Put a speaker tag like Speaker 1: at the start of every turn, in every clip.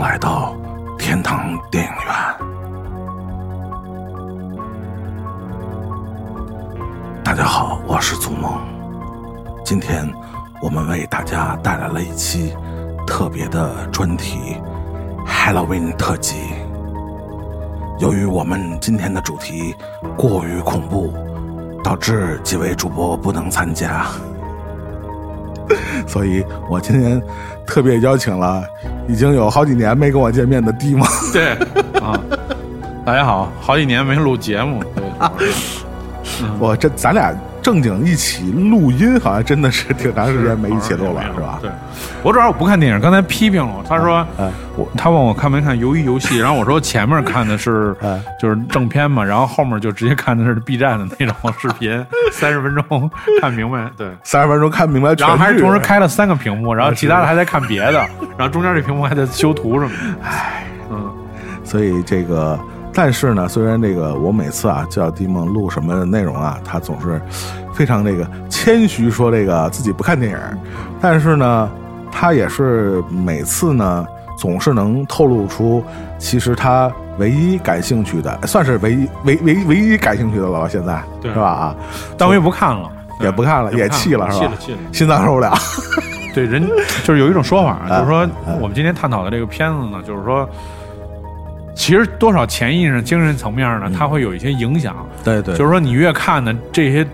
Speaker 1: 来到天堂电影院。大家好，我是祖梦。今天我们为大家带来了一期特别的专题 ——Halloween 特辑。由于我们今天的主题过于恐怖，导致几位主播不能参加，所以我今天特别邀请了已经有好几年没跟我见面的迪吗。
Speaker 2: 对啊，大家好，好几年没录节目，对，
Speaker 1: 我这咱俩正经一起录音，好像真的是挺长时间没一起录了，是吧？
Speaker 2: 对，我主要我不看电影，刚才批评了我，他说
Speaker 1: 哎
Speaker 2: 我他问我看没看《鱿鱼游戏》，然后我说前面看的是
Speaker 1: 哎
Speaker 2: 就是正片嘛，然后后面就直接看的是 B 站的那种视频，三十分钟看明白，对。
Speaker 1: 三十分钟看明白全
Speaker 2: 然后还是同时开了三个屏幕，然后其他的还在看别的，然后中间这屏幕还在修图什么的。唉，嗯，
Speaker 1: 所以这个，但是呢，虽然这个我每次啊叫迪梦录什么内容啊，他总是非常这个谦虚说这个自己不看电影，但是呢，他也是每次呢总是能透露出其实他唯一感兴趣的，算是唯一唯唯唯一感兴趣的了吧，现在是吧？啊，
Speaker 2: 但我也不看了，
Speaker 1: 也不看了，也气了是吧？
Speaker 2: 气了，气了。
Speaker 1: 心脏受不了。
Speaker 2: 对，人就是有一种说法，
Speaker 1: 啊
Speaker 2: 就是说我们今天探讨的这个片子呢，就是说，其实多少潜意识、精神层面呢，它会有一些影响。
Speaker 1: 对对，
Speaker 2: 就是说，你越看呢，这些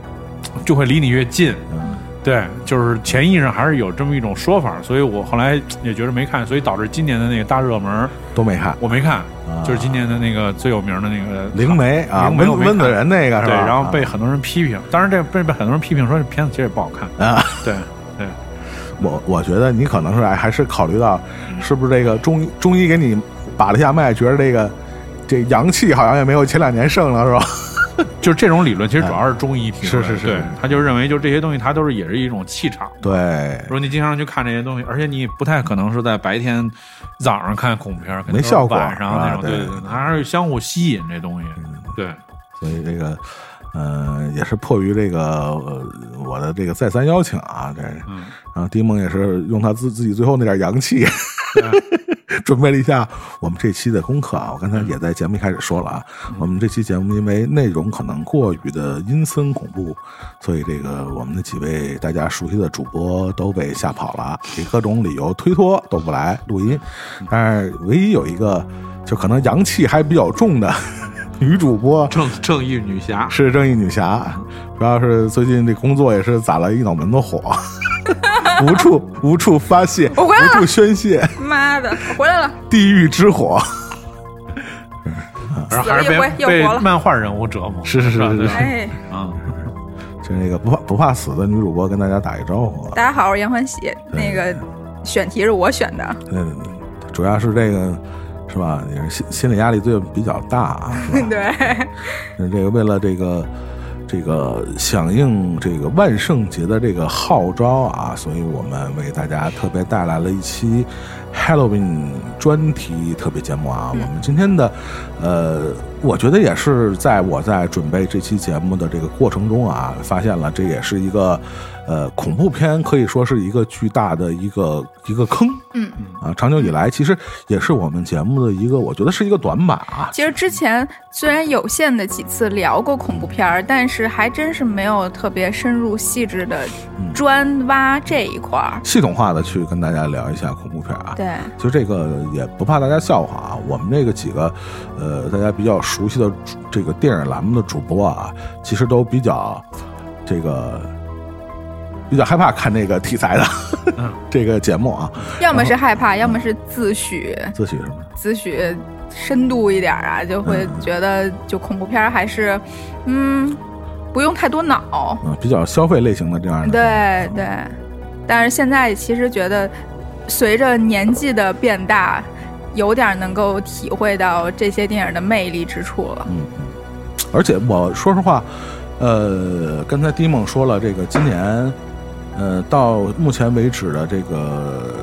Speaker 2: 就会离你越近。
Speaker 1: 嗯
Speaker 2: 对，就是潜意识还是有这么一种说法，所以我后来也觉得没看，所以导致今年的那个大热门
Speaker 1: 都没看。
Speaker 2: 我没看，
Speaker 1: 啊
Speaker 2: 就是今年的那个最有名的那个
Speaker 1: 灵媒啊，
Speaker 2: 没看
Speaker 1: 温温子仁那个是
Speaker 2: 对，
Speaker 1: 吧？
Speaker 2: 然后被很多人批评，当然这被被很多人批评说这片子其实也不好看。
Speaker 1: 啊。
Speaker 2: 对对，
Speaker 1: 我我觉得你可能是哎还是考虑到，
Speaker 2: 嗯
Speaker 1: 是不是这个中医中医给你把了一下脉，觉得这个这阳气好像也没有前两年盛了，是吧？
Speaker 2: 就是这种理论，其实主要是中医提出来的
Speaker 1: 是 是是
Speaker 2: 对，他就认为就这些东西，它都是也是一种气场。
Speaker 1: 对
Speaker 2: 如，果你经常去看这些东西，而且你不太可能是在白天早上看恐怖片，
Speaker 1: 没效果
Speaker 2: 晚上那种，
Speaker 1: 对
Speaker 2: 对对，它还是相互吸引这东西。对，
Speaker 1: 所以这个。呃，也是迫于这个、呃、我的这个再三邀请啊，这，
Speaker 2: 嗯
Speaker 1: 然后丁梦也是用他自自己最后那点阳气，准备了一下我们这期的功课啊。我刚才也在节目一开始说了啊，我们这期节目因为内容可能过于的阴森恐怖，所以这个我们的几位大家熟悉的主播都被吓跑了，给各种理由推脱都不来录音。但是唯一有一个，就可能阳气还比较重的女主播，
Speaker 2: 正正义女侠。
Speaker 1: 是正义女侠，主要是最近这工作也是攒了一脑门子火，无处无处发泄，
Speaker 3: 我回来了。
Speaker 1: 无处宣泄，
Speaker 3: 妈的，我回来了，
Speaker 1: 地狱之火。
Speaker 2: 然后还是被被
Speaker 3: 又活了。
Speaker 2: 漫画人物折磨。
Speaker 1: 是是是是是
Speaker 3: 哎，
Speaker 2: 啊，
Speaker 1: 就那个不怕不怕死的女主播跟大家打一招呼。
Speaker 3: 大家好，我是严欢喜。那个选题是我选的，
Speaker 1: 嗯，主要是这个是吧？也是心心理压力最比较大啊。是吧
Speaker 3: 对，
Speaker 1: 那这个为了这个这个响应这个万圣节的这个号召啊，所以我们为大家特别带来了一期 Halloween 专题特别节目啊。我们今天的呃，我觉得也是在我在准备这期节目的这个过程中啊，发现了这也是一个呃恐怖片，可以说是一个巨大的一个一个坑。
Speaker 3: 嗯，
Speaker 1: 啊，长久以来其实也是我们节目的一个，我觉得是一个短板啊。
Speaker 3: 其实之前虽然有限的几次聊过恐怖片儿，但是还真是没有特别深入细致的专挖这一块儿。
Speaker 1: 系统化的去跟大家聊一下恐怖片啊。
Speaker 3: 对，
Speaker 1: 就这个也不怕大家笑话啊，我们这个几个，呃，大家比较熟悉的这个电影栏目的主播啊，其实都比较这个比较害怕看这个题材的、
Speaker 2: 嗯
Speaker 1: 这个节目啊。
Speaker 3: 要么是害怕，要么是自诩
Speaker 1: 自诩什么？
Speaker 3: 自诩深度一点啊，就会觉得就恐怖片还是，嗯，不用太多脑。
Speaker 1: 嗯，比较消费类型的这样的。
Speaker 3: 对对，但是现在其实觉得，随着年纪的变大，有点能够体会到这些电影的魅力之处了。
Speaker 1: 嗯，嗯，而且我说实话，呃，刚才迪梦说了，这个今年，呃，到目前为止的这个，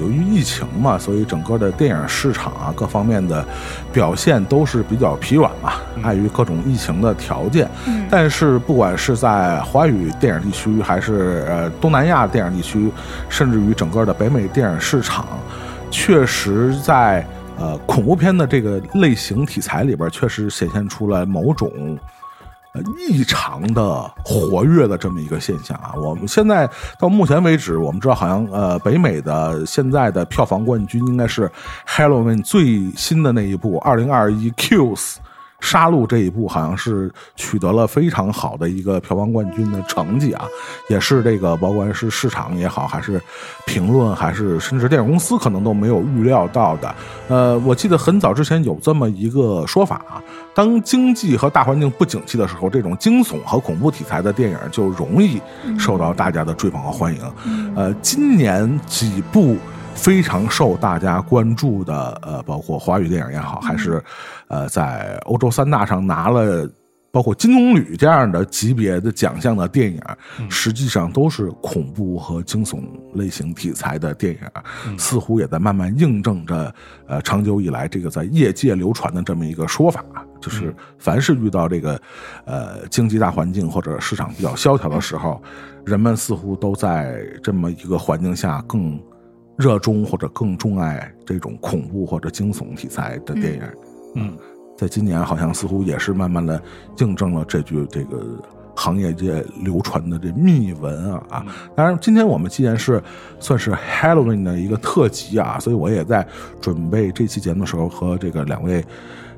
Speaker 1: 由于疫情嘛，所以整个的电影市场啊各方面的表现都是比较疲软嘛，碍于各种疫情的条件。
Speaker 3: 嗯
Speaker 1: 但是不管是在华语电影地区，还是呃东南亚电影地区，甚至于整个的北美电影市场，确实在呃恐怖片的这个类型题材里边，确实显现出来某种。异常的活跃的这么一个现象啊！我们现在到目前为止，我们知道好像呃，北美的现在的票房冠军应该是《Halloween》最新的那一部《二零二一 Kills》。杀戮这一部好像是取得了非常好的一个票房冠军的成绩啊，也是这个，甭管是市场也好，还是评论，还是甚至电影公司可能都没有预料到的。呃，我记得很早之前有这么一个说法啊，当经济和大环境不景气的时候，这种惊悚和恐怖题材的电影就容易受到大家的追捧和欢迎。呃，今年几部。非常受大家关注的，呃，包括华语电影也好，还是，呃，在欧洲三大上拿了包括金棕榈这样的级别的奖项的电影，实际上都是恐怖和惊悚类型题材的电影，似乎也在慢慢印证着，呃，长久以来这个在业界流传的这么一个说法，就是凡是遇到这个，呃，经济大环境或者市场比较萧条的时候，人们似乎都在这么一个环境下更。热衷或者更钟爱这种恐怖或者惊悚题材的电影，
Speaker 2: 嗯，
Speaker 1: 在今年好像似乎也是慢慢的印证了这句这个行业界流传的这秘闻啊啊！当然，今天我们既然是算是 Halloween 的一个特辑啊，所以我也在准备这期节目的时候和这个两位。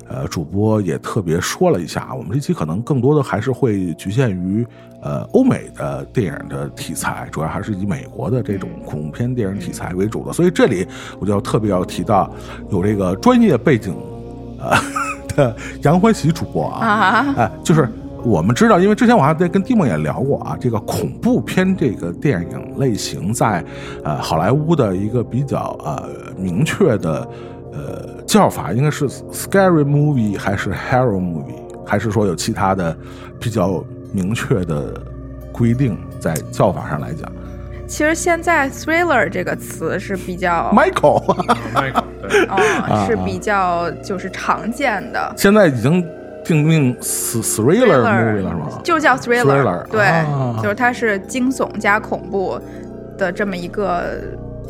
Speaker 1: 呃，主播也特别说了一下，我们这期可能更多的还是会局限于呃欧美的电影的题材，主要还是以美国的这种恐怖片电影题材为主的。所以这里我就要特别要提到有这个专业背景啊的杨欢喜主播啊，哎，就是我们知道，因为之前我还在跟蒂梦也聊过啊，这个恐怖片这个电影类型在呃好莱坞的一个比较呃明确的。呃，叫法应该是 scary movie 还是 horror movie，还是说有其他的比较明确的规定在叫法上来讲？
Speaker 3: 其实现在 thriller 这个词是比较
Speaker 2: Michael，Michael
Speaker 3: 哦，是比较就是常见的。
Speaker 1: 现在已经定名 thriller movie 了是吗？
Speaker 3: 就叫 thriller，对，就是它是惊悚加恐怖的这么一个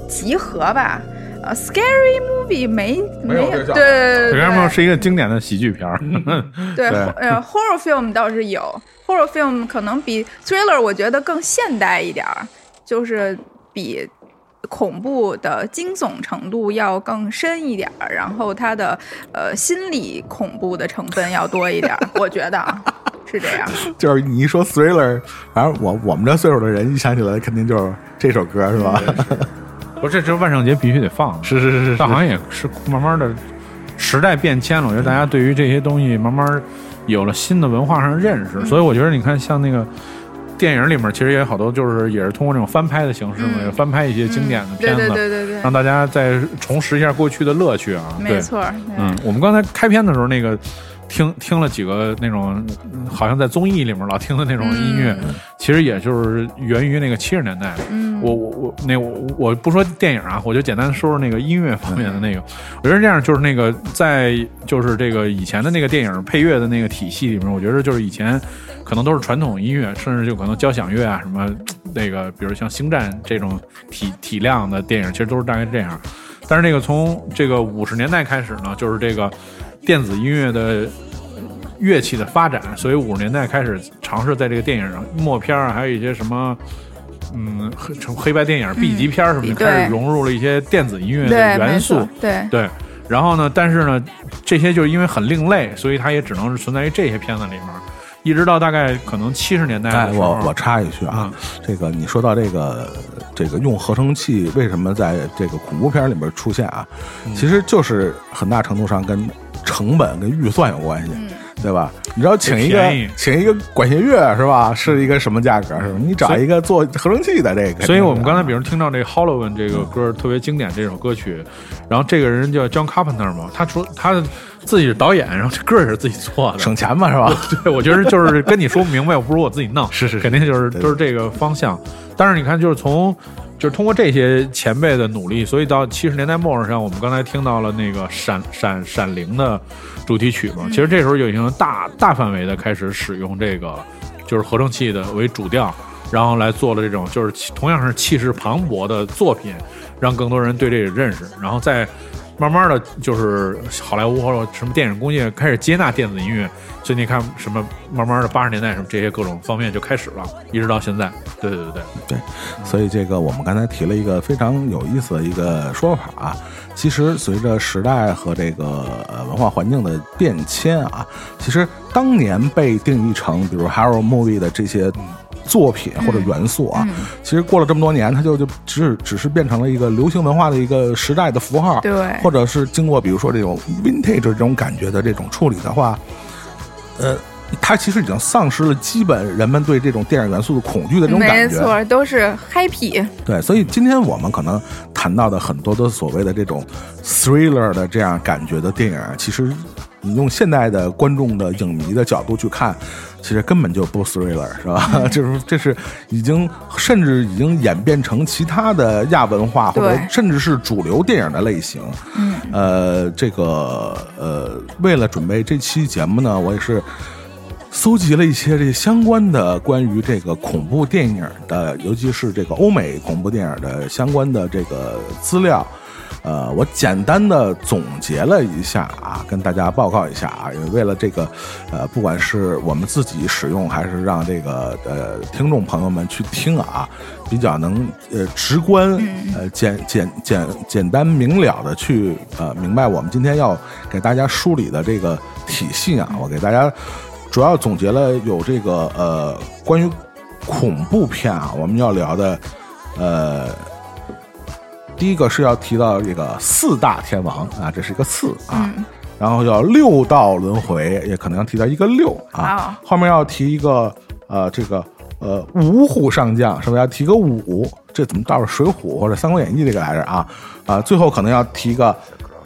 Speaker 3: 集合吧。呃，scary movie 没没有，对对对
Speaker 2: ，scary movie 是一个经典的喜剧片儿。
Speaker 3: 对，呃，horror film 倒是有，horror film 可能比 thriller 我觉得更现代一点儿，就是比恐怖的惊悚程度要更深一点儿，然后它的呃心理恐怖的成分要多一点儿，我觉得啊是这样。
Speaker 1: 就是你一说 thriller，反正我我们这岁数的人一想起来，肯定就是这首歌，是吧？
Speaker 2: 不，这这万圣节必须得放。
Speaker 1: 是是是是，
Speaker 2: 但好像也是慢慢的，时代变迁了。我觉得大家对于这些东西慢慢有了新的文化上认识，所以我觉得你看，像那个电影里面，其实也有好多，就是也是通过这种翻拍的形式嘛，翻拍一些经典的片
Speaker 3: 子，对对对对，
Speaker 2: 让大家再重拾一下过去的乐趣啊。
Speaker 3: 没错，
Speaker 2: 嗯，我们刚才开篇的时候那个。听听了几个那种，好像在综艺里面老听的那种音乐，其实也就是源于那个七十年代。嗯，我我我那我我不说电影啊，我就简单说说那个音乐方面的那个。我觉得这样就是那个在就是这个以前的那个电影配乐的那个体系里面，我觉得就是以前可能都是传统音乐，甚至就可能交响乐啊什么那个，比如像《星战》这种体 体量的电影，其实都是大概这样。但是那个从这个五十年代开始呢，就是这个。电子音乐的乐器的发展，所以五十年代开始尝试在这个电影上默片啊，还有一些什么，嗯，黑黑白电影 B 级片什么的，开始融入了一些电子音乐的元素。
Speaker 3: 对
Speaker 2: 对，然后呢，但是呢，这些就是因为很另类，所以它也只能是存在于这些片子里面。一直到大概可能七十年代，
Speaker 1: 哎，我我插一句啊，这个你说到这个这个用合成器为什么在这个恐怖片里面出现啊？其实就是很大程度上跟成本跟预算有关系，对吧？你知道请一个请一个管弦乐是吧？是一个什么价格？是吧？你找一个做合成器的这个，
Speaker 2: 所以我们刚才比如听到这个 Halloween 这个歌特别经典这首歌曲，然后这个人叫 John Carpenter 嘛，他说他。自己是导演，然后这歌也是自己做的，
Speaker 1: 省钱嘛，是吧？
Speaker 2: 对，我觉得就是跟你说不明白，我不如我自己弄，
Speaker 1: 是是，
Speaker 2: 肯定就是就是这个方向。但是你看，就是从就是通过这些前辈的努力，所以到七十年代末上，我们刚才听到了那个《闪闪闪灵》的主题曲嘛，其实这时候就已经大大范围的开始使用这个就是合成器的为主调。然后来做了这种就是同样是气势磅礴的作品，让更多人对这个认识，然后再慢慢的就是好莱坞或者什么电影工业开始接纳电子音乐，所以你看什么慢慢的八十年代什么这些各种方面就开始了，一直到现在。对对对对
Speaker 1: 对，所以这个我们刚才提了一个非常有意思的一个说法啊。其实随着时代和这个呃文化环境的变迁啊，其实当年被定义成比如 Hero Movie 的这些作品或者元素啊，其实过了这么多年，它就就只只是变成了一个流行文化的一个时代的符号，
Speaker 3: 对，
Speaker 1: 或者是经过比如说这种 Vintage 这种感觉的这种处理的话，呃。它其实已经丧失了基本人们对这种电影元素的恐惧的这种感
Speaker 3: 觉，没错，都是 happy。
Speaker 1: 对，所以今天我们可能谈到的很多的所谓的这种 thriller 的这样感觉的电影，其实你用现代的观众的影迷的角度去看，其实根本就不 thriller，是吧？就是这是已经甚至已经演变成其他的亚文化或者甚至是主流电影的类型。
Speaker 3: 嗯，
Speaker 1: 呃，这个呃，为了准备这期节目呢，我也是。搜集了一些这相关的关于这个恐怖电影的，尤其是这个欧美恐怖电影的相关的这个资料，呃，我简单的总结了一下啊，跟大家报告一下啊，因为为了这个，呃，不管是我们自己使用，还是让这个呃听众朋友们去听啊，比较能呃直观呃简简简简单明了的去呃明白我们今天要给大家梳理的这个体系啊，我给大家。主要总结了有这个呃关于恐怖片啊，我们要聊的呃第一个是要提到这个四大天王啊，这是一个四啊，然后叫六道轮回，也可能要提到一个六啊，后面要提一个呃这个呃五虎上将，是不是要提个五？这怎么倒是水浒或者三国演义这个来着啊？啊，最后可能要提一个。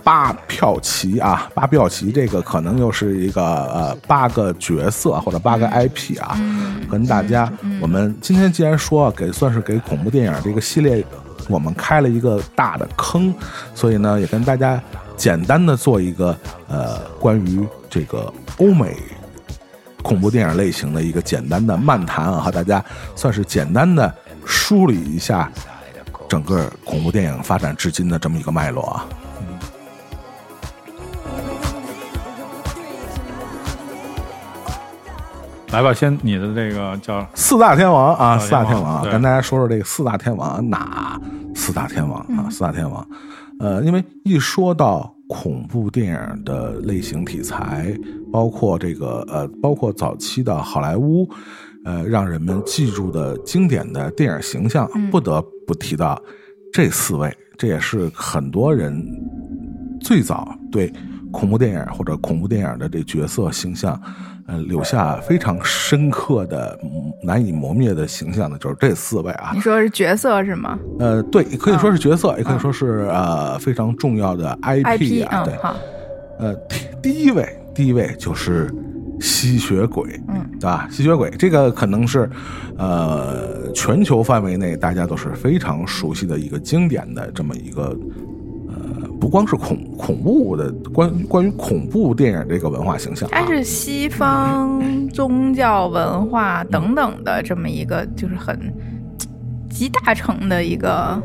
Speaker 1: 八票旗啊，八票旗，这个可能又是一个呃八个角色或者八个 IP 啊，跟大家，我们今天既然说给算是给恐怖电影这个系列，我们开了一个大的坑，所以呢，也跟大家简单的做一个呃关于这个欧美恐怖电影类型的一个简单的漫谈啊，和大家算是简单的梳理一下整个恐怖电影发展至今的这么一个脉络啊。
Speaker 2: 来吧，先你的这个叫
Speaker 1: 四大天王啊，四大天王，跟大家说说这个四大天王哪四大天王啊？四大天王，呃，因为一说到恐怖电影的类型题材，包括这个呃，包括早期的好莱坞，呃，让人们记住的经典的电影形象，不得不提到这四位，这也是很多人最早对恐怖电影或者恐怖电影的这角色形象。呃，留下非常深刻的、难以磨灭的形象的，就是这四位啊。
Speaker 3: 你说是角色是吗？
Speaker 1: 呃，对，可以说是角色，也可以说是呃非常重要的 IP 啊。对，呃，第一位，第一位就是吸血鬼，
Speaker 3: 嗯，
Speaker 1: 对吧？吸血鬼这个可能是呃全球范围内大家都是非常熟悉的一个经典的这么一个。不光是恐恐怖的关关于恐怖电影这个文化形象，
Speaker 3: 它是西方宗教文化等等的这么一个，就是很集大成的一个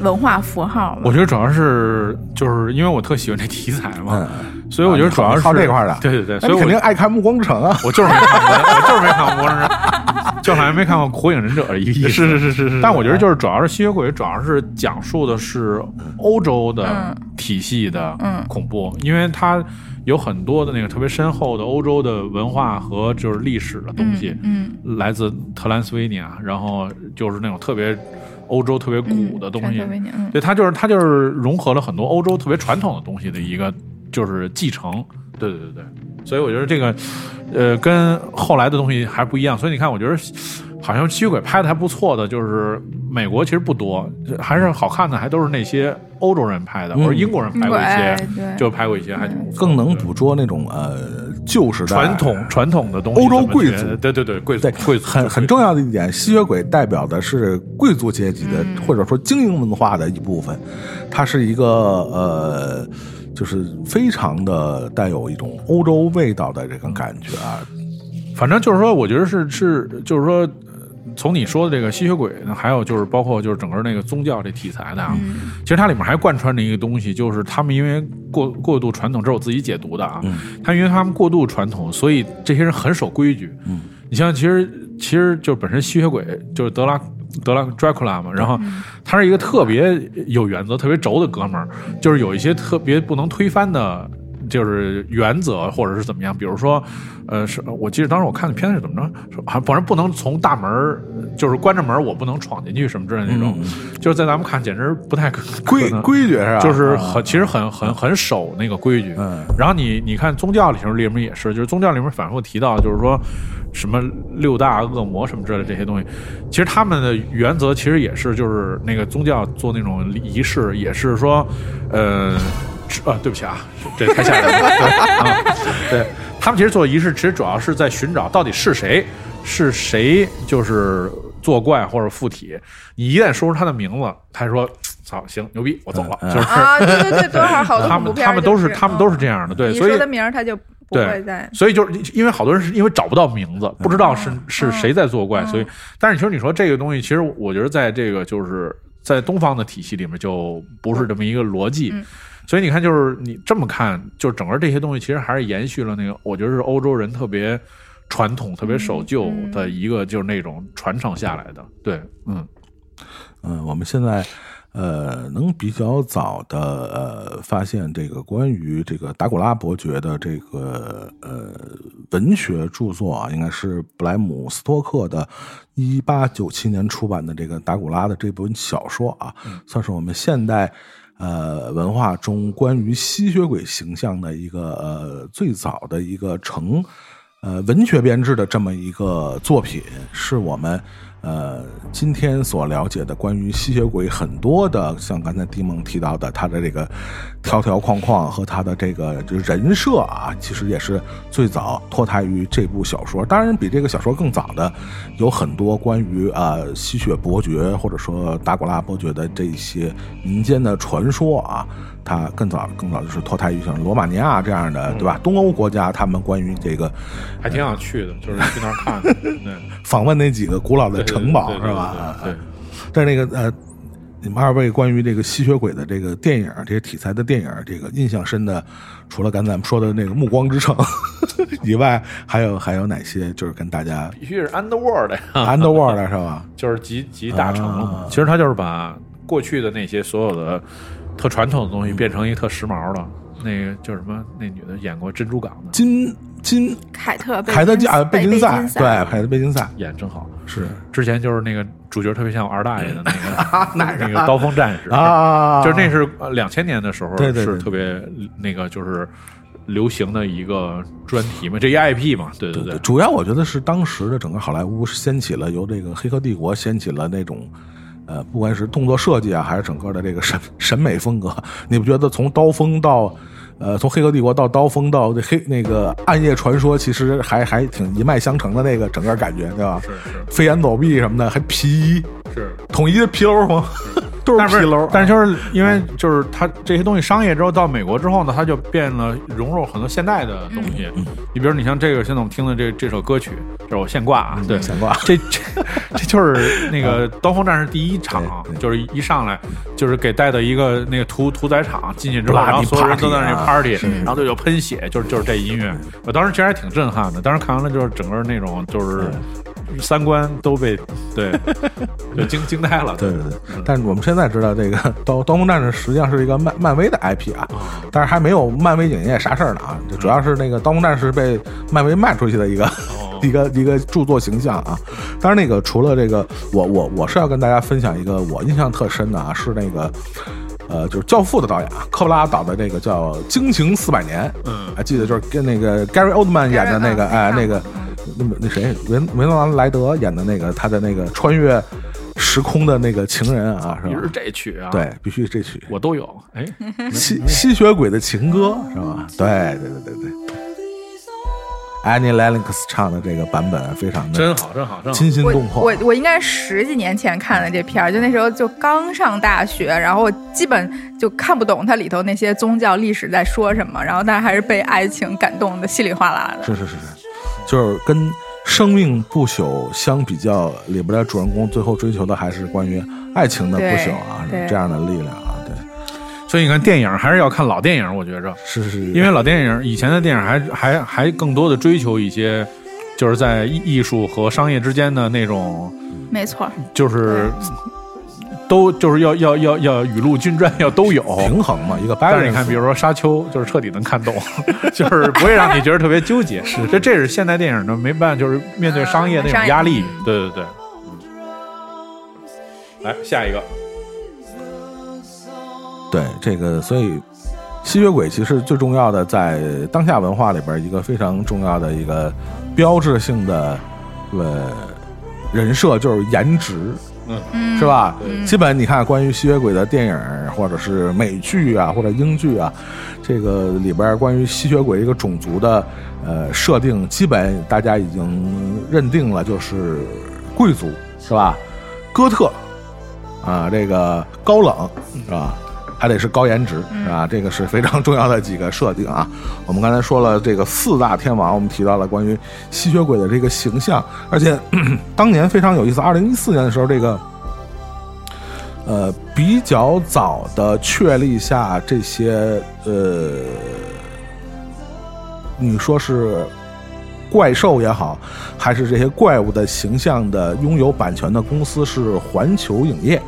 Speaker 3: 文化符号。
Speaker 2: 我觉得主要是就是因为我特喜欢这题材嘛，所以我觉得主要是
Speaker 1: 靠这块的。
Speaker 2: 对对对，所以
Speaker 1: 肯定爱看《暮光之城》啊！
Speaker 2: 我就是没看过，我就是没看过《暮光之城》。就好像没看过《火影忍者》一个意思，
Speaker 1: 是是是是是。
Speaker 2: 但我觉得就是主要是吸血鬼，主要是讲述的是欧洲的体系的恐怖，因为它有很多的那个特别深厚的欧洲的文化和就是历史的东西，
Speaker 3: 嗯，
Speaker 2: 来自特兰斯维尼亚，然后就是那种特别欧洲特别古的东西，对，它就是它就是融合了很多欧洲特别传统的东西的一个就是继承，对对对对。所以我觉得这个，呃，跟后来的东西还不一样。所以你看，我觉得好像吸血鬼拍的还不错的，就是美国其实不多，还是好看的，还都是那些欧洲人拍的，或者英国人拍过一些，就拍过一些，还
Speaker 1: 更能捕捉那种呃旧时代
Speaker 2: 传统传统的东西。
Speaker 1: 欧洲贵族，
Speaker 2: 对对对，贵族贵族
Speaker 1: 很很重要的一点，吸血鬼代表的是贵族阶级的，或者说精英文化的一部分，它是一个呃。就是非常的带有一种欧洲味道的这个感觉啊，
Speaker 2: 反正就是说，我觉得是是，就是说，从你说的这个吸血鬼，还有就是包括就是整个那个宗教这题材的啊，其实它里面还贯穿着一个东西，就是他们因为过过度传统，这是我自己解读的啊，他因为他们过度传统，所以这些人很守规矩。
Speaker 1: 嗯，
Speaker 2: 你像其实其实就本身吸血鬼就是德拉德拉 Dracula 嘛，然后他是一个特别有原则、特别轴的哥们儿，就是有一些特别不能推翻的。就是原则或者是怎么样，比如说，呃，是我记得当时我看的片子是怎么着，说反正不能从大门就是关着门我不能闯进去什么之类的那种，就是在咱们看简直不太
Speaker 1: 规规矩是吧？
Speaker 2: 就是很其实很很很守那个规矩。
Speaker 1: 嗯，
Speaker 2: 然后你你看宗教里头里面也是，就是宗教里面反复提到，就是说什么六大恶魔什么之类的这些东西，其实他们的原则其实也是就是那个宗教做那种仪式也是说，呃。呃，对不起啊，这太吓人了。对 啊，对他们其实做仪式，其实主要是在寻找到底是谁，是谁就是作怪或者附体。你一旦说出他的名字，他说：“操，行，牛逼，我走了。”就是
Speaker 3: 啊，对对对，多少好多
Speaker 2: 他们他们都是他们都是这样的。对，所以
Speaker 3: 说的名他就不会在。
Speaker 2: 所以就是因为好多人是因为找不到名字，不知道是是谁在作怪，所以。但是其实你说这个东西，其实我觉得在这个就是在东方的体系里面就不是这么一个逻辑。所以你看，就是你这么看，就整个这些东西其实还是延续了那个，我觉得是欧洲人特别传统、特别守旧的一个，就是那种传承下来的。对，嗯
Speaker 1: 嗯，我们现在呃能比较早的呃发现这个关于这个达古拉伯爵的这个呃文学著作啊，应该是布莱姆斯托克的一八九七年出版的这个达古拉的这本小说啊，算是我们现代。呃，文化中关于吸血鬼形象的一个呃最早的一个成呃文学编制的这么一个作品，是我们。呃，今天所了解的关于吸血鬼很多的，像刚才迪蒙提到的，他的这个条条框框和他的这个就人设啊，其实也是最早脱胎于这部小说。当然，比这个小说更早的，有很多关于啊吸血伯爵或者说达古拉伯爵的这些民间的传说啊。它更早更早就是脱胎于像罗马尼亚这样的，对吧？东欧国家，他们关于这个
Speaker 2: 还挺想去的，就是去那儿看，对，
Speaker 1: 访问那几个古老的城堡，是
Speaker 2: 吧？对。
Speaker 1: 但是那个呃，你们二位关于这个吸血鬼的这个电影，这些题材的电影，这个印象深的，除了刚才咱们说的那个《暮光之城》以外，还有还有哪些？就是跟大家
Speaker 2: 必须是
Speaker 1: Underworld》呀，《Underworld 是吧？
Speaker 2: 就是集集大成了。其实他就是把过去的那些所有的。特传统的东西变成一个特时髦的，那个叫什么？那女的演过《珍珠港》的
Speaker 1: 金金
Speaker 3: 凯特
Speaker 1: 凯特
Speaker 3: 啊
Speaker 1: 贝金赛，对凯特贝金赛
Speaker 2: 演真好。
Speaker 1: 是
Speaker 2: 之前就是那个主角特别像我二大爷的那
Speaker 1: 个
Speaker 2: 那个刀锋战士
Speaker 1: 啊，
Speaker 2: 就是那是两千年的时候
Speaker 1: 是
Speaker 2: 特别那个就是流行的一个专题嘛，这一 IP 嘛，对
Speaker 1: 对
Speaker 2: 对。
Speaker 1: 主要我觉得是当时的整个好莱坞掀起了由这个《黑客帝国》掀起了那种。呃，不管是动作设计啊，还是整个的这个审审美风格，你不觉得从刀锋到，呃，从黑客帝国到刀锋到这黑那个暗夜传说，其实还还挺一脉相承的那个整个感觉，对吧？
Speaker 2: 是是。
Speaker 1: 飞檐走壁什么的，还皮衣，
Speaker 2: 是
Speaker 1: 统一的皮褛吗？都是皮楼。
Speaker 2: 但是就是因为就是它这些东西商业之后到美国之后呢，它就变了融入很多现代的东西。你比如你像这个现在我们听的这这首歌曲，这是我现挂啊，对，
Speaker 1: 现挂。
Speaker 2: 这这这就是那个刀锋战士第一场，就是一上来就是给带到一个那个屠屠宰场进去之后，然后所有人都在那 party，然后就有喷血，就是就是这音乐。我当时其实还挺震撼的，当时看完了就是整个那种就是。三观都被对，就惊惊呆了。
Speaker 1: 对对对，但是我们现在知道，这个《刀刀锋战士》实际上是一个漫漫威的 IP 啊，但是还没有漫威影业啥事儿呢啊。主要是那个《刀锋战士》被漫威卖出去的一个 一个一个著作形象啊。当然，那个除了这个，我我我是要跟大家分享一个我印象特深的啊，是那个呃，就是《教父》的导演啊，科布拉导的那个叫《惊情四百年》。
Speaker 2: 嗯，
Speaker 1: 还记得就是跟那个 Gary Oldman 演的那个，哎，那个。那么那谁维维诺兰莱德演的那个他的那个穿越时空的那个情人啊，是吧？
Speaker 2: 是这曲啊，
Speaker 1: 对，必须这曲，
Speaker 2: 我都有。哎，
Speaker 1: 吸吸血鬼的情歌是吧？对对对对对，Annie Lennox 唱的这个版本非常的
Speaker 2: 真好，真好，真好，
Speaker 1: 惊心动魄。
Speaker 3: 我我应该十几年前看的这片儿，就那时候就刚上大学，然后我基本就看不懂它里头那些宗教历史在说什么，然后但是还是被爱情感动的稀里哗啦的。
Speaker 1: 是是是是。就是跟生命不朽相比较，里边的主人公最后追求的还是关于爱情的不朽啊，这样的力量啊，对，
Speaker 2: 所以你看，电影还是要看老电影，我觉着，
Speaker 1: 是是是，
Speaker 2: 因为老电影以前的电影还还还更多的追求一些，就是在艺艺术和商业之间的那种，
Speaker 3: 没错，
Speaker 2: 就是都就是要要要要雨露均沾，要都有。
Speaker 1: 平衡嘛，一个
Speaker 2: 但
Speaker 1: balance。
Speaker 2: 是你看，比如说《沙丘》，就是彻底能看懂，就是不会让你觉得特别纠结。是，这这是现代电影的没办法，就是面对商业那种压力。对对对。来下一个，
Speaker 1: 对这个，所以吸血鬼其实最重要的，在当下文化里边，一个非常重要的一个标志性的呃人设就是颜值，
Speaker 3: 嗯，
Speaker 1: 是吧？基本你看关于吸血鬼的电影或者是美剧啊，或者英剧啊，这个里边关于吸血鬼这个种族的呃设定，基本大家已经认定了，就是贵族，是吧？哥特啊，这个高冷是吧？还得是高颜值，是吧？这个是非常重要的几个设定啊。我们刚才说了这个四大天王，我们提到了关于吸血鬼的这个形象，而且 当年非常有意思。二零一四年的时候，这个呃比较早的确立下这些呃，你说是怪兽也好，还是这些怪物的形象的拥有版权的公司是环球影业。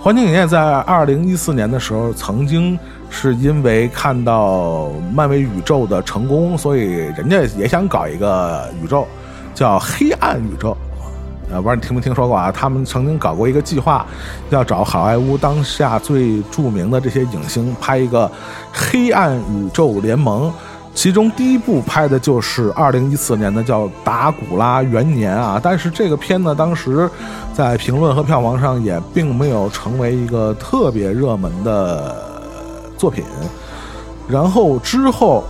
Speaker 1: 环球影业在二零一四年的时候，曾经是因为看到漫威宇宙的成功，所以人家也想搞一个宇宙，叫黑暗宇宙。呃，不知道你听没听说过啊？他们曾经搞过一个计划，要找好莱坞当下最著名的这些影星拍一个黑暗宇宙联盟。其中第一部拍的就是二零一四年的叫《达古拉元年》啊，但是这个片呢，当时在评论和票房上也并没有成为一个特别热门的作品。然后之后，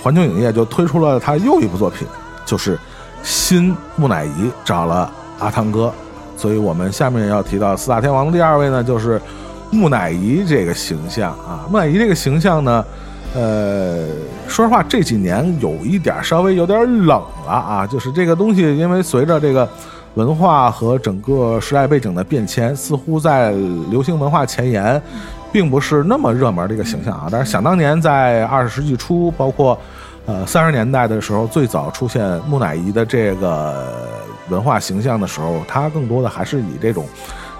Speaker 1: 环球影业就推出了他又一部作品，就是新木乃伊找了阿汤哥，所以我们下面要提到四大天王的第二位呢，就是木乃伊这个形象啊。木乃伊这个形象呢，呃，说实话这几年有一点稍微有点冷了啊，就是这个东西，因为随着这个文化和整个时代背景的变迁，似乎在流行文化前沿，并不是那么热门的一个形象啊。但是想当年在二十世纪初，包括呃三十年代的时候，最早出现木乃伊的这个文化形象的时候，它更多的还是以这种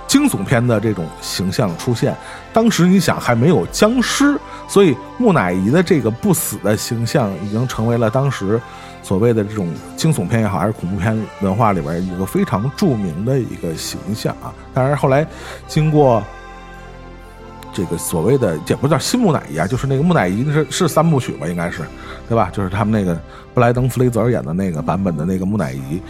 Speaker 1: 惊悚片的这种形象出现。当时你想还没有僵尸，所以木乃伊的这个不死的形象已经成为了当时所谓的这种惊悚片也好，还是恐怖片文化里边一个非常著名的一个形象啊。当然后来经过。这个所谓的也不叫新木乃伊啊，就是那个木乃伊是是三部曲吧，应该是，对吧？就是他们那个布莱登·弗雷泽演的那个版本的那个木乃伊，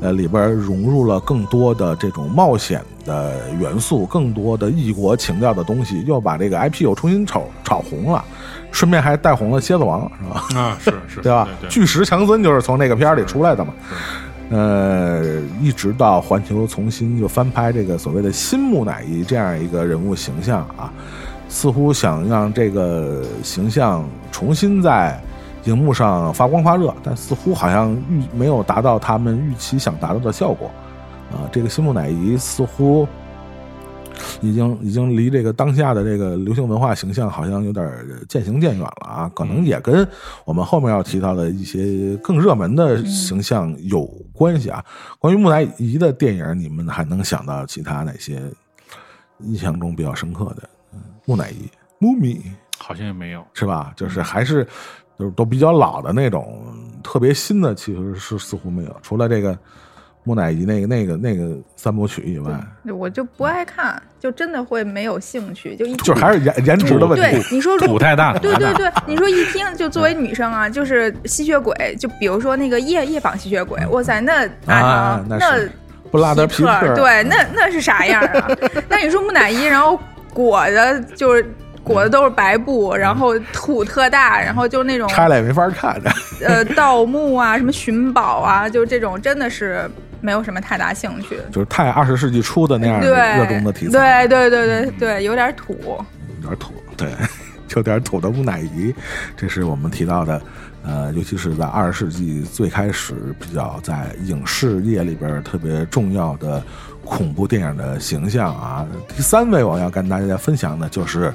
Speaker 1: 呃，里边融入了更多的这种冒险的元素，更多的异国情调的东西，又把这个 IP 又重新炒炒红了，顺便还带红了蝎子王，是吧？
Speaker 2: 啊，是是，
Speaker 1: 对吧？
Speaker 2: 对
Speaker 1: 巨石强森就是从那个片儿里出来的嘛。呃，一直到环球重新就翻拍这个所谓的新木乃伊这样一个人物形象啊，似乎想让这个形象重新在荧幕上发光发热，但似乎好像预没有达到他们预期想达到的效果啊。这个新木乃伊似乎已经已经离这个当下的这个流行文化形象好像有点渐行渐远了啊，可能也跟我们后面要提到的一些更热门的形象有关系啊。关于木乃伊的电影，你们还能想到其他哪些印象中比较深刻的？嗯木乃伊 （Mummy）
Speaker 2: 好像也没有。
Speaker 1: 是吧？就是还是就是都比较老的那种，特别新的其实是似乎没有，除了这个木乃伊那个那个那个三部曲以外，
Speaker 3: 我就不爱看，就真的会没有兴趣，就一
Speaker 1: 就还是颜颜值的问题对。
Speaker 3: 你说如
Speaker 2: 土太大，
Speaker 3: 对对对，你说一听就作为女生啊，就是吸血鬼，就比如说那个夜夜访吸血鬼，哇塞，那
Speaker 1: 啊那
Speaker 3: 那
Speaker 1: 是布拉德皮
Speaker 3: 特，对，那那是啥样啊？那你说木乃伊，然后裹着就是裹的都是白布，然后土特大，然后就那种
Speaker 1: 拆了也没法看着。
Speaker 3: 呃盗墓啊，什么寻宝啊，就这种真的是没有什么太大兴趣。
Speaker 1: 就是太二十世纪初的那样的
Speaker 3: 对，
Speaker 1: 热衷的题材，
Speaker 3: 对对对对对，有点土。
Speaker 1: 有点土。对，有点土的木乃伊，这是我们提到的。呃，尤其是在二十世纪最开始比较在影视业里边特别重要的恐怖电影的形象啊。第三位我要跟大家分享的就是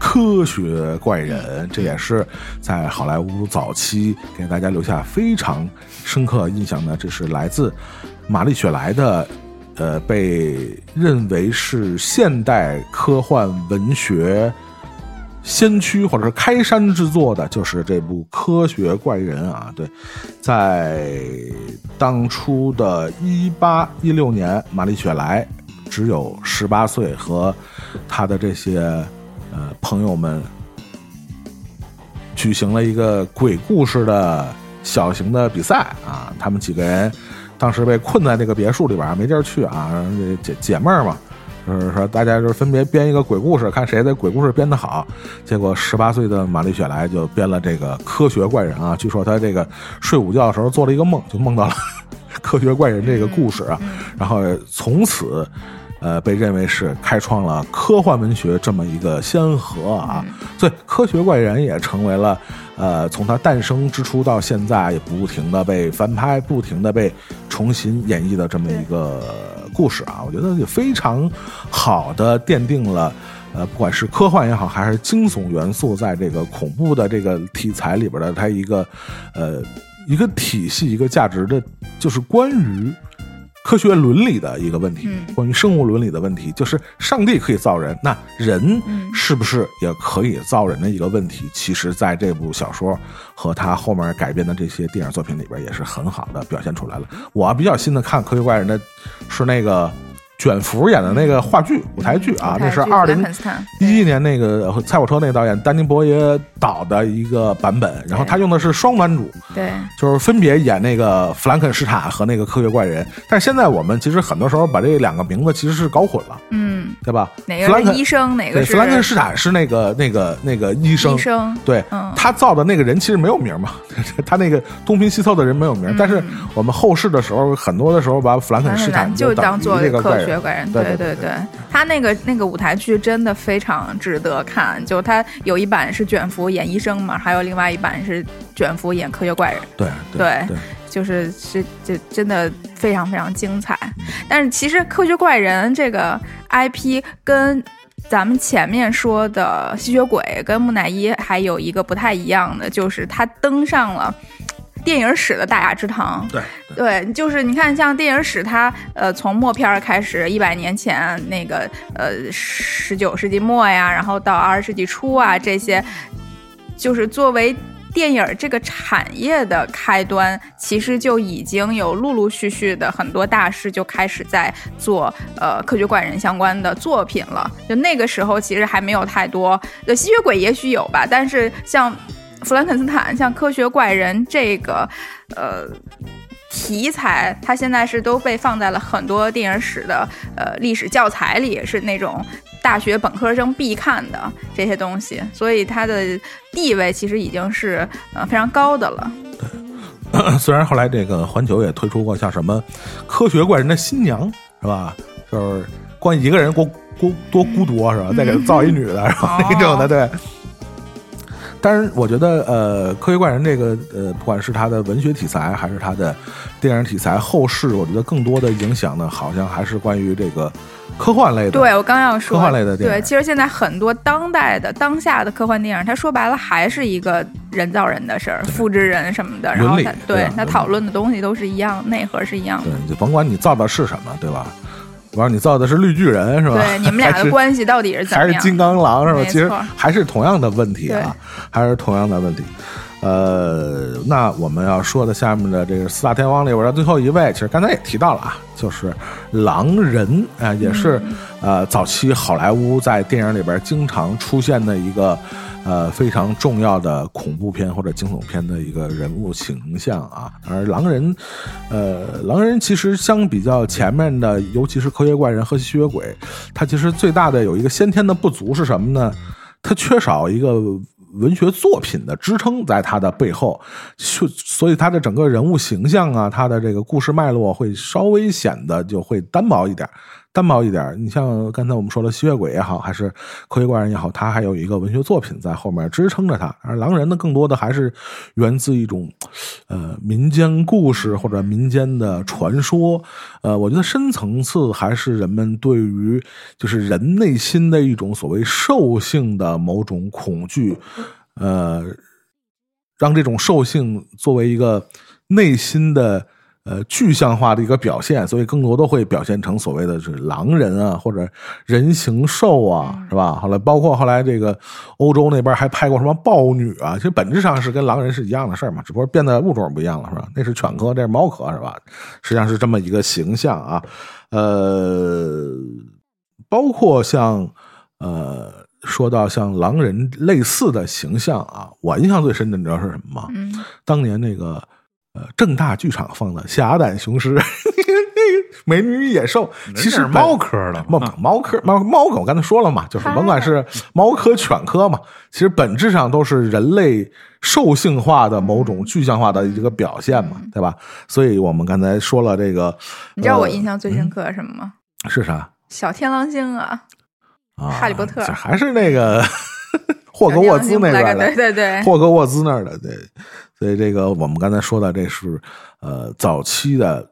Speaker 1: 科学怪人，这也是在好莱坞早期给大家留下非常深刻印象的。这是来自玛丽雪莱的，呃，被认为是现代科幻文学。先驱或者是开山之作的，就是这部《科学怪人》啊。对，在当初的一八一六年，玛丽雪莱只有十八岁，和他的这些呃朋友们举行了一个鬼故事的小型的比赛啊。他们几个人当时被困在那个别墅里边，没地儿去啊，姐姐妹儿嘛。就是说，大家就是分别编一个鬼故事，看谁的鬼故事编得好。结果十八岁的玛丽雪莱就编了这个科学怪人啊。据说他这个睡午觉的时候做了一个梦，就梦到了 科学怪人这个故事啊。然后从此，呃，被认为是开创了科幻文学这么一个先河啊。所以，科学怪人也成为了呃，从它诞生之初到现在，也不停的被翻拍，不停的被重新演绎的这么一个。故事啊，我觉得也非常好的奠定了，呃，不管是科幻也好，还是惊悚元素，在这个恐怖的这个题材里边的它一个，呃，一个体系，一个价值的，就是关于。科学伦理的一个问题，关于生物伦理的问题，就是上帝可以造人，那人是不是也可以造人的一个问题？其实，在这部小说和他后面改编的这些电影作品里边，也是很好的表现出来了。我比较新的看《科学怪人》的是那个。卷福演的那个话剧舞台剧啊，那是二零一一年那个《菜火车》那个导演丹尼伯耶导的一个版本，然后他用的是双男主，
Speaker 3: 对，
Speaker 1: 就是分别演那个弗兰肯斯坦和那个科学怪人。但是现在我们其实很多时候把这两个名字其实是搞混了，
Speaker 3: 嗯，
Speaker 1: 对吧？
Speaker 3: 哪个是医生？哪个是
Speaker 1: 弗兰肯斯坦是那个那个那个医生？
Speaker 3: 医生
Speaker 1: 对，他造的那个人其实没有名嘛，他那个东拼西凑的人没有名。但是我们后世的时候，很多的时候把弗兰肯斯坦
Speaker 3: 就
Speaker 1: 当
Speaker 3: 做
Speaker 1: 这个怪
Speaker 3: 人。
Speaker 1: 对
Speaker 3: 对对，他那个那个舞台剧真的非常值得看。就他有一版是卷福演医生嘛，还有另外一版是卷福演科学怪人。
Speaker 1: 对
Speaker 3: 对，就是是就真的非常非常精彩。但是其实科学怪人这个 IP 跟咱们前面说的吸血鬼跟木乃伊还有一个不太一样的，就是他登上了。电影史的大雅之堂，
Speaker 1: 对
Speaker 3: 对，就是你看，像电影史，它呃从默片开始，一百年前那个呃十九世纪末呀，然后到二十世纪初啊，这些就是作为电影这个产业的开端，其实就已经有陆陆续续的很多大师就开始在做呃科学怪人相关的作品了。就那个时候，其实还没有太多，呃吸血鬼也许有吧，但是像。弗兰肯斯坦像科学怪人这个，呃，题材，它现在是都被放在了很多电影史的呃历史教材里，是那种大学本科生必看的这些东西，所以它的地位其实已经是呃非常高的了。
Speaker 1: 对，虽然后来这个环球也推出过像什么科学怪人的新娘是吧？就是光一个人多孤多孤独是吧？再给他造一女的，然后那种的对。但是我觉得，呃，科学怪人这个，呃，不管是他的文学题材，还是他的电影题材，后世我觉得更多的影响呢，好像还是关于这个科幻类的。
Speaker 3: 对我刚要说
Speaker 1: 科幻类的电
Speaker 3: 影。对，其实现在很多当代的、当下的科幻电影，它说白了还是一个人造人的事儿，复制人什么的。然后他对他讨论的东西都是一样，内核是一样的。
Speaker 1: 对，就甭管你造的是什么，对吧？我说你造的是绿巨人是吧？
Speaker 3: 对，你们俩的关系到底是怎
Speaker 1: 么样？还是金刚狼是吧？其实还是同样的问题啊，还是同样的问题。呃，那我们要说的下面的这个四大天王里边的最后一位，其实刚才也提到了啊，就是狼人啊，也是呃早期好莱坞在电影里边经常出现的一个。呃，非常重要的恐怖片或者惊悚片的一个人物形象啊，而狼人，呃，狼人其实相比较前面的，尤其是科学怪人和吸血鬼，它其实最大的有一个先天的不足是什么呢？它缺少一个文学作品的支撑在它的背后，就所以它的整个人物形象啊，它的这个故事脉络会稍微显得就会单薄一点。单薄一点。你像刚才我们说的吸血鬼也好，还是科学怪人也好，它还有一个文学作品在后面支撑着它。而狼人呢，更多的还是源自一种呃民间故事或者民间的传说。呃，我觉得深层次还是人们对于就是人内心的一种所谓兽性的某种恐惧，呃，让这种兽性作为一个内心的。呃，具象化的一个表现，所以更多的会表现成所谓的是狼人啊，或者人形兽啊，是吧？后来包括后来这个欧洲那边还拍过什么豹女啊，其实本质上是跟狼人是一样的事儿嘛，只不过变的物种不一样了，是吧？那是犬科，这是猫科，是吧？实际上是这么一个形象啊。呃，包括像呃，说到像狼人类似的形象啊，我印象最深的你知道是什么吗？
Speaker 3: 嗯，
Speaker 1: 当年那个。呃，正大剧场放的《侠胆雄狮》，美女与野兽，其实
Speaker 2: 猫科的，
Speaker 1: 猫猫科猫猫科，我刚才说了嘛，就是甭管是猫科、犬科嘛，其实本质上都是人类兽性化的某种具象化的一个表现嘛，对吧？所以我们刚才说了这个，
Speaker 3: 你知道我印象最深刻什么吗？
Speaker 1: 是啥？
Speaker 3: 小天狼星啊，哈利波特
Speaker 1: 还是那个 霍格沃兹那边
Speaker 3: 的，对对对，
Speaker 1: 霍格沃兹那儿的，对。所以这个我们刚才说的，这是呃早期的，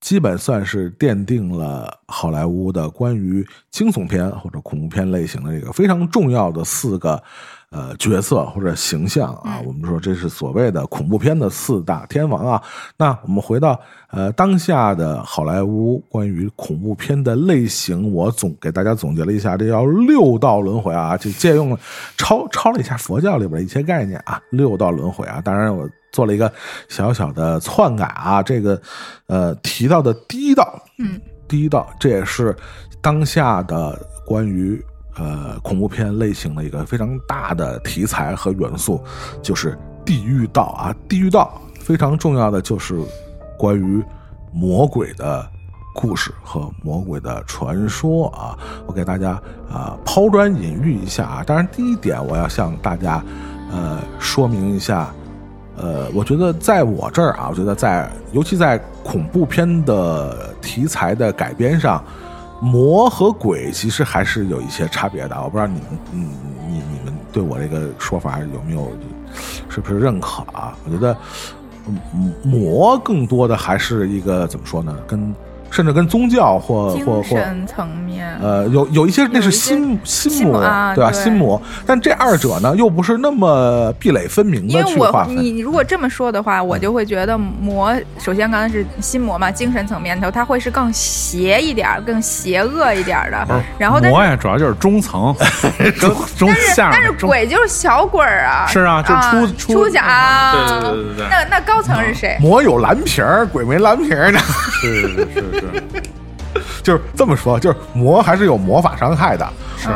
Speaker 1: 基本算是奠定了好莱坞的关于惊悚片或者恐怖片类型的这个非常重要的四个。呃，角色或者形象啊，我们说这是所谓的恐怖片的四大天王啊。那我们回到呃当下的好莱坞关于恐怖片的类型，我总给大家总结了一下，这叫六道轮回啊，就借用了抄抄了一下佛教里边一些概念啊，六道轮回啊。当然我做了一个小小的篡改啊，这个呃提到的第一道，
Speaker 3: 嗯，
Speaker 1: 第一道，这也是当下的关于。呃，恐怖片类型的一个非常大的题材和元素，就是地狱道啊。地狱道非常重要的就是关于魔鬼的故事和魔鬼的传说啊。我给大家啊抛砖引玉一下啊。当然，第一点我要向大家呃说明一下，呃，我觉得在我这儿啊，我觉得在尤其在恐怖片的题材的改编上。魔和鬼其实还是有一些差别的，我不知道你们，你，你你们对我这个说法有没有，是不是认可啊？我觉得，魔更多的还是一个怎么说呢？跟。甚至跟宗教或或或
Speaker 3: 层面，
Speaker 1: 呃，有有一些那是心心魔，对吧？心魔，但这二者呢，又不是那么壁垒分明的去划分。
Speaker 3: 你你如果这么说的话，我就会觉得魔，首先刚才是心魔嘛，精神层面头，它会是更邪一点、更邪恶一点的。然后
Speaker 2: 魔呀，主要就是中层，中中下。
Speaker 3: 但是鬼就是小鬼啊，
Speaker 2: 是啊，就出
Speaker 3: 出甲。
Speaker 2: 对对对对。那
Speaker 3: 那高层是谁？
Speaker 1: 魔有蓝瓶儿，鬼没蓝瓶儿呢。
Speaker 2: 是 是是。
Speaker 1: 就是这么说，就是魔还是有魔法伤害的，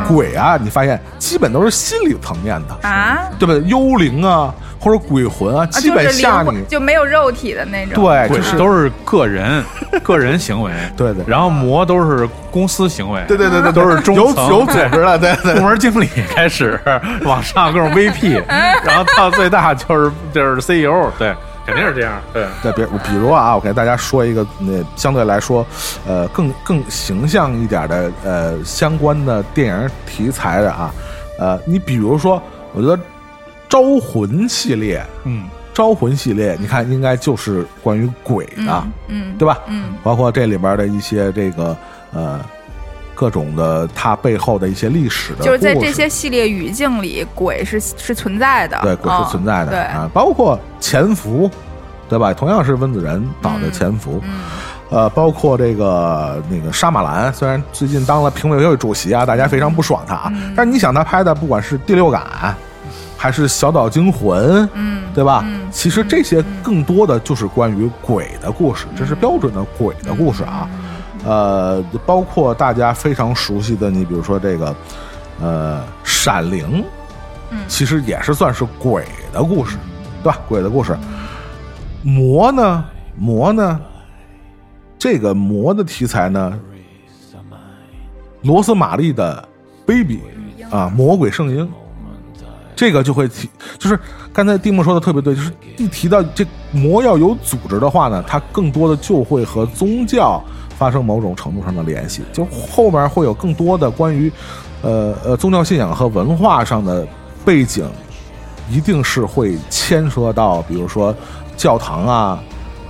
Speaker 1: 鬼啊，你发现基本都是心理层面的。
Speaker 3: 啊，
Speaker 1: 对不对？幽灵啊，或者鬼魂啊，基本吓你。
Speaker 3: 就没有肉体的那种，
Speaker 1: 对，
Speaker 2: 就是都是个人 个人行为，
Speaker 1: 对对。
Speaker 2: 然后魔都是公司行为，
Speaker 1: 对对对对，
Speaker 2: 都是中层。
Speaker 1: 有组织的，对对。
Speaker 2: 部门经理开始 往上各种 VP，然后到最大就是就是 CEO，对。肯定是这样，对对，
Speaker 1: 比比如啊，我给大家说一个那相对来说，呃，更更形象一点的呃相关的电影题材的啊，呃，你比如说，我觉得《招魂》系列，
Speaker 2: 嗯，《
Speaker 1: 招魂》系列，你看应该就是关于鬼的，
Speaker 3: 嗯，
Speaker 1: 对吧？
Speaker 3: 嗯，
Speaker 1: 包括这里边的一些这个呃。各种的，它背后的一些历史的，
Speaker 3: 就是在这些系列语境里，鬼是是存在的，
Speaker 1: 对，鬼是存在的，
Speaker 3: 对。
Speaker 1: 啊，包括潜伏，对吧？同样是温子仁导的潜伏，呃，包括这个那个沙马兰，虽然最近当了评委会主席啊，大家非常不爽他啊，但是你想他拍的，不管是第六感，还是小岛惊魂，
Speaker 3: 嗯，
Speaker 1: 对吧？其实这些更多的就是关于鬼的故事，这是标准的鬼的故事啊。呃，包括大家非常熟悉的，你比如说这个，呃，《闪灵》，
Speaker 3: 嗯，
Speaker 1: 其实也是算是鬼的故事，对吧？鬼的故事。魔呢？魔呢？这个魔的题材呢？罗斯玛丽的 baby 啊，魔鬼圣婴，这个就会提，就是刚才蒂莫说的特别对，就是一提到这魔要有组织的话呢，它更多的就会和宗教。发生某种程度上的联系，就后面会有更多的关于呃呃宗教信仰和文化上的背景，一定是会牵涉到，比如说教堂啊。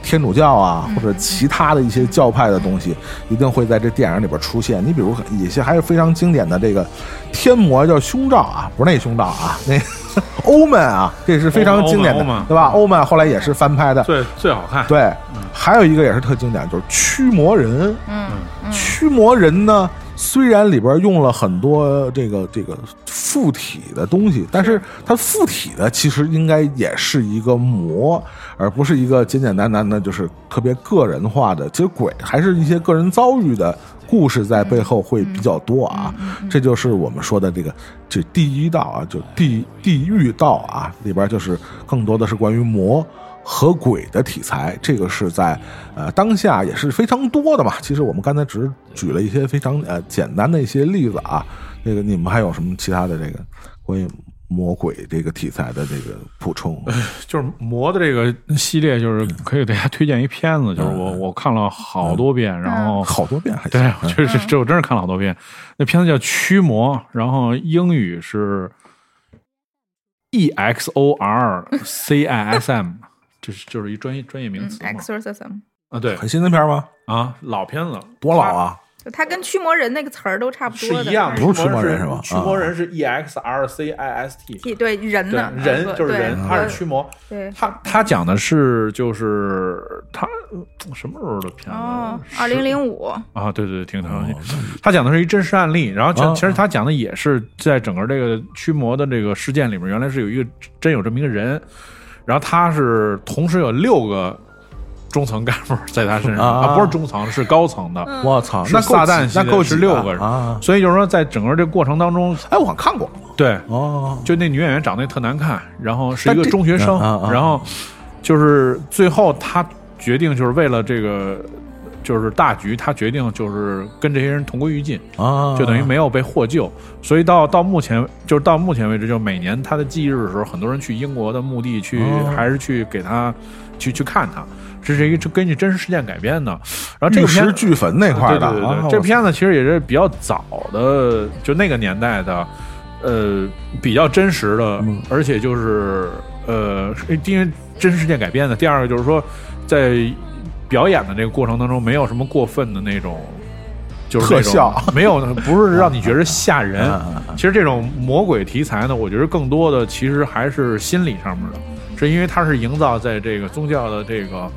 Speaker 1: 天主教啊，或者其他的一些教派的东西，一定会在这电影里边出现。你比如一些还是非常经典的这个天魔叫胸罩啊，不是那胸罩啊，那欧曼啊，这是非常经典的，对吧？欧曼后来也是翻拍的，
Speaker 2: 最最好看。
Speaker 1: 对，还有一个也是特经典，就是驱魔人。
Speaker 3: 嗯，
Speaker 1: 驱魔人呢？虽然里边用了很多这个这个附体的东西，但是它附体的其实应该也是一个魔，而不是一个简简单单的，就是特别个人化的。其实鬼还是一些个人遭遇的故事在背后会比较多啊。这就是我们说的这个这第一道啊，就地地狱道啊，里边就是更多的是关于魔。和鬼的题材，这个是在呃当下也是非常多的嘛。其实我们刚才只是举了一些非常呃简单的一些例子啊。那个你们还有什么其他的这个关于魔鬼这个题材的这个补充？
Speaker 2: 就是魔的这个系列，就是可以给大家推荐一片子，就是我我看了好多遍，然后
Speaker 1: 好多遍还
Speaker 2: 对，确实这我真是看了好多遍。那片子叫《驱魔》，然后英语是 E X O R C I S M。就是就是一专业专业名词
Speaker 3: ，exorcism
Speaker 2: 啊，对，
Speaker 1: 很新的片吗？
Speaker 2: 啊，老片子，
Speaker 1: 多老啊！
Speaker 3: 就它跟驱魔人那个词儿都差不多，
Speaker 2: 是一样的，
Speaker 1: 不是驱魔人是吧？
Speaker 2: 驱魔人是 e x r c i s t，
Speaker 3: 对人呢，
Speaker 2: 人就是人，他是驱魔。对，他他讲的是就是他什么时候的片子？哦，
Speaker 3: 二零零五
Speaker 2: 啊，对对对，挺挺。他讲的是一真实案例，然后其实他讲的也是在整个这个驱魔的这个事件里面，原来是有一个真有这么一个人。然后他是同时有六个中层干部在他身上啊，不是中层，是高层的。
Speaker 1: 我操，
Speaker 2: 那撒旦
Speaker 1: 那够
Speaker 2: 是六个人。啊！所以就是说，在整个这过程当中，
Speaker 1: 哎，我看过，
Speaker 2: 对，
Speaker 1: 哦，
Speaker 2: 就那女演员长得也特难看，然后是一个中学生，然后就是最后他决定就是为了这个。就是大局，他决定就是跟这些人同归于尽
Speaker 1: 啊，
Speaker 2: 就等于没有被获救。所以到到目前，就是到目前为止，就每年他的忌日的时候，很多人去英国的墓地去，还是去给他去去看他。这是一个根据真实事件改编的。然后这个
Speaker 1: 片巨坟那块
Speaker 2: 的，对对对，这片子其实也是比较早的，就那个年代的，呃，比较真实的，而且就是呃，因为真实事件改编的。第二个就是说，在表演的这个过程当中，没有什么过分的那种，就是
Speaker 1: 特效，
Speaker 2: 没有，不是让你觉得吓人。其实这种魔鬼题材呢，我觉得更多的其实还是心理上面的，是因为它是营造在这个宗教的这个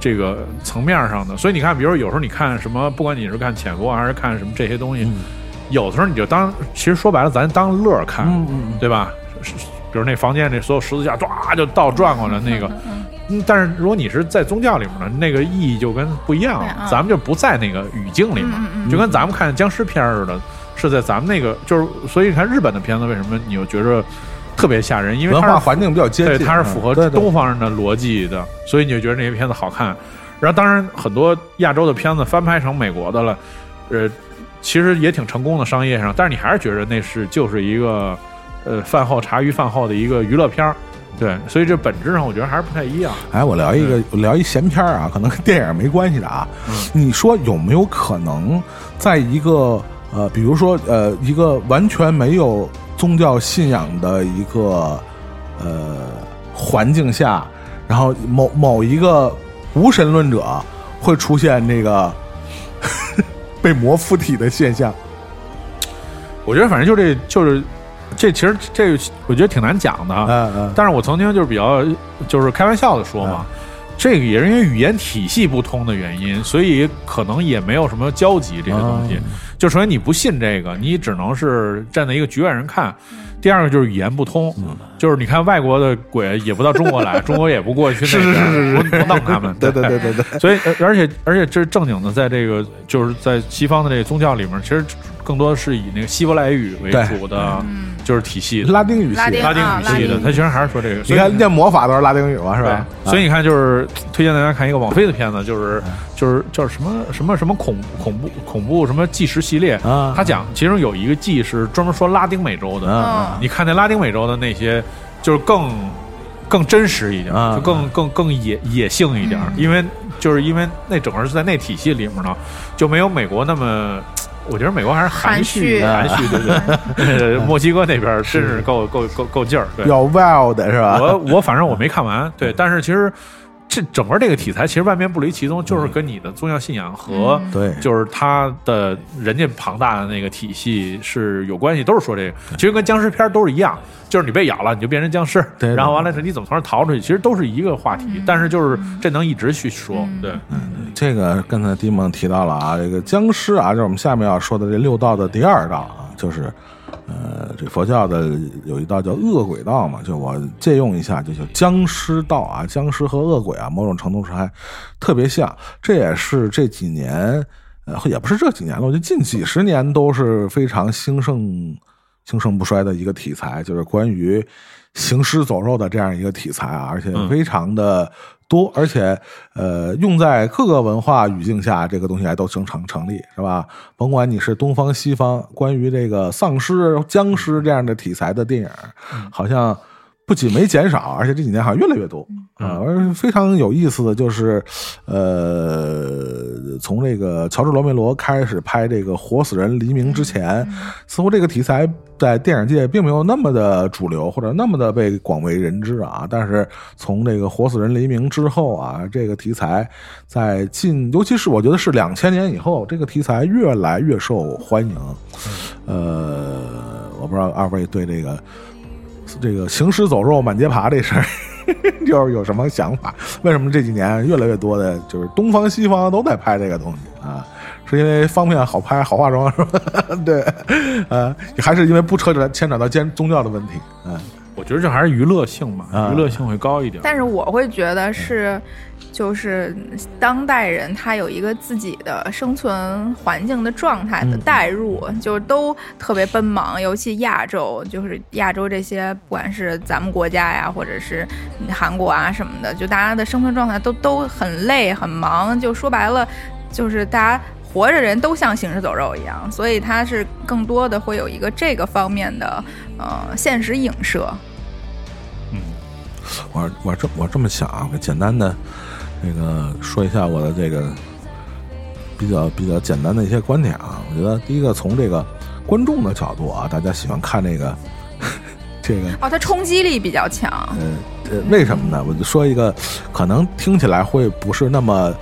Speaker 2: 这个层面上的。所以你看，比如有时候你看什么，不管你是看潜伏还是看什么这些东西，有的时候你就当，其实说白了，咱当乐看，对吧？比如那房间那所有十字架，唰就倒转过来那个。但是如果你是在宗教里面呢，那个意义就跟不一样了。咱们就不在那个语境里面，就跟咱们看僵尸片似的，是在咱们那个就是。所以你看日本的片子，为什么你又觉着特别吓人？因为
Speaker 1: 文化环境比较接
Speaker 2: 近，对它是符合东方人的逻辑的，所以你就觉得那些片子好看。然后当然很多亚洲的片子翻拍成美国的了，呃，其实也挺成功的商业上，但是你还是觉得那是就是一个呃饭后茶余饭后的一个娱乐片儿。对，所以这本质上我觉得还是不太一样。
Speaker 1: 哎，我聊一个，聊一闲篇啊，可能跟电影没关系的啊。你说有没有可能，在一个呃，比如说呃，一个完全没有宗教信仰的一个呃环境下，然后某某一个无神论者会出现这个 被魔附体的现象？
Speaker 2: 我觉得反正就这就是。这其实这我觉得挺难讲的，
Speaker 1: 嗯嗯，
Speaker 2: 但是我曾经就是比较就是开玩笑的说嘛，这个也是因为语言体系不通的原因，所以可能也没有什么交集这些东西。就首先你不信这个，你只能是站在一个局外人看。第二个就是语言不通，就是你看外国的鬼也不到中国来，中国也不过去，
Speaker 1: 是是是
Speaker 2: 是，不弄他们。
Speaker 1: 对对对对对。
Speaker 2: 所以而且而且这是正经的，在这个就是在西方的这个宗教里面，其实。更多的是以那个希伯来语为主的，就是体系
Speaker 1: 拉丁语系、
Speaker 3: 拉丁
Speaker 2: 语系的。他居然还是说这个。
Speaker 1: 你看练魔法都是拉丁语嘛，是吧？
Speaker 2: 所以你看，就是推荐大家看一个网飞的片子，就是就是叫什么什么什么恐恐怖恐怖什么纪实系列。他讲其中有一个纪是专门说拉丁美洲的。你看那拉丁美洲的那些，就是更更真实一点，
Speaker 1: 啊
Speaker 2: 就更更更野野性一点，因为就是因为那整个是在那体系里面呢，就没有美国那么。我觉得美国还是含蓄，
Speaker 3: 含
Speaker 2: 含蓄，对对。呃，墨西哥那边真是够够够够劲儿，对
Speaker 1: 比。较 wild 是吧？
Speaker 2: 我我反正我没看完，对，但是其实这整个这个题材其实万变不离其宗，就是跟你的宗教信仰和
Speaker 3: 嗯。
Speaker 1: 对，
Speaker 2: 就是他的人家庞大的那个体系是有关系，都是说这个，其实跟僵尸片都是一样，就是你被咬了你就变成僵尸，
Speaker 1: 对
Speaker 2: 然后完了是你怎么从那儿逃出去，其实都是一个话题，但是就是这能一直去说，对，嗯
Speaker 1: 这个刚才迪蒙提到了啊，这个僵尸啊，就是我们下面要说的这六道的第二道啊，就是呃，这佛教的有一道叫恶鬼道嘛，就我借用一下，就叫僵尸道啊，僵尸和恶鬼啊，某种程度上还特别像，这也是这几年，呃，也不是这几年了，我觉得近几十年都是非常兴盛、兴盛不衰的一个题材，就是关于行尸走肉的这样一个题材啊，而且非常的多，而且呃，用在各个文化语境下，这个东西还都正常成立，是吧？甭管你是东方西方，关于这个丧尸、僵尸这样的题材的电影，好像。不仅没减少，而且这几年好像越来越多啊！而非常有意思的就是，呃，从这个乔治罗梅罗开始拍这个《活死人黎明》之前，似乎这个题材在电影界并没有那么的主流，或者那么的被广为人知啊。但是从这个《活死人黎明》之后啊，这个题材在近，尤其是我觉得是两千年以后，这个题材越来越受欢迎。呃，我不知道二位对这个这个行尸走肉满街爬这事儿，就是有什么想法？为什么这几年越来越多的就是东方西方都在拍这个东西啊？是因为方便好拍、好化妆是吧？对，呃，还是因为不扯扯牵扯到兼宗教的问题？嗯、
Speaker 2: 我觉得这还是娱乐性吧，
Speaker 1: 啊
Speaker 2: 娱乐性会高一点。
Speaker 3: 但是我会觉得是，就是当代人他有一个自己的生存环境的状态的代入，就是都特别奔忙，尤其亚洲，就是亚洲这些，不管是咱们国家呀，或者是韩国啊什么的，就大家的生存状态都都很累很忙，就说白了，就是大家。活着人都像行尸走肉一样，所以它是更多的会有一个这个方面的呃现实影射。
Speaker 1: 嗯我我这我这么想啊，我简单的这个说一下我的这个比较比较简单的一些观点啊。我觉得第一个从这个观众的角度啊，大家喜欢看这个 这个
Speaker 3: 哦，它冲击力比较强。
Speaker 1: 嗯呃，为什么呢？我就说一个可能听起来会不是那么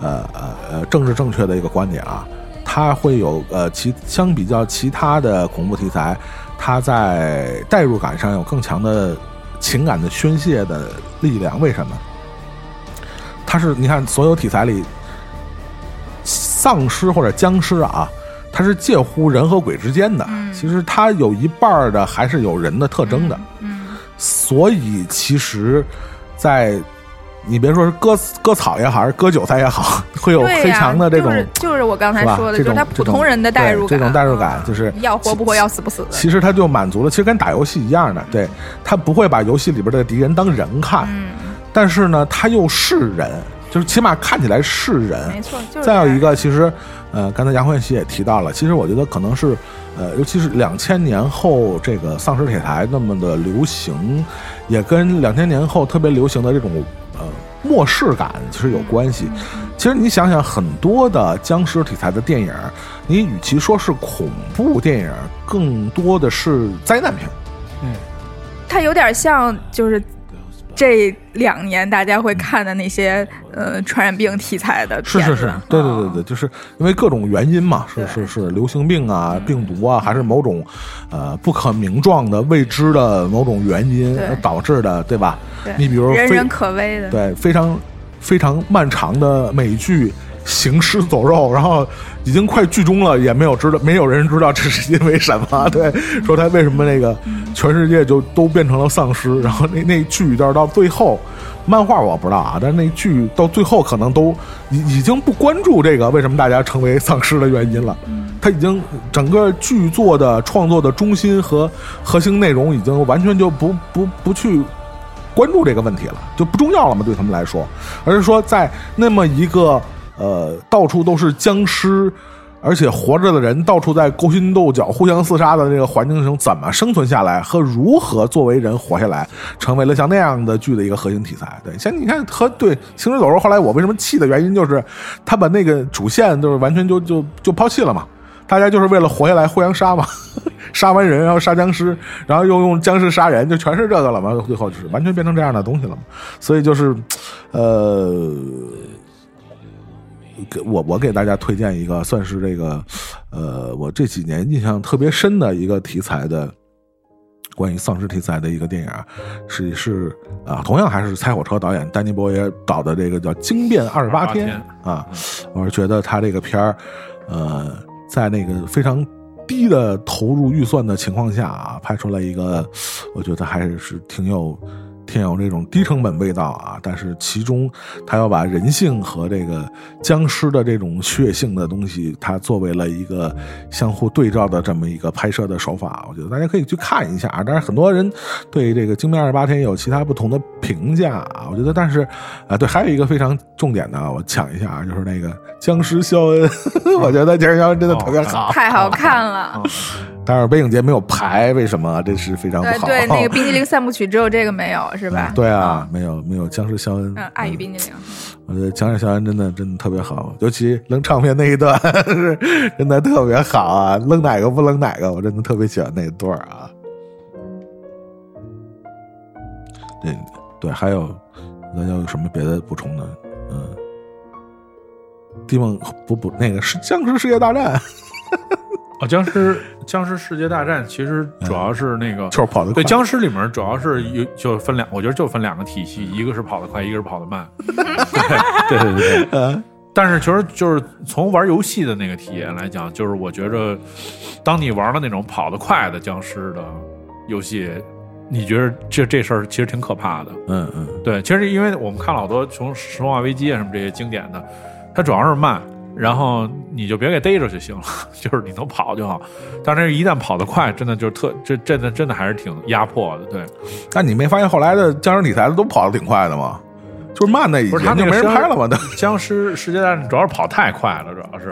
Speaker 1: 呃呃呃政治正确的一个观点啊，它会有呃其相比较其他的恐怖题材，它在代入感上有更强的情感的宣泄的力量。为什么？它是你看所有题材里，丧尸或者僵尸啊，它是介乎人和鬼之间的。
Speaker 3: 嗯
Speaker 1: 其实它有一半儿的还是有人的特征的。
Speaker 3: 嗯
Speaker 1: 所以其实，在你别说是割割草也好，还是割韭菜也好，会有非常的这种、
Speaker 3: 就是就是我刚才说的，
Speaker 1: 这种
Speaker 3: 就是他普通人的代入感，
Speaker 1: 这种代入感
Speaker 3: 嗯
Speaker 1: 就是
Speaker 3: 要活不活，要死不死的。
Speaker 1: 其实他就满足了，其实跟打游戏一样的，对，他不会把游戏里边的敌人当人看，
Speaker 3: 嗯，
Speaker 1: 但是呢，他又是人，就是起码看起来是人，
Speaker 3: 没错，就是
Speaker 1: 再有一
Speaker 3: 个，
Speaker 1: 其实，呃，刚才杨焕喜也提到了，其实我觉得可能是，呃，尤其是两千年后这个丧尸铁台那么的流行，也跟两千年后特别流行的这种呃末世感其实有关系。其实你想想，很多的僵尸题材的电影，你与其说是恐怖电影，更多的是灾难片。
Speaker 3: 嗯它有点像就是。这两年大家会看的那些呃传染病题材的
Speaker 1: 是是是，对对对
Speaker 3: 嗯
Speaker 1: 对，就是因为各种原因嘛，是是是流行病啊、病毒啊，还是某种呃不可名状的未知的某种原因
Speaker 3: 对
Speaker 1: 导致的，对吧？
Speaker 3: 对
Speaker 1: 你比如非
Speaker 3: 人人可危的，
Speaker 1: 对非常非常漫长的美剧《行尸走肉》，然后已经快剧终了，也没有知道，没有人知道这是因为什么。对，说他为什么那个全世界就都变成了丧尸，然后那那剧到到最后。漫画我不知道啊，但是那剧到最后可能都已已经不关注这个为什么大家成为丧尸的原因了。他已经整个剧作的创作的中心和核心内容已经完全就不不不去关注这个问题了，就不重要了嘛，对他们来说，而是说在那么一个呃到处都是僵尸，而且活着的人到处在勾心斗角、互相厮杀的这个环境中，怎么生存下来和如何作为人活下来，成为了像那样的剧的一个核心题材。对，像你看和对《行尸走肉》，后来我为什么气的原因就是他把那个主线就是完全就就就抛弃了嘛。大家就是为了活下来互相杀嘛，杀完人然后杀僵尸，然后又用僵尸杀人，就全是这个了嘛。最后就是完全变成这样的东西了嘛。所以就是，呃。给我我给大家推荐一个，算是这个，呃，我这几年印象特别深的一个题材的，关于丧尸题材的一个电影，是是啊，同样还是猜火车导演丹尼博耶导的这个叫《惊变二十八天》啊，我是觉得他这个片儿，呃，在那个非常低的投入预算的情况下啊，拍出来一个，我觉得还是挺有。挺有这种低成本味道啊，但是其中他要把人性和这个僵尸的这种血性的东西，它作为了一个相互对照的这么一个拍摄的手法，我觉得大家可以去看一下。但是很多人对这个《惊变二十八天》有其他不同的评价啊，我觉得，但是啊，对，还有一个非常重点的，我抢一下啊，就是那个僵尸肖恩，我觉得僵尸肖恩真的特别好，
Speaker 3: 太好看了。
Speaker 1: 但是北影节没有排，为什么？这是非常不好。
Speaker 3: 对，那个冰激凌三部曲只有这个没有，是吧？
Speaker 1: 对啊，没有没有僵尸肖恩。
Speaker 3: 嗯，爱与冰激凌。
Speaker 1: 我觉得僵尸肖恩真的真的特别好，尤其扔唱片那一段是，真的特别好啊！扔哪个不扔哪个，我真的特别喜欢那一段啊。对对，还有大家有什么别的补充的？嗯，地梦不不，那个是僵尸世界大战。
Speaker 2: 啊，僵尸僵尸世界大战其实主要是那个，
Speaker 1: 就是跑得
Speaker 2: 对僵尸里面主要是有就分两，我觉得就分两个体系，一个是跑得快，一个是跑得慢。对对对对，嗯。但是其实就是从玩游戏的那个体验来讲，就是我觉着，当你玩了那种跑得快的僵尸的游戏，你觉得这这事儿其实挺可怕的。
Speaker 1: 嗯嗯，
Speaker 2: 对，其实因为我们看了好多从《生化危机》啊什么这些经典的，它主要是慢。然后你就别给逮着就行了，就是你能跑就好。但是，一旦跑得快，真的就是特这真的真的还是挺压迫的。对，
Speaker 1: 但你没发现后来的僵尸题材的都跑得挺快的吗？就是慢的，
Speaker 2: 不是他
Speaker 1: 就没人拍了吗？
Speaker 2: 僵尸世界大战主要是跑太快了，主要是。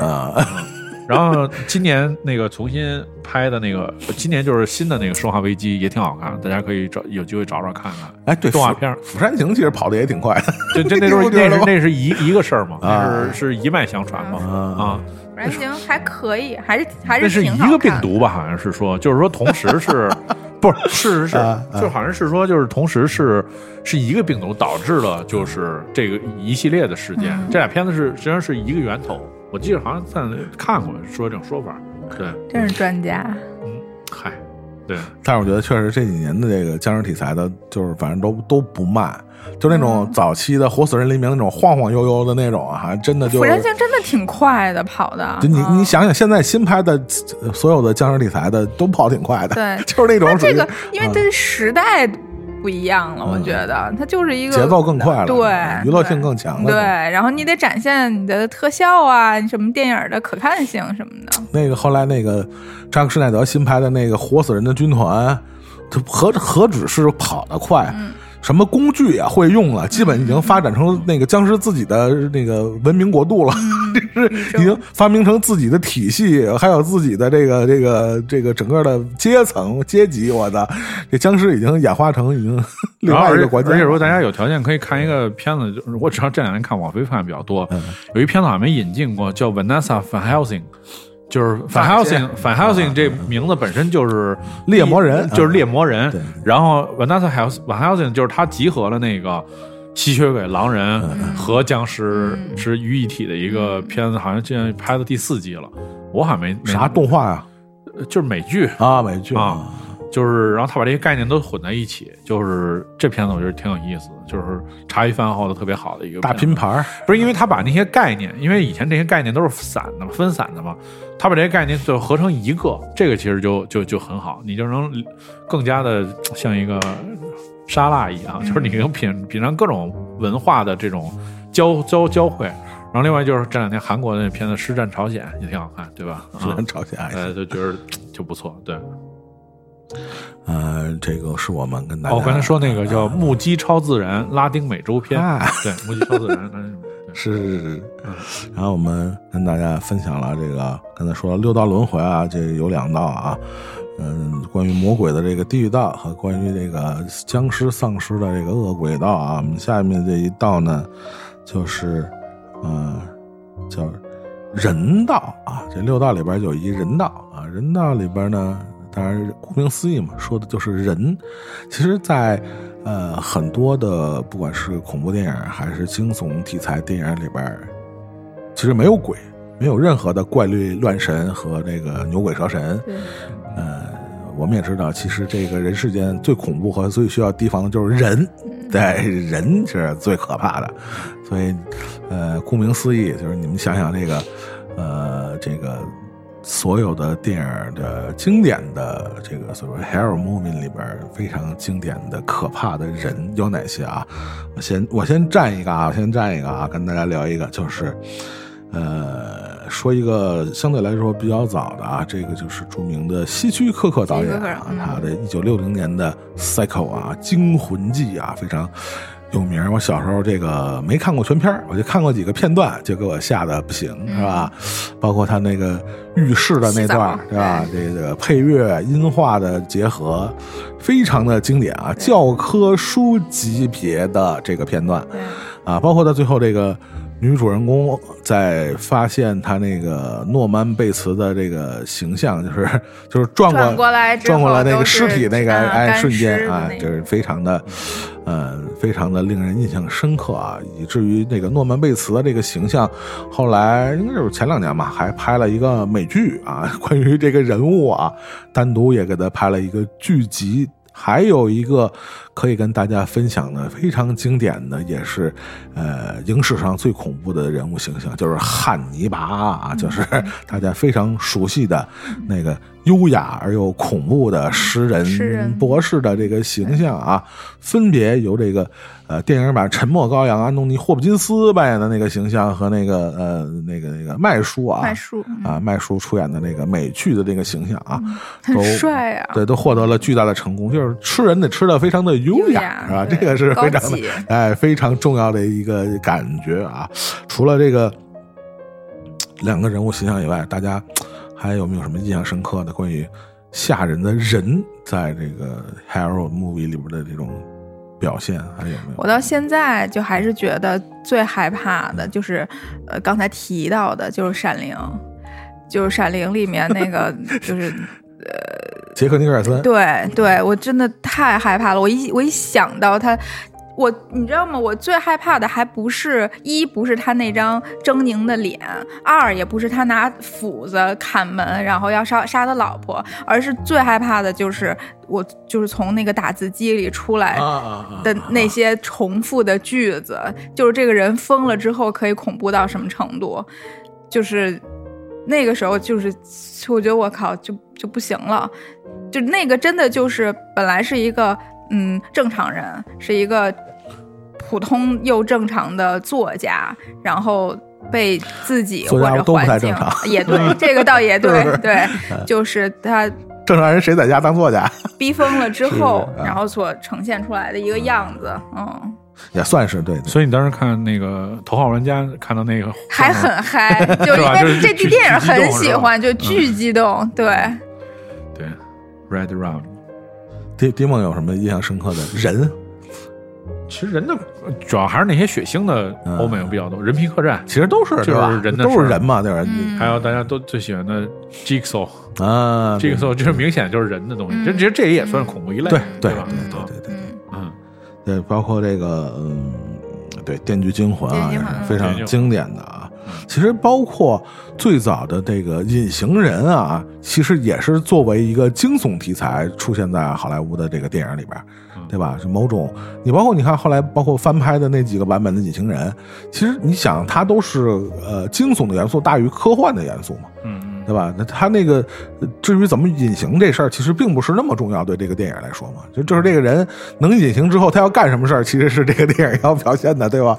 Speaker 2: 然后今年那个重新拍的那个，今年就是新的那个《生化危机》也挺好看，大家可以找有机会找找看看。
Speaker 1: 哎，对，
Speaker 2: 动画片《
Speaker 1: 釜山行》其实跑的也挺快的，
Speaker 2: 这这 那是那是那是一一个事儿嘛，是是一脉相传嘛啊。
Speaker 3: 《釜山行》还可以，还是还是
Speaker 2: 那是一个病毒吧？好像是说，就是说同时是，不是是是是，就好像是说，就是同时是是一个病毒导致了就是这个一系列的事件。这俩片子是实际上是一个源头。我记得好像在看过说这种说法，对，
Speaker 3: 真是专家。
Speaker 2: 嗯，嗨，对。
Speaker 1: 但是我觉得确实这几年的这个僵尸题材的，就是反正都都不慢，就那种早期的《活死人黎明》那种晃晃悠悠的那种啊，真的就。
Speaker 3: 釜山行真的挺快的，跑的。
Speaker 1: 就你你想想，现在新拍的所有的僵尸题材的都跑挺快的，
Speaker 3: 对，
Speaker 1: 就是那种。
Speaker 3: 这个因为这时代。不一样了，我觉得它就是一个
Speaker 1: 节奏更快了，
Speaker 3: 对，
Speaker 1: 娱乐性更强了，
Speaker 3: 对。然后你得展现你的特效啊，什么电影的可看性什么的。
Speaker 1: 那个后来那个扎克施奈德新拍的那个《活死人的军团》，它何何止是跑得快。什么工具也会用了，基本已经发展成那个僵尸自己的那个文明国度了，是已经发明成自己的体系，还有自己的这个这个这个整个的阶层阶级。我的这僵尸已经演化成已经 另外一个国家。
Speaker 2: 而且如果大家有条件，可以看一个片子，就是我只要这两年看网飞看的比较多，有一片子好像没引进过，叫《Vanessa Van Helsing》。就是反 Helsing，反 Helsing 这名字本身就是
Speaker 1: 猎魔人，
Speaker 2: 就是猎魔人。然后 Vanessa Helsing，反 Helsing 就是他集合了那个吸血鬼、狼人和僵尸是于一体的一个片子，好像现在拍到第四季了。我好像没
Speaker 1: 啥动画呀，
Speaker 2: 就是美剧。
Speaker 1: 啊，美剧
Speaker 2: 啊。就是，然后他把这些概念都混在一起，就是这片子我觉得挺有意思的，就是茶余饭后的特别好的一个
Speaker 1: 大拼盘
Speaker 2: 不是因为他把那些概念，因为以前这些概念都是散的、分散的嘛，他把这些概念最后合成一个，这个其实就就就很好，你就能更加的像一个沙拉一样，就是你能品品尝各种文化的这种交交交汇。然后另外就是这两天韩国那片子《师战朝鲜》也挺好看，对吧？
Speaker 1: 师战朝鲜，
Speaker 2: 呃，就觉得就不错，对。
Speaker 1: 呃，这个是我们跟大家。
Speaker 2: 我刚才说那个叫《目击超自然》拉丁美洲篇，对，《目击超自然》。
Speaker 1: 是是是。然后我们跟大家分享了这个，刚才说了六道轮回啊，这有两道啊，嗯，关于魔鬼的这个地狱道和关于这个僵尸丧尸的这个恶鬼道啊。我们下面这一道呢，就是嗯，叫人道啊。这六道里边有一人道啊，人道里边呢，当然顾名思义嘛，说的就是人。其实，在呃，很多的不管是恐怖电影还是惊悚题材电影里边，其实没有鬼，没有任何的怪力乱神和这个牛鬼蛇神。呃，我们也知道，其实这个人世间最恐怖和最需要提防的就是人，对，人是最可怕的。所以，呃，顾名思义，就是你们想想这个，呃，这个。所有的电影的经典的这个所谓 horror movie 里边非常经典的可怕的人有哪些啊？我先我先占一个啊，我先占一个啊，跟大家聊一个，就是呃，说一个相对来说比较早的啊，这个就是著名的希区柯克导演啊，他的一九六零年的 Psycho 啊，惊魂记啊，非常。有名我小时候这个没看过全片我就看过几个片段，就给我吓得不行，是吧？包括他那个浴室的那段，是吧？这个配乐音画的结合，非常的经典啊，教科书级别的这个片段，啊，包括到最后这个。女主人公在发现他那个诺曼贝茨的这个形象，就是 就是转
Speaker 3: 过来
Speaker 1: 转过来那个尸体那个哎瞬间啊，就是非常的，呃，非常的令人印象深刻啊，以至于那个诺曼贝茨的这个形象，后来应该就是前两年吧，还拍了一个美剧啊，关于这个人物啊，单独也给他拍了一个剧集。还有一个可以跟大家分享的非常经典的，也是呃影史上最恐怖的人物形象，就是汉尼拔啊，就是大家非常熟悉的那个优雅而又恐怖的诗人博士的这个形象啊，分别由这个。呃，电影版《沉默羔羊》安东尼·霍普金斯扮演的那个形象和那个呃那个那个麦叔啊，
Speaker 3: 麦叔
Speaker 1: 啊，麦叔出演的那个美剧的那个形象啊，
Speaker 3: 很帅啊，
Speaker 1: 对，都获得了巨大的成功。就是吃人得吃的非常的优雅，是吧？这个是非常的 哎非常重要的一个感觉啊。除了这个两个人物形象以外，大家还有没有什么印象深刻的关于吓人的人在这个 Hero Movie 里边的这种？表现还有没有？
Speaker 3: 我到现在就还是觉得最害怕的就是，呃，刚才提到的就是《闪灵》，就是《闪灵》里面那个，就是呃，
Speaker 1: 杰克尼克尔森。
Speaker 3: 对对，我真的太害怕了。我一我一想到他。我你知道吗？我最害怕的还不是一，不是他那张狰狞的脸；二，也不是他拿斧子砍门，然后要杀杀他老婆，而是最害怕的就是我，就是从那个打字机里出来的那些重复的句子。就是这个人疯了之后可以恐怖到什么程度？就是那个时候，就是我觉得我靠，就就不行了。就那个真的就是本来是一个。嗯，正常人是一个普通又正常的作家，然后被自己或者环境也对，这个倒也 对，对，就是他
Speaker 1: 正常人谁在家当作家？
Speaker 3: 逼疯了之后，然后所呈现出来的一个样子，嗯，
Speaker 1: 也算是对。
Speaker 2: 所以你当时看那个《头号玩家》，看到那个
Speaker 3: 还很嗨，就 因为这部电影很喜欢，就巨激动，对，
Speaker 2: 对，Red Round。
Speaker 1: 迪迪梦有什么印象深刻的人？
Speaker 2: 其实人的主要还是那些血腥的欧美比较多，人皮客栈。
Speaker 1: 其实都是
Speaker 2: 就是人的
Speaker 1: 都是人嘛，对吧？
Speaker 2: 还有大家都最喜欢的 Jigsaw
Speaker 1: 啊
Speaker 2: ，Jigsaw 就是明显就是人的东西，这其实这也算是恐怖一类，
Speaker 1: 对对
Speaker 2: 吧？
Speaker 1: 对对对对，包括这个嗯，对《电锯惊魂》啊，也是非常经典的啊。其实包括最早的这个隐形人啊，其实也是作为一个惊悚题材出现在好莱坞的这个电影里边，对吧？是某种你包括你看后来包括翻拍的那几个版本的隐形人，其实你想它都是呃惊悚的元素大于科幻的元素嘛，
Speaker 2: 嗯
Speaker 1: 对吧？那他那个至于怎么隐形这事儿，其实并不是那么重要，对这个电影来说嘛，就就是这个人能隐形之后，他要干什么事儿，其实是这个电影要表现的，对吧？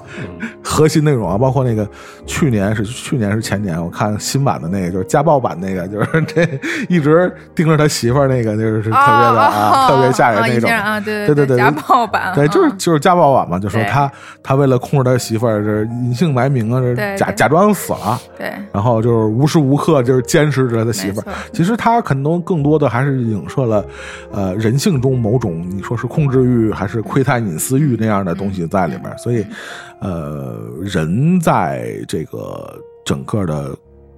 Speaker 1: 核心内容啊，包括那个去年是去年是前年，我看新版的那个就是家暴版那个，就是这一直盯着他媳妇儿那个，就是特别的啊，特别吓人那种
Speaker 3: 啊，
Speaker 1: 对
Speaker 3: 对
Speaker 1: 对对，
Speaker 3: 家暴版，
Speaker 1: 对，就是就是家暴版嘛，就说他他为了控制他媳妇儿，这隐姓埋名啊，这假假装死了，
Speaker 3: 对，
Speaker 1: 然后就是无时无刻就是监视着他媳妇儿。其实他可能更多的还是影射了，呃，人性中某种你说是控制欲还是窥探隐私欲那样的东西在里面。所以，呃，人在这个整个的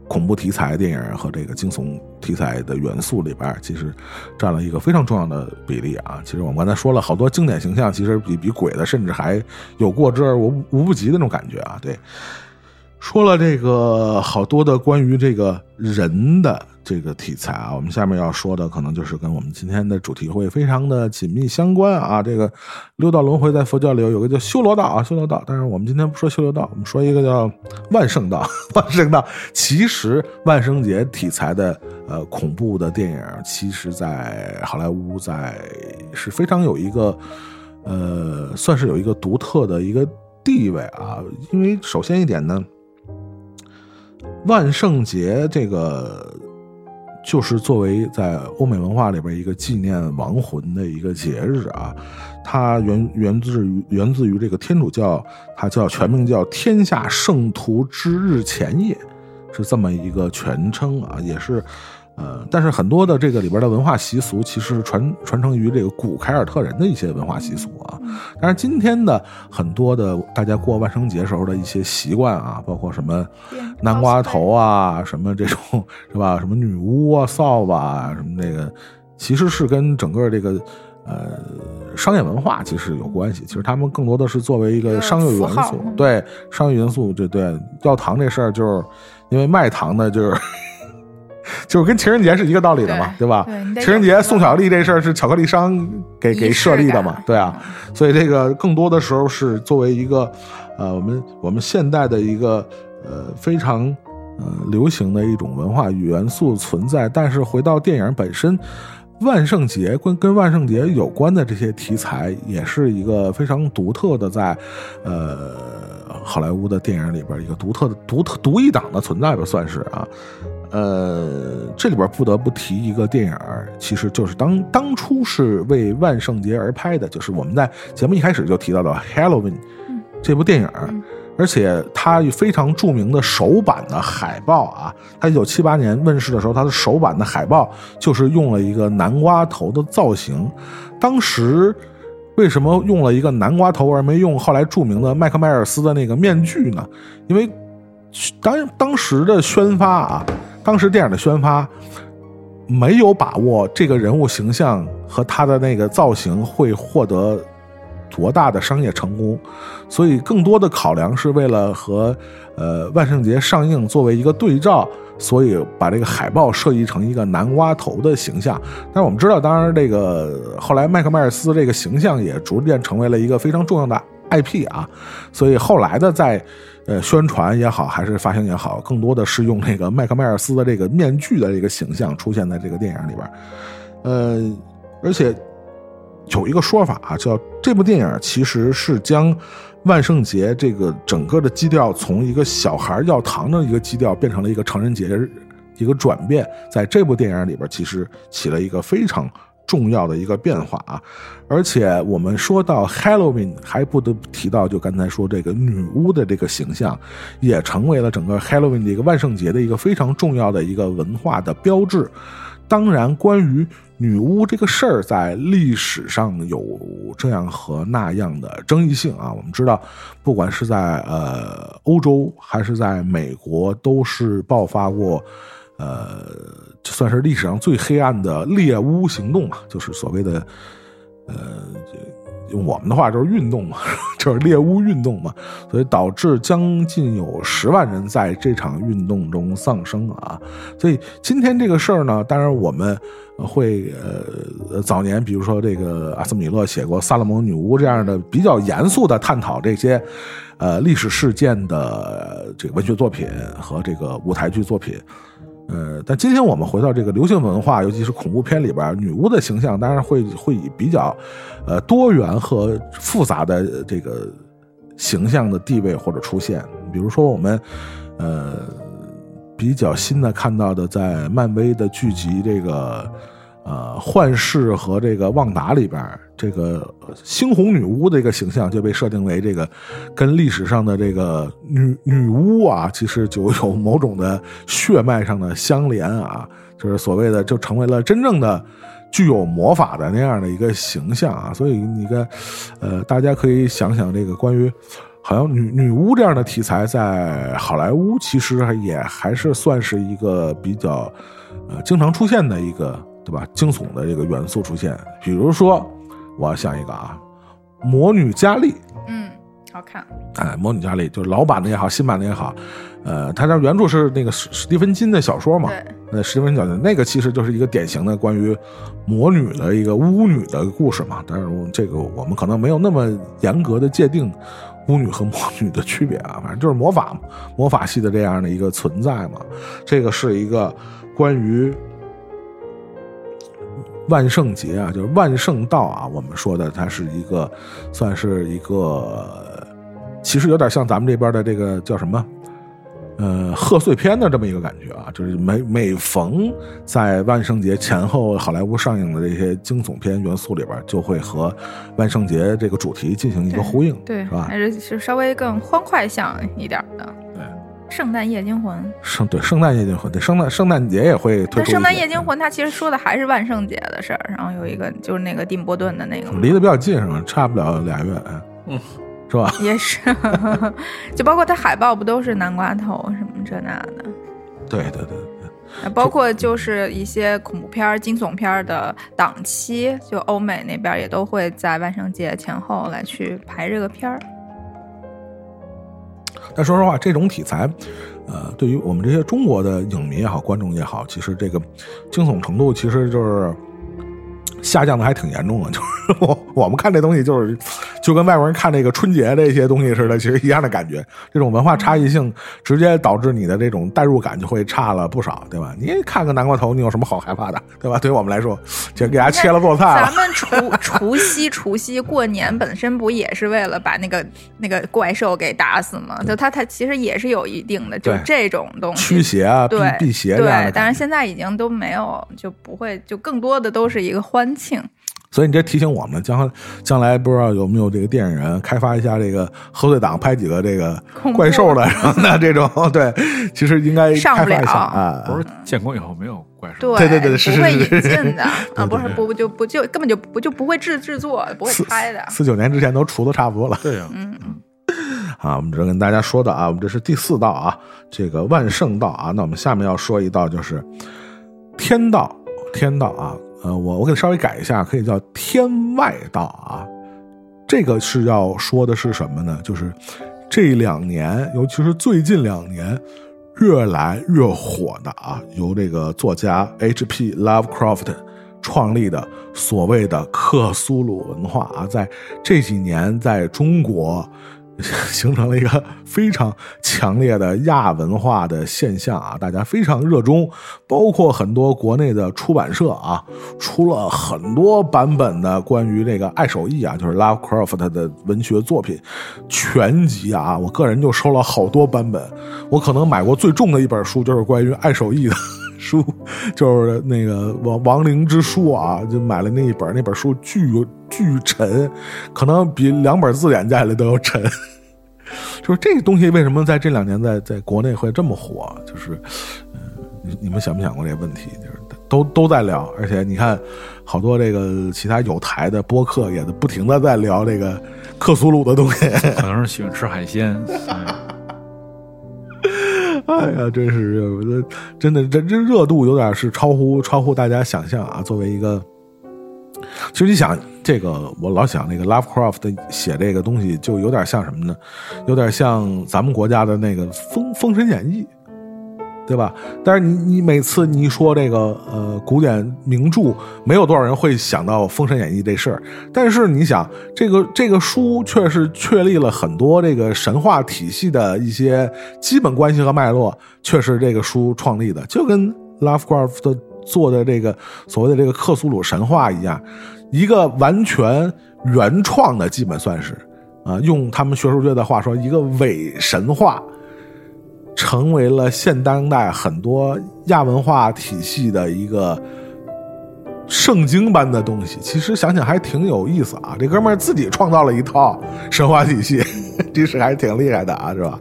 Speaker 1: 恐怖题材电影和这个惊悚题材的元素里边，其实占了一个非常重要的比例啊。其实我们刚才说了好多经典形象，其实比比鬼的甚至还有过之而无无不及的那种感觉啊。对。说了这个好多的关于这个人的这个题材啊，我们下面要说的可能就是跟我们今天的主题会非常的紧密相关啊。这个六道轮回在佛教里有个叫修罗道啊，修罗道。但是我们今天不说修罗道，我们说一个叫万圣道。万圣道其实万圣节题材的呃恐怖的电影，其实在好莱坞在是非常有一个呃算是有一个独特的一个地位啊。因为首先一点呢。万圣节这个，就是作为在欧美文化里边一个纪念亡魂的一个节日啊，它源源自于源自于这个天主教，它叫全名叫天下圣徒之日前夜，是这么一个全称啊，也是。呃，但是很多的这个里边的文化习俗，其实传传承于这个古凯尔特人的一些文化习俗啊。但是今天的很多的大家过万圣节时候的一些习惯啊，包括什么南瓜头啊，什么这种是吧？什么女巫啊、扫把啊，什么这个，其实是跟整个这个呃商业文化其实有关系。其实他们更多的是作为一个商业元素，对商业元素，对对，要糖这事儿就是因为卖糖的，就是。就是跟情人节是一个道理的嘛，对吧？情人节送巧克力这事儿是巧克力商给给设立的嘛，对啊。所以这个更多的时候是作为一个，呃，我们我们现代的一个呃非常呃流行的一种文化元素存在。但是回到电影本身，万圣节跟跟万圣节有关的这些题材，也是一个非常独特的在呃好莱坞的电影里边一个独特的独特独一档的存在吧，算是啊。呃，这里边不得不提一个电影，其实就是当当初是为万圣节而拍的，就是我们在节目一开始就提到的《Halloween》这部电影，而且它非常著名的首版的海报啊，它一九七八年问世的时候，它的首版的海报就是用了一个南瓜头的造型。当时为什么用了一个南瓜头而没用后来著名的麦克迈尔斯的那个面具呢？因为当当时的宣发啊。当时电影的宣发没有把握这个人物形象和他的那个造型会获得多大的商业成功，所以更多的考量是为了和呃万圣节上映作为一个对照，所以把这个海报设计成一个南瓜头的形象。但是我们知道，当然这个后来麦克迈尔斯这个形象也逐渐成为了一个非常重要的 IP 啊，所以后来的在。呃，宣传也好，还是发行也好，更多的是用那个麦克迈尔斯的这个面具的这个形象出现在这个电影里边。呃，而且有一个说法啊，叫这部电影其实是将万圣节这个整个的基调从一个小孩要糖的一个基调变成了一个成人节，一个转变，在这部电影里边其实起了一个非常。重要的一个变化啊，而且我们说到 Halloween，还不得不提到，就刚才说这个女巫的这个形象，也成为了整个 Halloween 的一个万圣节的一个非常重要的一个文化的标志。当然，关于女巫这个事儿，在历史上有这样和那样的争议性啊。我们知道，不管是在呃欧洲还是在美国，都是爆发过。呃，算是历史上最黑暗的猎巫行动嘛，就是所谓的，呃，用我们的话就是运动嘛，就是猎巫运动嘛，所以导致将近有十万人在这场运动中丧生啊。所以今天这个事儿呢，当然我们会呃，早年比如说这个阿斯米勒写过《萨勒蒙女巫》这样的比较严肃的探讨这些呃历史事件的这个文学作品和这个舞台剧作品。呃，但今天我们回到这个流行文化，尤其是恐怖片里边，女巫的形象当然会会以比较呃多元和复杂的这个形象的地位或者出现。比如说我们呃比较新的看到的，在漫威的剧集这个。呃，幻视和这个旺达里边，这个猩红女巫的一个形象就被设定为这个跟历史上的这个女女巫啊，其实就有某种的血脉上的相连啊，就是所谓的就成为了真正的具有魔法的那样的一个形象啊。所以你看呃，大家可以想想这个关于好像女女巫这样的题材，在好莱坞其实也还是算是一个比较呃经常出现的一个。对吧？惊悚的这个元素出现，比如说，我想一个啊，魔女佳丽，
Speaker 3: 嗯，好看。
Speaker 1: 哎，魔女佳丽就是老版的也好，新版的也好，呃，它这原著是那个史史蒂芬金的小说嘛？
Speaker 3: 对。
Speaker 1: 那史蒂芬金小说那个其实就是一个典型的关于魔女的一个巫女的故事嘛。但是这个我们可能没有那么严格的界定巫女和魔女的区别啊，反正就是魔法魔法系的这样的一个存在嘛。这个是一个关于。万圣节啊，就是万圣道啊，我们说的它是一个，算是一个，其实有点像咱们这边的这个叫什么，呃，贺岁片的这么一个感觉啊，就是每每逢在万圣节前后，好莱坞上映的这些惊悚片元素里边，就会和万圣节这个主题进行一个呼应，
Speaker 3: 对，
Speaker 1: 是吧？
Speaker 3: 还是是稍微更欢快向一点的。圣诞夜惊魂，
Speaker 1: 圣对圣诞夜惊魂，对圣诞圣诞节也会推出。
Speaker 3: 圣诞夜惊魂，它其实说的还是万圣节的事儿。然后有一个就是那个蒂姆波顿的那个，
Speaker 1: 离得比较近是吗？差不了俩月，嗯，是吧？
Speaker 3: 也是，就包括它海报不都是南瓜头什么这那的？
Speaker 1: 对对对对，
Speaker 3: 包括就是一些恐怖片、惊悚片的档期，就欧美那边也都会在万圣节前后来去排这个片儿。
Speaker 1: 但说实话，这种题材，呃，对于我们这些中国的影迷也好，观众也好，其实这个惊悚程度，其实就是。下降的还挺严重的，就是我我们看这东西就是就跟外国人看这个春节这些东西似的，其实一样的感觉。这种文化差异性直接导致你的这种代入感就会差了不少，对吧？你看个南瓜头，你有什么好害怕的，对吧？对于我们来说，就给他切了做菜了。
Speaker 3: 咱们除除夕除夕过年本身不也是为了把那个那个怪兽给打死吗？就它它其实也是有一定的就这种东西
Speaker 1: 驱邪啊，
Speaker 3: 避
Speaker 1: 辟邪
Speaker 3: 对，但是现在已经都没有，就不会，就更多的都是一个欢。庆，
Speaker 1: 所以你这提醒我们，将将来不知道有没有这个电影人开发一下这个贺岁档拍几个这个怪兽的，那这种 对，其实应该
Speaker 3: 上不了。
Speaker 1: 啊。
Speaker 2: 不是建国以后没有怪
Speaker 3: 兽，
Speaker 1: 对对对，是
Speaker 3: 不会引进的。啊，不是不不就不就根本就不就不会制制作，不会拍的。
Speaker 1: 四九年之前都出的差不多了，
Speaker 2: 对呀，
Speaker 3: 嗯。嗯。
Speaker 1: 啊，我们这跟大家说的啊，我们这是第四道啊，这个万圣道啊，那我们下面要说一道就是天道，天道啊。呃，我我给稍微改一下，可以叫天外道啊。这个是要说的是什么呢？就是这两年，尤其是最近两年，越来越火的啊，由这个作家 H.P. Lovecraft 创立的所谓的克苏鲁文化啊，在这几年在中国。形成了一个非常强烈的亚文化的现象啊！大家非常热衷，包括很多国内的出版社啊，出了很多版本的关于这个爱手艺啊，就是 Lovecraft 的文学作品全集啊。我个人就收了好多版本，我可能买过最重的一本书就是关于爱手艺的 书，就是那个《亡亡灵之书》啊，就买了那一本，那本书巨巨沉，可能比两本字典加起来都要沉。就是这个东西为什么在这两年在在国内会这么火？就是，嗯，你你们想没想过这个问题？就是都都在聊，而且你看，好多这个其他有台的播客也不停的在聊这个克苏鲁的东西。
Speaker 2: 可能是喜欢吃海鲜。
Speaker 1: 哎呀，真是，我觉得真的这这热度有点是超乎超乎大家想象啊！作为一个。其实你想，这个我老想那个 Lovecraft 写这个东西，就有点像什么呢？有点像咱们国家的那个《封封神演义》，对吧？但是你你每次你一说这个呃古典名著，没有多少人会想到《封神演义》这事儿。但是你想，这个这个书却是确立了很多这个神话体系的一些基本关系和脉络，却是这个书创立的，就跟 Lovecraft 的做的这个所谓的这个克苏鲁神话一样，一个完全原创的，基本算是啊，用他们学术界的话说，一个伪神话。成为了现当代很多亚文化体系的一个圣经般的东西。其实想想还挺有意思啊！这哥们儿自己创造了一套神话体系，这是还是挺厉害的啊，是吧？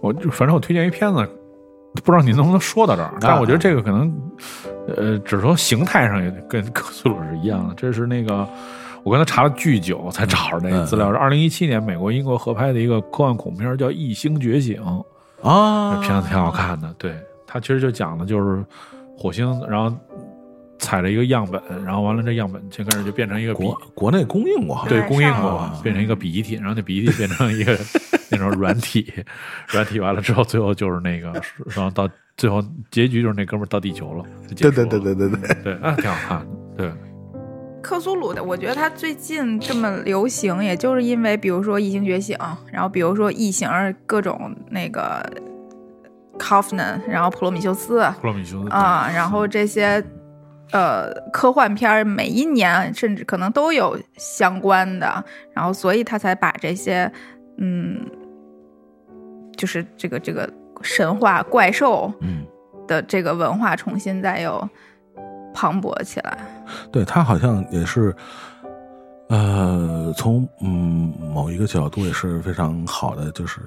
Speaker 2: 我就反正我推荐一片子，不知道你能不能说到这儿？但我觉得这个可能，呃，只是说形态上也跟克苏鲁是一样的。这是那个。我刚才查了巨久才找着那个资料，是二零一七年美国英国合拍的一个科幻恐怖片，叫《异星觉醒》
Speaker 1: 啊，
Speaker 2: 这片子挺好看的。对，它其实就讲的就是火星，然后采了一个样本，然后完了这样本先开始就变成一个
Speaker 1: 国国内供应过，
Speaker 2: 对，供应过，变成一个鼻涕，然后那鼻涕变成一个 那种软体，软体完了之后，最后就是那个，然后到最后结局就是那哥们儿到地球了，
Speaker 1: 对对对对对
Speaker 2: 对对，啊，挺好看的，对。
Speaker 3: 克苏鲁的，我觉得它最近这么流行，也就是因为，比如说《异形觉醒》，然后比如说《异形》各种那个 c o f f n 然后《普罗米修斯》，
Speaker 2: 普罗米修斯
Speaker 3: 啊，然后这些呃科幻片每一年甚至可能都有相关的，然后所以他才把这些嗯，就是这个这个神话怪兽嗯的这个文化重新再又。磅礴起来，
Speaker 1: 对他好像也是，呃，从嗯某一个角度也是非常好的，就是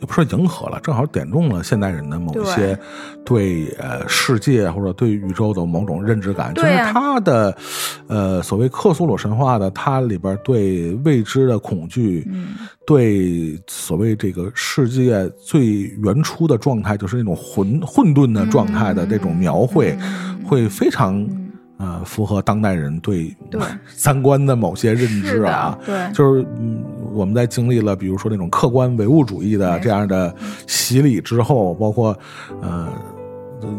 Speaker 1: 也不说迎合了，正好点中了现代人的某一些对呃世界或者对宇宙的某种认知感。就是他的呃所谓克苏鲁神话的，它里边对未知的恐惧，对所谓这个世界最原初的状态，就是那种混混沌的状态的这种描绘。会非常呃符合当代人对 三观的某些认知啊，
Speaker 3: 对，
Speaker 1: 就是嗯我们在经历了比如说那种客观唯物主义的这样的洗礼之后，包括呃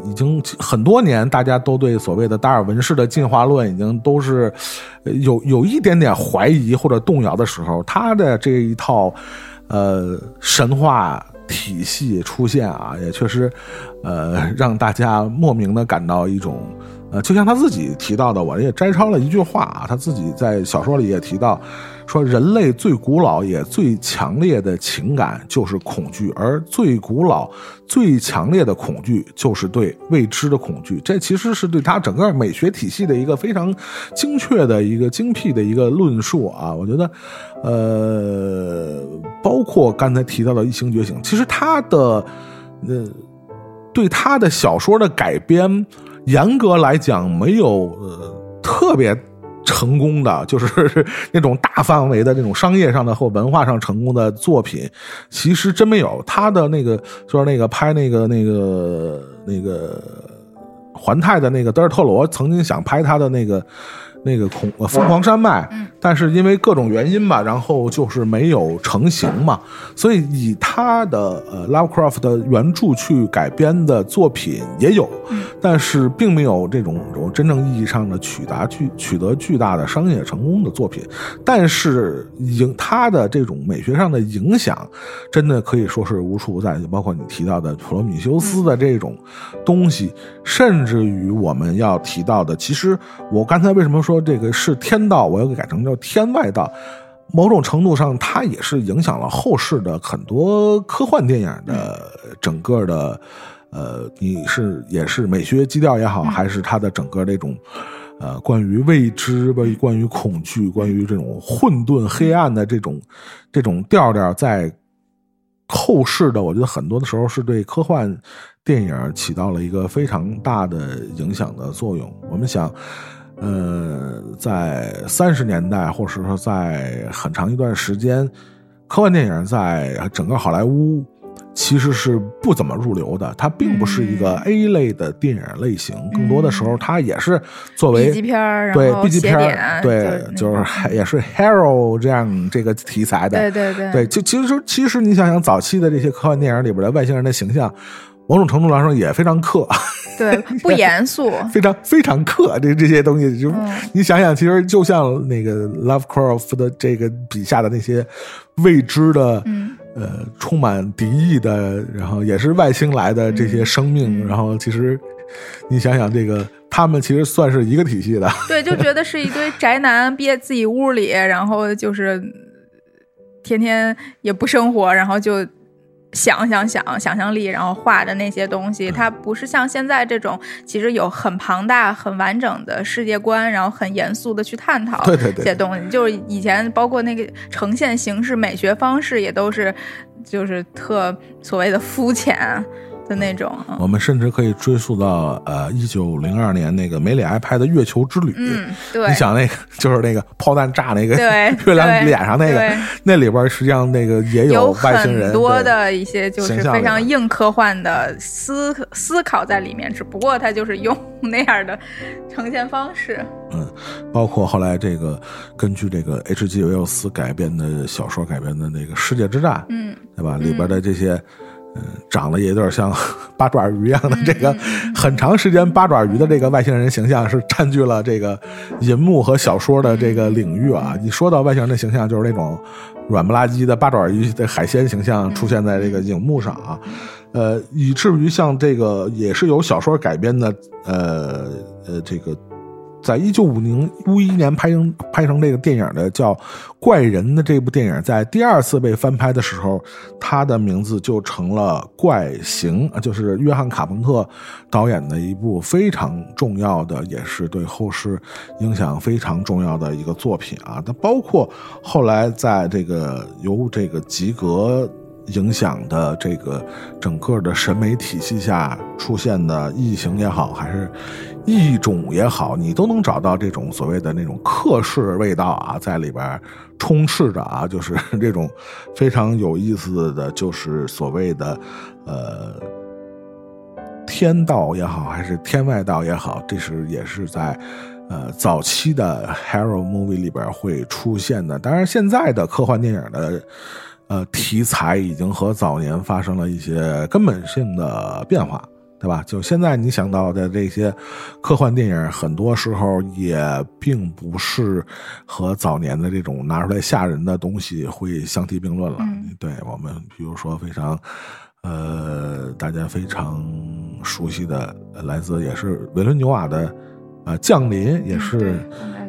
Speaker 1: 已经很多年，大家都对所谓的达尔文式的进化论已经都是有有一点点怀疑或者动摇的时候，他的这一套呃神话。体系出现啊，也确实，呃，让大家莫名的感到一种，呃，就像他自己提到的，我也摘抄了一句话啊，他自己在小说里也提到。说人类最古老也最强烈的情感就是恐惧，而最古老、最强烈的恐惧就是对未知的恐惧。这其实是对他整个美学体系的一个非常精确的一个精辟的一个论述啊！我觉得，呃，包括刚才提到的《异星觉醒》，其实他的呃对他的小说的改编，严格来讲没有呃特别。成功的就是 那种大范围的那种商业上的或文化上成功的作品，其实真没有。他的那个就是那个拍那个那个那个环太的那个德尔特罗曾经想拍他的那个。那个恐呃疯狂山脉，但是因为各种原因吧，然后就是没有成型嘛，所以以他的呃 Lovecraft 的原著去改编的作品也有，但是并没有这种真正意义上的取达巨取得巨大的商业成功的作品，但是影他的这种美学上的影响，真的可以说是无处不在，就包括你提到的普罗米修斯的这种东西，甚至于我们要提到的，其实我刚才为什么说。说这个是天道，我要给改成叫天外道。某种程度上，它也是影响了后世的很多科幻电影的整个的，呃，你是也是美学基调也好，还是它的整个这种，呃，关于未知、关于关于恐惧、关于这种混沌黑暗的这种这种调调，在后世的，我觉得很多的时候是对科幻电影起到了一个非常大的影响的作用。我们想。呃，在三十年代，或者说在很长一段时间，科幻电影在整个好莱坞其实是不怎么入流的，它并不是一个 A 类的电影类型，更多的时候它也是作为
Speaker 3: B 级片儿，
Speaker 1: 对 B 级片儿，对，
Speaker 3: 就
Speaker 1: 就是也是 hero 这样这个题材的，
Speaker 3: 对对对。
Speaker 1: 对，就其实其实你想想早期的这些科幻电影里边的外星人的形象，某种程度来说也非常克，
Speaker 3: 对 不严肃，
Speaker 1: 非常非常克，这这些东西就、
Speaker 3: 嗯。
Speaker 1: 你想想，其实就像那个 Lovecraft 的这个笔下的那些未知的，
Speaker 3: 嗯。
Speaker 1: 呃，充满敌意的，然后也是外星来的这些生命，
Speaker 3: 嗯。
Speaker 1: 然后其实你想想，这个他们其实算是一个体系的，
Speaker 3: 对，就觉得是一堆宅男憋自己屋里，然后就是天天也不生活，然后就想想想想象力，然后画的那些东
Speaker 1: 嗯。
Speaker 3: 西，它不是像现在这种，其实有很庞大、很完整的世界观，然后很严肃的去探讨
Speaker 1: 对对对。
Speaker 3: 这些东西。就是以前包括那个呈现形式、美学方式，也都是就是特所谓的肤浅的那种。嗯
Speaker 1: 我们甚至可以追溯到呃一九零二年那个梅里埃拍的《月球之旅》。
Speaker 3: 嗯，对，
Speaker 1: 你想那个就是那个炮弹炸那个
Speaker 3: 对
Speaker 1: 月亮脸上那个，那里边实际上那个也
Speaker 3: 有
Speaker 1: 外星人
Speaker 3: 很多的一些就是非常硬科幻的思思考在里面，只不过它就是用那样的呈现方式。
Speaker 1: 嗯，包括后来这个根据这个 H.G. 威尔斯改编的小说改编的那个《世界之战》，
Speaker 3: 嗯，
Speaker 1: 对吧？里边的这些，嗯、长得也有点像 八爪鱼一样的这个，很长时间八爪鱼的这个外星人形象是占据了这个银幕和小说的这个领域啊。你说到外星人的形象，就是那种软不拉几的八爪鱼的海鲜形象出现在这个荧幕上啊。呃，以至于像这个也是由小说改编的，呃呃，这个在一九五零五一年拍成拍成这个电影的叫《怪人》的这部电影，在第二次被翻拍的时候，它的名字就成了《怪形》，啊就是约翰卡彭特导演的一部非常重要的，也是对后世影响非常重要的一个作品啊。它包括后来在这个由这个吉格。影响的这个整个的审美体系下出现的异形也好，还是异种也好，你都能找到这种所谓的那种克式味道啊，在里边充斥着啊，就是 这种非常有意思的，就是所谓的呃天道也好，还是天外道也好，这是也是在。呃，早期的 hero movie 里边会出现的，当然现在的科幻电影的呃题材已经和早年发生了一些根本性的变化，对吧？就现在你想到的这些科幻电影，很多时候也并不是和早年的这种拿出来吓人的东西会相提并论了。
Speaker 3: 嗯
Speaker 1: 对我们，比如说非常。呃，大家非常熟悉的，来自也是维伦纽瓦的，呃，降临也是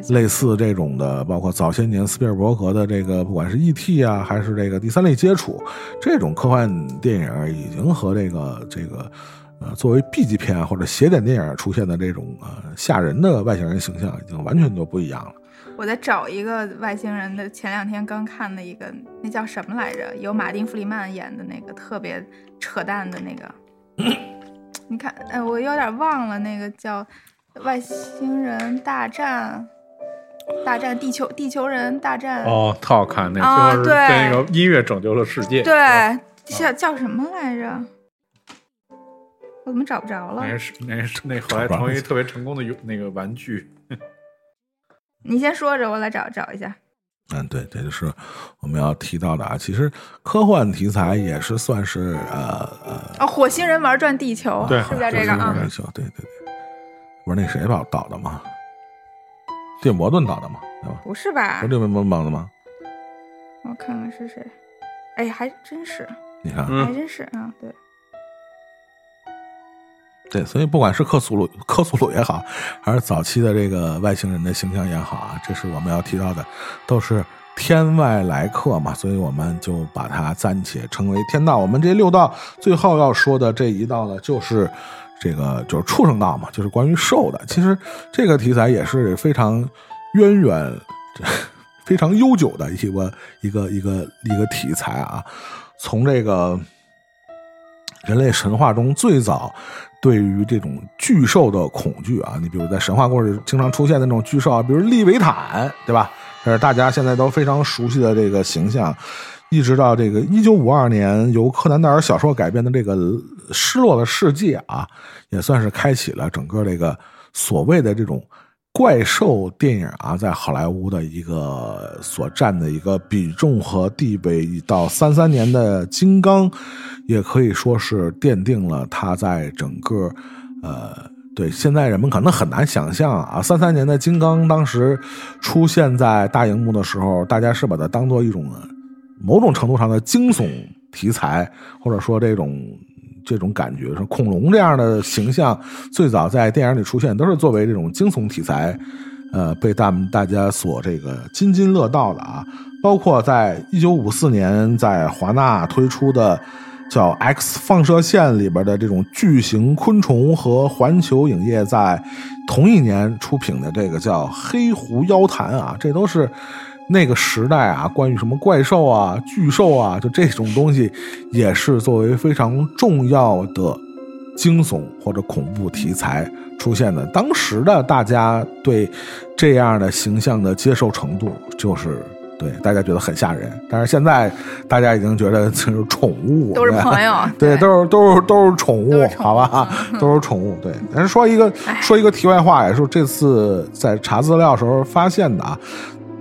Speaker 1: 类似这种的，包括早些年斯皮尔伯格的这个，不管是 E.T. 啊，还是这个第三类接触，这种科幻电影已经和这个这个呃作为 B 级片啊或者邪典电影出现的这种呃吓人的外星人形象，已经完全就不一样了。
Speaker 3: 我在找一个外星人的，前两天刚看的一个，那叫什么来着？有马丁·弗里曼演的那个特别扯淡的那个。你看，哎，我有点忘了，那个叫《外星人大战》，大战地球，地球人大战。
Speaker 2: 哦，特好看，那
Speaker 3: 啊
Speaker 2: 最后是
Speaker 3: 对
Speaker 2: 那个音乐拯救了世界。
Speaker 3: 对，叫叫什么来着？我怎么找不着了？
Speaker 2: 那是那是那后来成为特别成功的有那个玩具。
Speaker 3: 你先说着，我来找找一下。
Speaker 1: 嗯，对，这就是我们要提到的啊。其实科幻题材也是算是呃呃，
Speaker 3: 哦，火星人玩转地球，
Speaker 2: 对
Speaker 3: 是不是叫这个啊？
Speaker 1: 地球，对对对，不是那谁导导的吗？蒂姆·伯顿导的吗？对吧？
Speaker 3: 不是吧
Speaker 1: 不是？蒂姆·伯顿导的吗？
Speaker 3: 我看看是谁。哎，还真是，
Speaker 1: 你看，
Speaker 2: 嗯
Speaker 3: 还真是啊，对。
Speaker 1: 对，所以不管是克苏鲁、克苏鲁也好，还是早期的这个外星人的形象也好啊，这是我们要提到的，都是天外来客嘛，所以我们就把它暂且称为天道。我们这六道最后要说的这一道呢，就是这个就是畜生道嘛，就是关于兽的。其实这个题材也是非常渊源、非常悠久的一个一个一个一个题材啊，从这个。人类神话中最早对于这种巨兽的恐惧啊，你比如在神话故事经常出现的那种巨兽啊，比如利维坦，对吧？这是大家现在都非常熟悉的这个形象，一直到这个一九五二年由柯南道尔小说改编的这个《失落的世界》啊，也算是开启了整个这个所谓的这种怪兽电影啊，在好莱坞的一个所占的一个比重和地位。到三三年的《金刚》，也可以说是奠定了他在整个呃。对，现在人们可能很难想象啊，三三年的金刚当时出现在大荧幕的时候，大家是把它当做一种某种程度上的惊悚题材，或者说这种这种感觉，说恐龙这样的形象最早在电影里出现，都是作为这种惊悚题材，呃，被大大家所这个津津乐道的啊。包括在一九五四年在华纳推出的。叫 X 放射线里边的这种巨型昆虫和环球影业在同一年出品的这个叫黑狐妖谈啊，这都是那个时代啊，关于什么怪兽啊、巨兽啊，就这种东西，也是作为非常重要的惊悚或者恐怖题材出现的。当时的大家对这样的形象的接受程度，就是。对，大家觉得很吓人，但是现在大家已经觉得这是 宠物，
Speaker 3: 都是朋友，
Speaker 1: 对，都是都是都是宠物，好吧，都是宠物。对，但是说一个说一个题外话，也是这次在查资料时候发现的啊。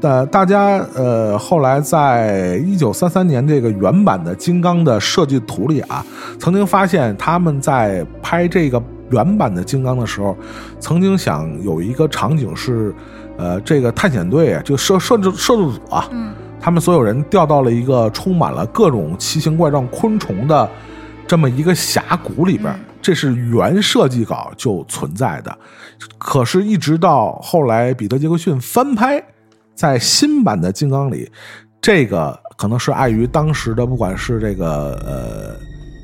Speaker 1: 呃，大家呃后来在一九三三年这个原版的金刚的设计图里啊，曾经发现他们在拍这个原版的金刚的时候，曾经想有一个场景是。呃，这个探险队啊就摄摄制摄制组啊，
Speaker 3: 嗯，
Speaker 1: 他们所有人掉到了一个充满了各种奇形怪状昆虫的这么一个峡谷里边，这是原设计稿就存在的。可是，一直到后来彼得·杰克逊翻拍，在新版的金刚里，这个可能是碍于当时的不管是这个呃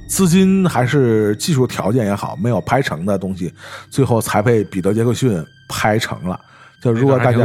Speaker 1: 资金还是技术条件也好，没有拍成的东西，最后才被彼得·杰克逊拍成了。就如果大家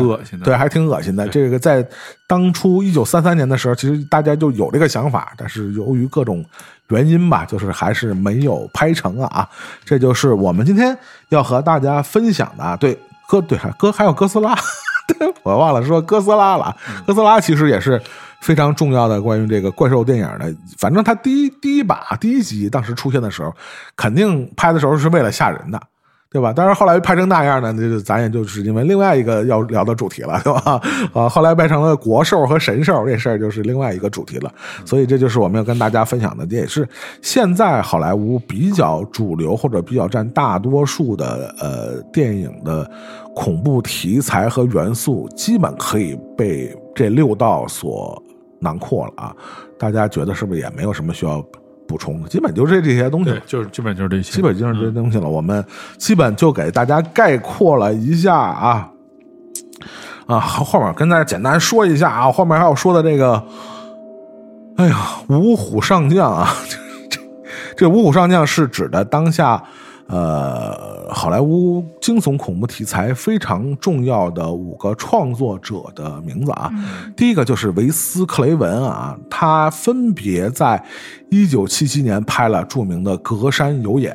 Speaker 1: 对还挺恶心的，这个在当初一九三三年的时候，其实大家就有这个想法，但是由于各种原因吧，就是还是没有拍成啊。这就是我们今天要和大家分享的啊。对哥，对哥还有哥斯拉，我忘了说哥斯拉了。哥斯拉其实也是非常重要的关于这个怪兽电影的。反正它第一第一把第一集当时出现的时候，肯定拍的时候是为了吓人的。对吧？但是后来拍成那样呢，那就咱也就是因为另外一个要聊的主题了，对吧？啊，后来拍成了国兽和神兽这事儿，就是另外一个主题了。所以这就是我们要跟大家分享的，这也是现在好莱坞比较主流或者比较占大多数的呃电影的恐怖题材和元素，基本可以被这六道所囊括了啊！大家觉得是不是也没有什么需要？补充基本就是这些东西，
Speaker 2: 就是基本就是这些，
Speaker 1: 基本就是这些东西了。我们基本就给大家概括了一下啊啊，后面跟大家简单说一下啊，后面还有说的这个，哎呀，五虎上将啊，这这五虎上将是指的当下。呃，好莱坞惊悚恐怖题材非常重要的五个创作者的名字啊，第一个就是维斯·克雷文啊，他分别在一九七七年拍了著名的《隔山有眼》，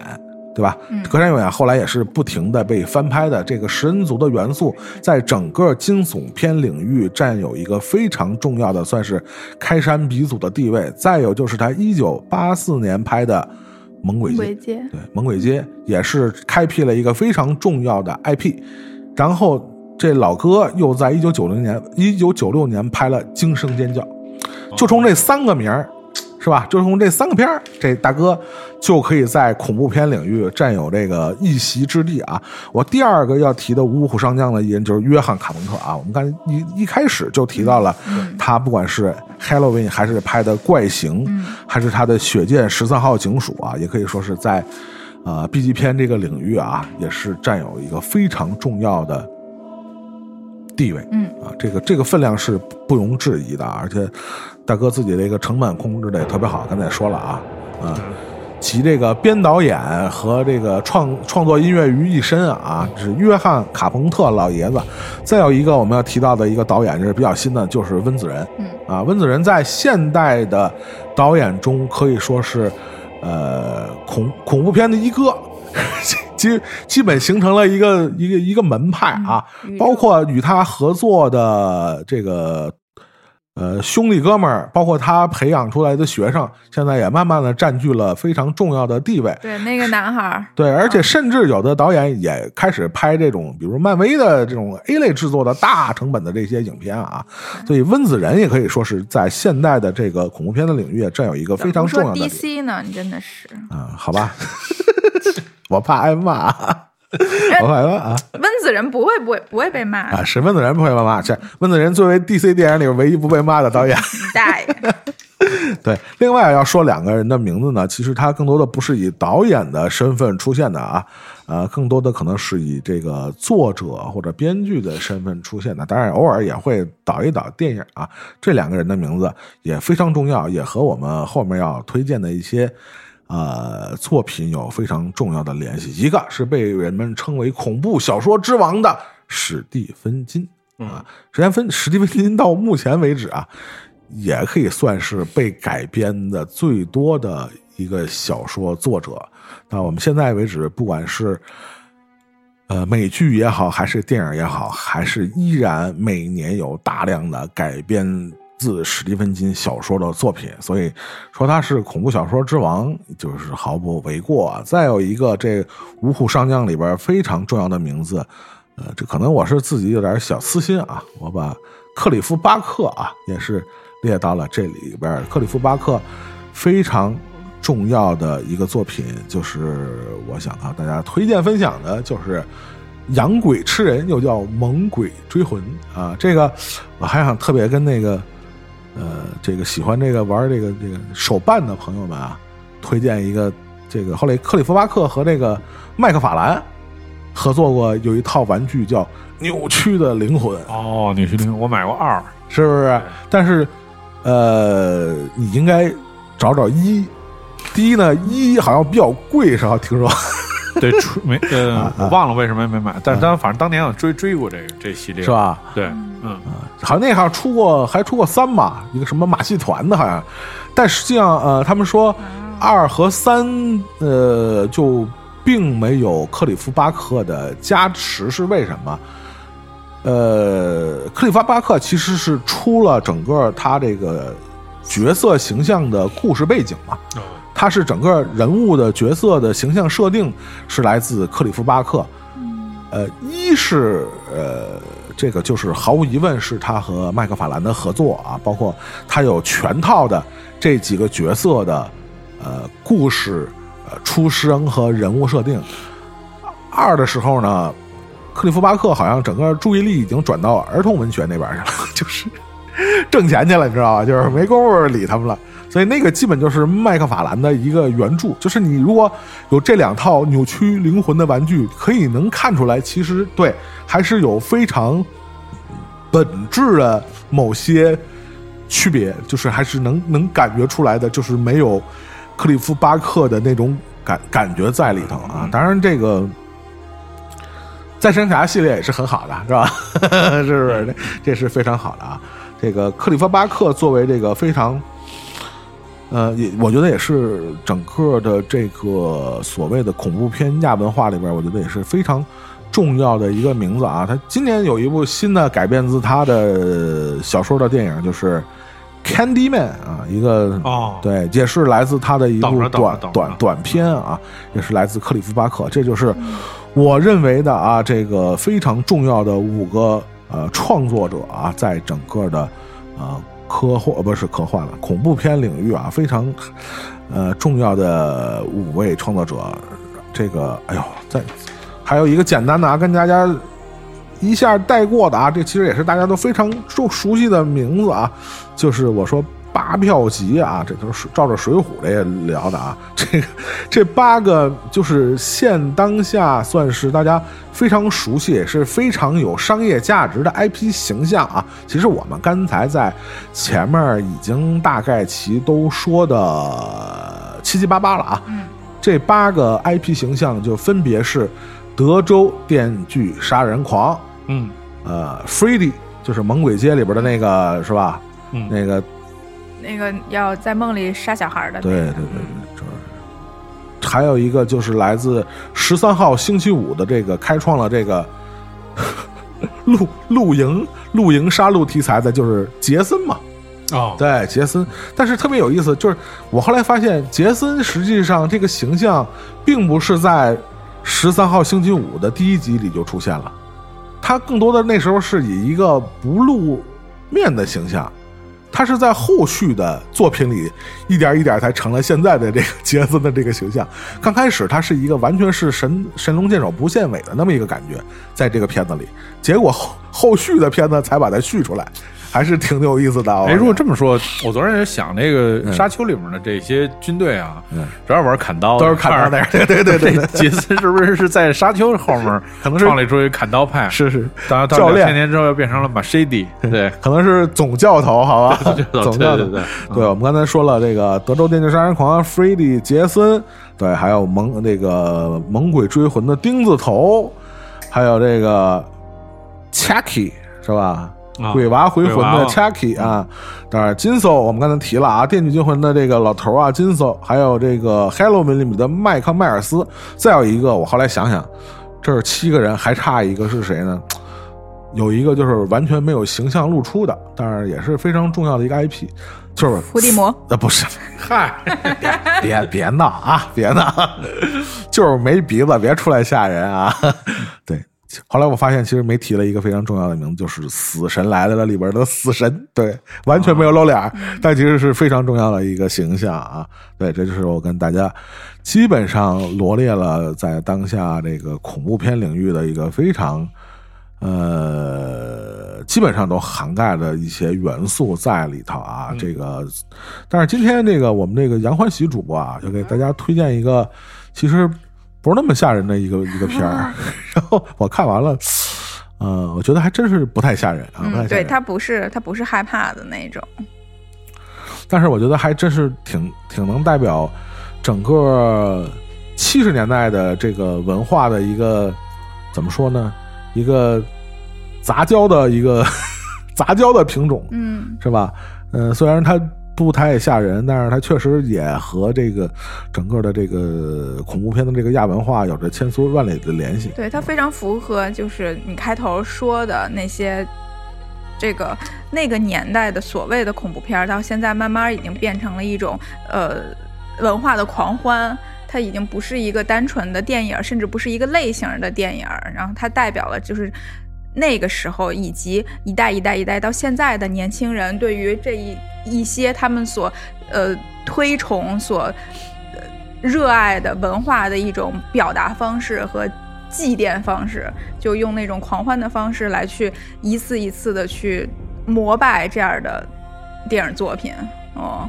Speaker 1: 对吧？《隔山有眼》后来也是不停的被翻拍的。这个食人族的元素在整个惊悚片领域占有一个非常重要的，算是开山鼻祖的地位。再有就是他一九八四年拍的。猛鬼街，对，猛鬼街也是开辟了一个非常重要的 IP，然后这老哥又在一九九零年、一九九六年拍了《惊声尖叫》，就冲这三个名儿。是吧？就从这三个片儿，这大哥就可以在恐怖片领域占有这个一席之地啊！我第二个要提的五虎上将的艺人就是约翰卡蒙特啊。我们刚一一开始就提到了他，不管是 Halloween 还是拍的怪形，还是他的血溅十三号警署啊，也可以说是在呃 B 级片这个领域啊，也是占有一个非常重要的。地位，
Speaker 3: 嗯
Speaker 1: 啊，这个这个分量是不容置疑的，而且大哥自己的一个成本控制的也特别好，刚才也说了啊，啊，集这个编导演和这个创创作音乐于一身啊，是约翰卡彭特老爷子。再有一个我们要提到的一个导演，就是比较新的，就是温子仁，
Speaker 3: 嗯
Speaker 1: 啊，温子仁在现代的导演中可以说是呃恐恐怖片的一哥。基基本形成了一个一个一个门派啊，包括与他合作的这个呃，兄弟哥们儿，包括他培养出来的学生，现在也慢慢的占据了非常重要的地位。
Speaker 3: 对，那个男孩儿，
Speaker 1: 对，而且甚至有的导演也开始拍这种，比如漫威的这种 A 类制作的大成本的这些影片啊。所以温子仁也可以说是在现代的这个恐怖片的领域占有一个非常重要的。
Speaker 3: 说 DC 呢？你真的是
Speaker 1: 啊？好吧，我怕挨骂。我来了啊！
Speaker 3: 温子仁不会不会不会被骂
Speaker 1: 啊！是温子仁不会被骂，这温子仁作为 DC 电影里唯一不被骂的导演。
Speaker 3: 大爷。
Speaker 1: 对，另外要说两个人的名字呢，其实他更多的不是以导演的身份出现的啊，呃，更多的可能是以这个作者或者编剧的身份出现的。当然，偶尔也会导一导电影啊。这两个人的名字也非常重要，也和我们后面要推荐的一些。呃，作品有非常重要的联系，一个是被人们称为恐怖小说之王的史蒂芬金啊，史蒂芬 史蒂芬金到目前为止啊，也可以算是被改编的最多的一个小说作者。那我们现在为止，不管是呃美剧也好，还是电影也好，还是依然每年有大量的改编。自史蒂芬金小说的作品，所以说他是恐怖小说之王，就是毫不为过。再有一个，这《五虎上将》里边非常重要的名字，呃，这可能我是自己有点小私心啊，我把克里夫·巴克啊也是列到了这里边。克里夫·巴克非常重要的一个作品，就是我想啊大家推荐分享的，就是《养鬼吃人》，又叫《猛鬼追魂》啊。这个我还想特别跟那个。呃，这个喜欢这个玩这个这个手办的朋友们啊，推荐一个这个后来克里夫巴克和这个麦克法兰合作过，有一套玩具叫《扭曲的灵魂》
Speaker 2: 哦，扭曲灵魂我买过二，
Speaker 1: 是不是？但是呃，你应该找找一，第一呢，一好像比较贵，是吧？听说。
Speaker 2: 对，出没呃，我忘了为什么没买，但是当反正当年我追追过这个这系列，
Speaker 1: 是吧？
Speaker 2: 对，嗯，
Speaker 1: 好像那好像出过，还出过三吧，一个什么马戏团的，好像，但实际上呃，他们说二和三呃就并没有克里夫巴克的加持，是为什么？呃，克里夫巴克其实是出了整个他这个角色形象的故事背景嘛。他是整个人物的角色的形象设定是来自克里夫巴克，呃，一是呃，这个就是毫无疑问是他和麦克法兰的合作啊，包括他有全套的这几个角色的呃故事呃出生和人物设定。二的时候呢，克里夫巴克好像整个注意力已经转到儿童文学那边去了，就是挣钱去了，你知道吧？就是没工夫理他们了。所以那个基本就是麦克法兰的一个原著，就是你如果有这两套扭曲灵魂的玩具，可以能看出来，其实对还是有非常本质的某些区别，就是还是能能感觉出来的，就是没有克里夫巴克的那种感感觉在里头啊。当然，这个再生侠系列也是很好的，是吧？是不是？这是非常好的啊。这个克里夫巴克作为这个非常。呃，也我觉得也是整个的这个所谓的恐怖片亚文化里边，我觉得也是非常重要的一个名字啊。他今年有一部新的改编自他的小说的电影，就是《Candyman》啊，一个
Speaker 2: 哦，
Speaker 1: 对，也是来自他的一部短短短片啊，也是来自克里夫巴克。这就是我认为的啊，这个非常重要的五个呃创作者啊，在整个的啊。科幻不是科幻了，恐怖片领域啊，非常呃重要的五位创作者。这个，哎呦，在还有一个简单的啊，跟大家一下带过的啊，这其实也是大家都非常熟熟悉的名字啊，就是我说。八票集啊，这都是照着《水浒》这聊的啊。这个这八个就是现当下算是大家非常熟悉，也是非常有商业价值的 IP 形象啊。其实我们刚才在前面已经大概其都说的七七八八了啊。
Speaker 3: 嗯，
Speaker 1: 这八个 IP 形象就分别是德州电锯杀人狂，
Speaker 2: 嗯，
Speaker 1: 呃，Freddy 就是《猛鬼街》里边的那个是吧？
Speaker 2: 嗯，
Speaker 1: 那个。
Speaker 3: 那个要在梦里杀小孩的，
Speaker 1: 对对对对，就是。还有一个就是来自十三号星期五的这个开创了这个 露露营露营杀戮题材的，就是杰森嘛，
Speaker 2: 哦，
Speaker 1: 对，杰森。但是特别有意思，就是我后来发现，杰森实际上这个形象并不是在十三号星期五的第一集里就出现了，他更多的那时候是以一个不露面的形象。他是在后续的作品里一点一点才成了现在的这个杰森的这个形象。刚开始他是一个完全是神神龙见首不见尾的那么一个感觉，在这个片子里，结果后后续的片子才把他续出来。还是挺有意思的。哎，
Speaker 2: 如果这么说，我昨天也想那个《沙丘》里面的这些军队啊，主要玩砍刀，
Speaker 1: 都是砍刀的。对对对对，
Speaker 2: 杰森是不是是在《沙丘》后面
Speaker 1: 可能是
Speaker 2: 创立出一砍刀派？
Speaker 1: 是是，
Speaker 2: 当然
Speaker 1: 教练
Speaker 2: 千年之后又变成了马西迪，对，
Speaker 1: 可能是总教头，好吧？总教头。
Speaker 2: 对对
Speaker 1: 对，我们刚才说了这个德州电锯杀人狂 Freddy 杰森，对，还有猛那个猛鬼追魂的钉子头，还有这个 Chucky 是吧？鬼娃回魂的 Chucky 啊，当然金搜我们刚才提了啊，电锯惊魂的这个老头啊，金搜，还有这个 Halloween 里面的麦克迈尔斯，再有一个，我后来想想，这是七个人，还差一个是谁呢？有一个就是完全没有形象露出的，但是也是非常重要的一个 IP，就是
Speaker 3: 伏地魔。
Speaker 1: 呃，不是，嗨，别别闹啊，别闹，就是没鼻子，别出来吓人啊，对。后来我发现，其实没提了一个非常重要的名字，就是《死神来了》里边的死神，对，完全没有露脸，但其实是非常重要的一个形象啊。对，这就是我跟大家基本上罗列了在当下这个恐怖片领域的一个非常呃，基本上都涵盖的一些元素在里头啊。这个，但是今天这个我们这个杨欢喜主播啊，就给大家推荐一个，其实。不是那么吓人的一个一个片儿，然后我看完了，呃，我觉得还真是不太吓人啊，不太吓人。
Speaker 3: 对他不是他不是害怕的那种，
Speaker 1: 但是我觉得还真是挺挺能代表整个七十年代的这个文化的一个怎么说呢？一个杂交的一个 杂交的品种，
Speaker 3: 嗯，
Speaker 1: 是吧？嗯，虽然它。不太吓人，但是它确实也和这个整个的这个恐怖片的这个亚文化有着千丝万缕的联系。
Speaker 3: 对，它非常符合，就是你开头说的那些，这个那个年代的所谓的恐怖片，到现在慢慢已经变成了一种呃文化的狂欢。它已经不是一个单纯的电影，甚至不是一个类型的电影，然后它代表了就是。那个时候，以及一代一代一代到现在的年轻人，对于这一一些他们所呃推崇、所热爱的文化的一种表达方式和祭奠方式，就用那种狂欢的方式来去一次一次的去膜拜这样的电影作品哦。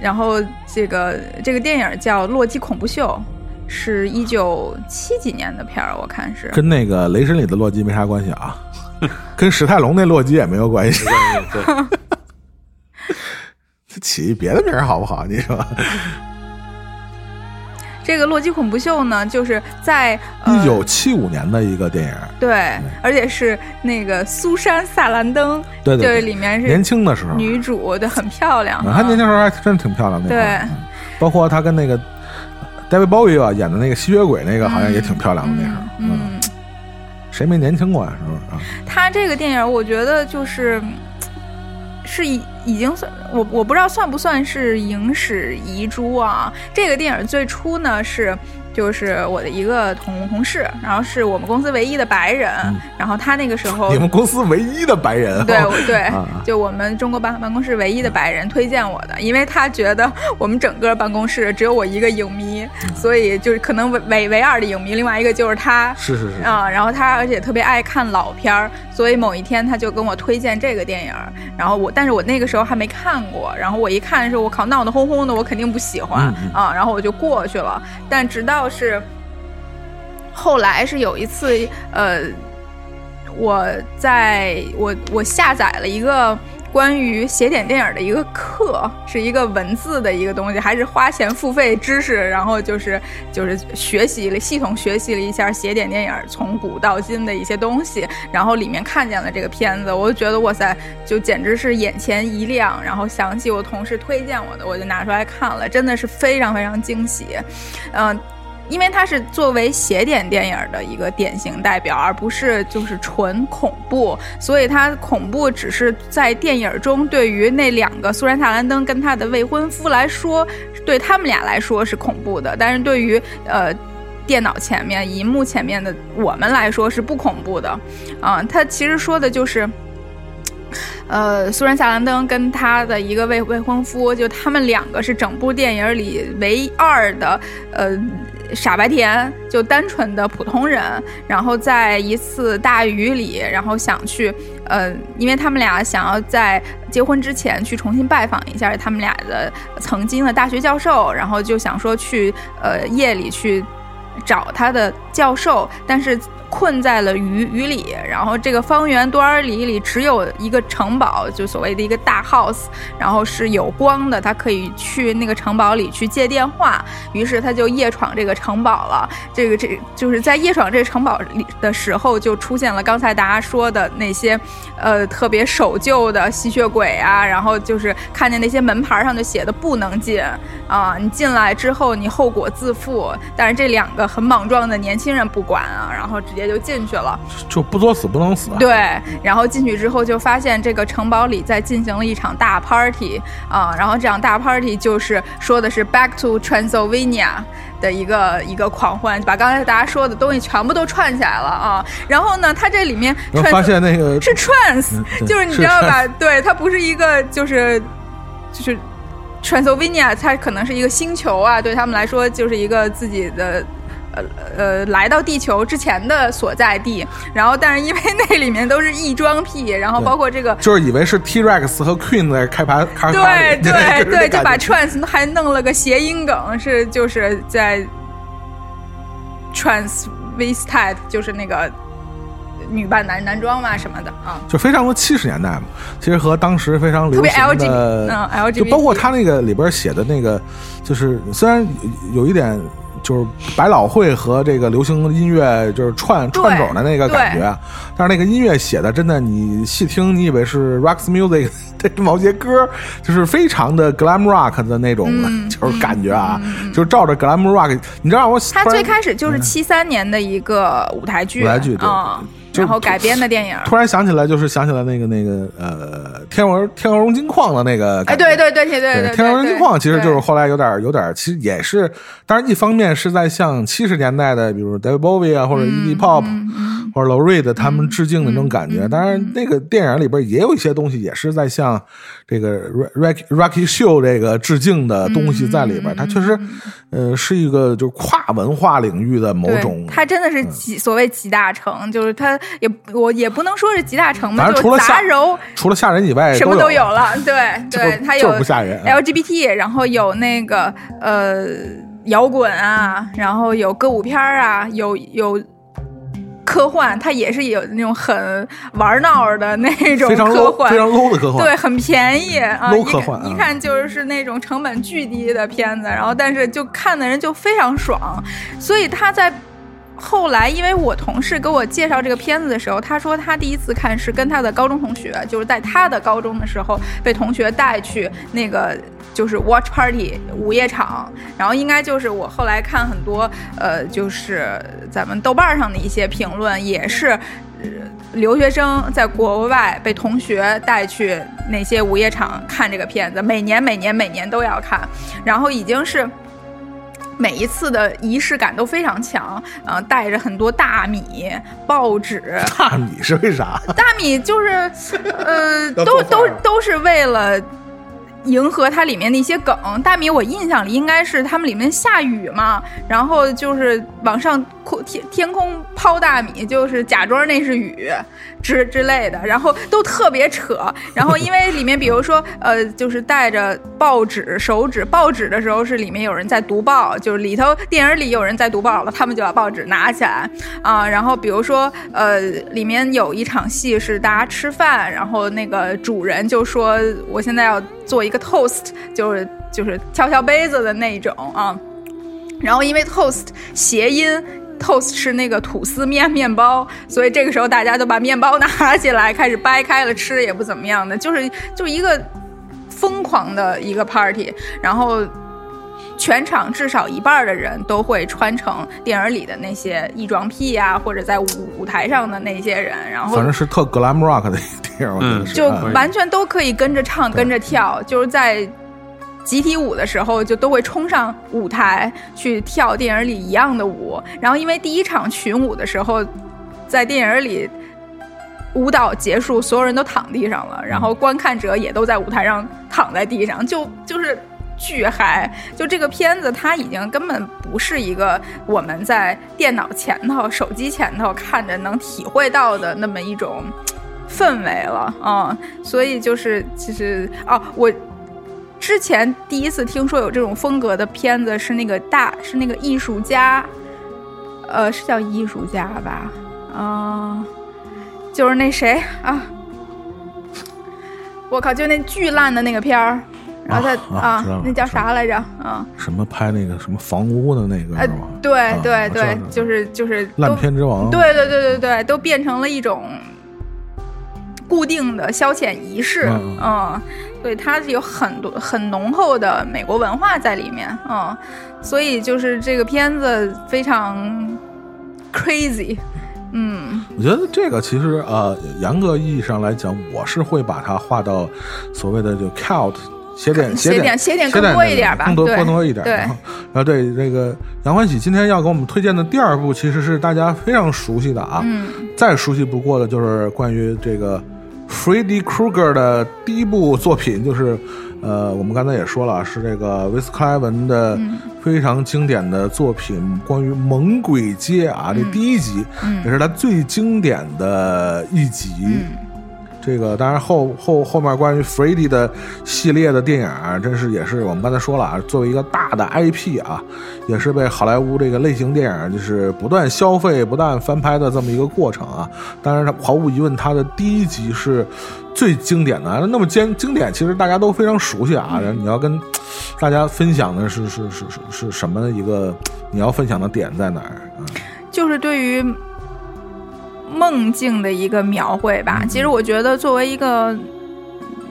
Speaker 3: 然后这个这个电影叫《洛基恐怖秀》。是一九七几年的片儿，我看是。
Speaker 1: 跟那个《雷神》里的洛基没啥关系啊，跟史泰龙那洛基也没有关系。起别的名儿好不好？你说。
Speaker 3: 这个《洛基恐怖秀》呢，就是在
Speaker 1: 一九七五年的一个电影，
Speaker 3: 对，而且是那个苏珊·萨兰登，
Speaker 1: 对对，
Speaker 3: 里面是
Speaker 1: 年轻的时候，
Speaker 3: 女主的很漂亮，
Speaker 1: 她年轻时候还真的挺漂亮的，
Speaker 3: 对，
Speaker 1: 包括她跟那个。David Bowie 啊，演的那个吸血鬼那个好像也挺漂亮的，那时候，嗯，谁没年轻过呀？是不是啊？
Speaker 3: 他这个电影，我觉得就是是已已经算我我不知道算不算是影史遗珠啊？这个电影最初呢是。就是我的一个同同事，然后是我们公司唯一的白人，然后他那个时候
Speaker 1: 你们公司唯一的白人，
Speaker 3: 对对，就我们中国办办公室唯一的白人推荐我的，因为他觉得我们整个办公室只有我一个影迷，所以就是可能唯唯唯二的影迷，另外一个就是他，
Speaker 1: 是是是。
Speaker 3: 啊，然后他而且特别爱看老片儿，所以某一天他就跟我推荐这个电影，然后我但是我那个时候还没看过，然后我一看的时候，我靠，闹得轰轰的，我肯定不喜欢啊，然后我就过去了，但直到。是，后来是有一次，呃，我在我我下载了一个关于写点电影的一个课，是一个文字的一个东西，还是花钱付费知识，然后就是就是学习了系统学习了一下写点电影从古到今的一些东西，然后里面看见了这个片子，我就觉得哇塞，就简直是眼前一亮，然后想起我同事推荐我的，我就拿出来看了，真的是非常非常惊喜，嗯。因为它是作为邪典电影的一个典型代表，而不是就是纯恐怖，所以它恐怖只是在电影中对于那两个苏珊·萨兰登跟他的未婚夫来说，对他们俩来说是恐怖的，但是对于呃电脑前面、荧幕前面的我们来说是不恐怖的。啊，他其实说的就是。呃，苏珊·萨兰登跟他的一个未未婚夫，就他们两个是整部电影里唯二的，呃，傻白甜，就单纯的普通人。然后在一次大雨里，然后想去，呃，因为他们俩想要在结婚之前去重新拜访一下他们俩的曾经的大学教授，然后就想说去，呃，夜里去找他的教授，但是。困在了雨雨里，然后这个方圆多少里里只有一个城堡，就所谓的一个大 house，然后是有光的，他可以去那个城堡里去接电话。于是他就夜闯这个城堡了。这个这就是在夜闯这城堡里的时候，就出现了刚才大家说的那些，呃，特别守旧的吸血鬼啊。然后就是看见那些门牌上就写的不能进啊，你进来之后你后果自负。但是这两个很莽撞的年轻人不管啊，然后。直接就进去了，
Speaker 1: 就不作死不能死。
Speaker 3: 对，然后进去之后就发现这个城堡里在进行了一场大 party 啊，然后这场大 party 就是说的是 Back to Transylvania 的一个一个狂欢，把刚才大家说的东西全部都串起来了啊。然后呢，它这里面
Speaker 1: 发现那个
Speaker 3: 是 trans，就是你知道吧？对，它不是一个就是就是 Transylvania，它可能是一个星球啊，对他们来说就是一个自己的。呃呃，来到地球之前的所在地，然后但是因为那里面都是异装癖，然后包括这个，
Speaker 1: 就是以为是 T Rex 和 Queen 在开盘开
Speaker 3: 对对对，就把 Trans 还弄了个谐音梗，是就是在 Transvestite，就是那个女扮男男装嘛什么的啊，
Speaker 1: 就非常多七十年代嘛，其实和当时非常流行的，
Speaker 3: 嗯，L G，
Speaker 1: 就包括他那个里边写的那个，就是虽然有一点。就是百老汇和这个流行音乐就是串串种的那个感觉，但是那个音乐写的真的，你细听，你以为是 rock music 的某些歌，就是非常的 glam rock 的那种，就是感觉啊，就是照着 glam rock。你知道我
Speaker 3: 他最开始就是七三年的一个舞台剧，
Speaker 1: 舞台剧对。
Speaker 3: 然后改编的电影，
Speaker 1: 突然想起来，就是想起来那个那个呃，天鹅天鹅绒金矿的那个，
Speaker 3: 哎，对对对对对，
Speaker 1: 天鹅绒金矿其实就是后来有点有点，其实也是，当然一方面是在向七十年代的，比如 David Bowie 啊，或者 E.D. Pop，或者 Lou Reed 他们致敬的那种感觉。当然，那个电影里边也有一些东西，也是在向这个 Rocky Rocky Show 这个致敬的东西在里边。它确实，呃，是一个就是跨文化领域的某种。
Speaker 3: 它真的是集所谓集大成，就是它。也我也不能说是集大成吧，
Speaker 1: 就是
Speaker 3: 杂糅，
Speaker 1: 除了吓人以外，
Speaker 3: 什么都有了。对 对，它有
Speaker 1: 不吓人
Speaker 3: ，LGBT，然后有那个呃摇滚啊，然后有歌舞片啊，有有科幻，它也是有那种很玩闹的那种科幻，
Speaker 1: 非常 low 的科幻，
Speaker 3: 对，很便宜啊
Speaker 1: ，low 科幻，
Speaker 3: 一看就是那种成本巨低的片子，然后但是就看的人就非常爽，所以它在。后来，因为我同事给我介绍这个片子的时候，他说他第一次看是跟他的高中同学，就是在他的高中的时候被同学带去那个就是 watch party 午夜场，然后应该就是我后来看很多呃，就是咱们豆瓣上的一些评论，也是留学生在国外被同学带去那些午夜场看这个片子，每年每年每年都要看，然后已经是。每一次的仪式感都非常强，嗯，带着很多大米、报纸。
Speaker 1: 大米是为啥？
Speaker 3: 大米就是，呃，都都都是为了。迎合它里面的一些梗，大米我印象里应该是他们里面下雨嘛，然后就是往上空天天空抛大米，就是假装那是雨之之类的，然后都特别扯。然后因为里面比如说呃，就是带着报纸、手纸，报纸的时候是里面有人在读报，就是里头电影里有人在读报了，他们就把报纸拿起来啊。然后比如说呃，里面有一场戏是大家吃饭，然后那个主人就说我现在要。做一个 toast，就是就是敲敲杯子的那种啊，然后因为 toast 谐音，toast 是那个吐司面面包，所以这个时候大家都把面包拿起来开始掰开了吃，也不怎么样的，就是就一个疯狂的一个 party，然后全场至少一半的人都会穿成电影里的那些异装癖啊，或者在舞舞台上的那些人，然后
Speaker 1: 反正是特 glam rock 的 电影，我觉得是
Speaker 3: 就
Speaker 1: 啊
Speaker 3: 完全都可以跟着唱、跟着跳，就是在集体舞的时候，就都会冲上舞台去跳电影里一样的舞。然后因为第一场群舞的时候，在电影里。舞蹈结束，所有人都躺地上了，然后观看者也都在舞台上躺在地上，就就是巨嗨。就这个片子，它已经根本不是一个我们在电脑前头、手机前头看着能体会到的那么一种氛围了啊、所以就是其实哦，我之前第一次听说有这种风格的片子是那个大是那个艺术家，呃，是叫艺术家吧？啊、就是那谁啊，我靠，就那巨烂的那个片儿，然后他
Speaker 1: 啊
Speaker 3: 那叫啥来着？啊，
Speaker 1: 什么拍那个什么房屋的那个
Speaker 3: 呃
Speaker 1: 是吗？，
Speaker 3: 对
Speaker 1: 啊
Speaker 3: 对对就是就是
Speaker 1: 烂片之王，
Speaker 3: 对对对对对，都变成了一种固定的消遣仪式，
Speaker 1: 嗯
Speaker 3: 对，它是有很多很浓厚的美国文化在里面，嗯，所以就是这个片子非常 crazy，嗯。
Speaker 1: 我觉得这个其实呃，严格意义上来讲，我是会把它划到所谓的就 cult 斜点
Speaker 3: 写
Speaker 1: 点
Speaker 3: 写点更
Speaker 1: 点
Speaker 3: 多一点吧
Speaker 1: 更多更多一点。
Speaker 3: 对
Speaker 1: 然后，然后对这个杨欢喜今天要给我们推荐的第二部，其实是大家非常熟悉的啊，
Speaker 3: 嗯
Speaker 1: 再熟悉不过的就是关于这个 Freddy Krueger 的第一部作品，就是呃，我们刚才也说了，是这个维斯克莱文的
Speaker 3: 嗯
Speaker 1: 非常经典的作品，关于猛鬼街啊，这第一集、
Speaker 3: 嗯
Speaker 1: 也是他最经典的一集。
Speaker 3: 嗯
Speaker 1: 这个当然后后后面关于 Freddy 的系列的电影啊，真是也是我们刚才说了啊，作为一个大的 IP 啊，也是被好莱坞这个类型电影就是不断消费、不断翻拍的这么一个过程啊。当然，它毫无疑问，它的第一集是最经典的。那么经经典，其实大家都非常熟悉啊。然后你要跟 大家分享的是是是是是什么一个你要分享的点在哪儿啊？
Speaker 3: 就是对于梦境的一个描绘吧。
Speaker 1: 嗯
Speaker 3: 其实我觉得，作为一个，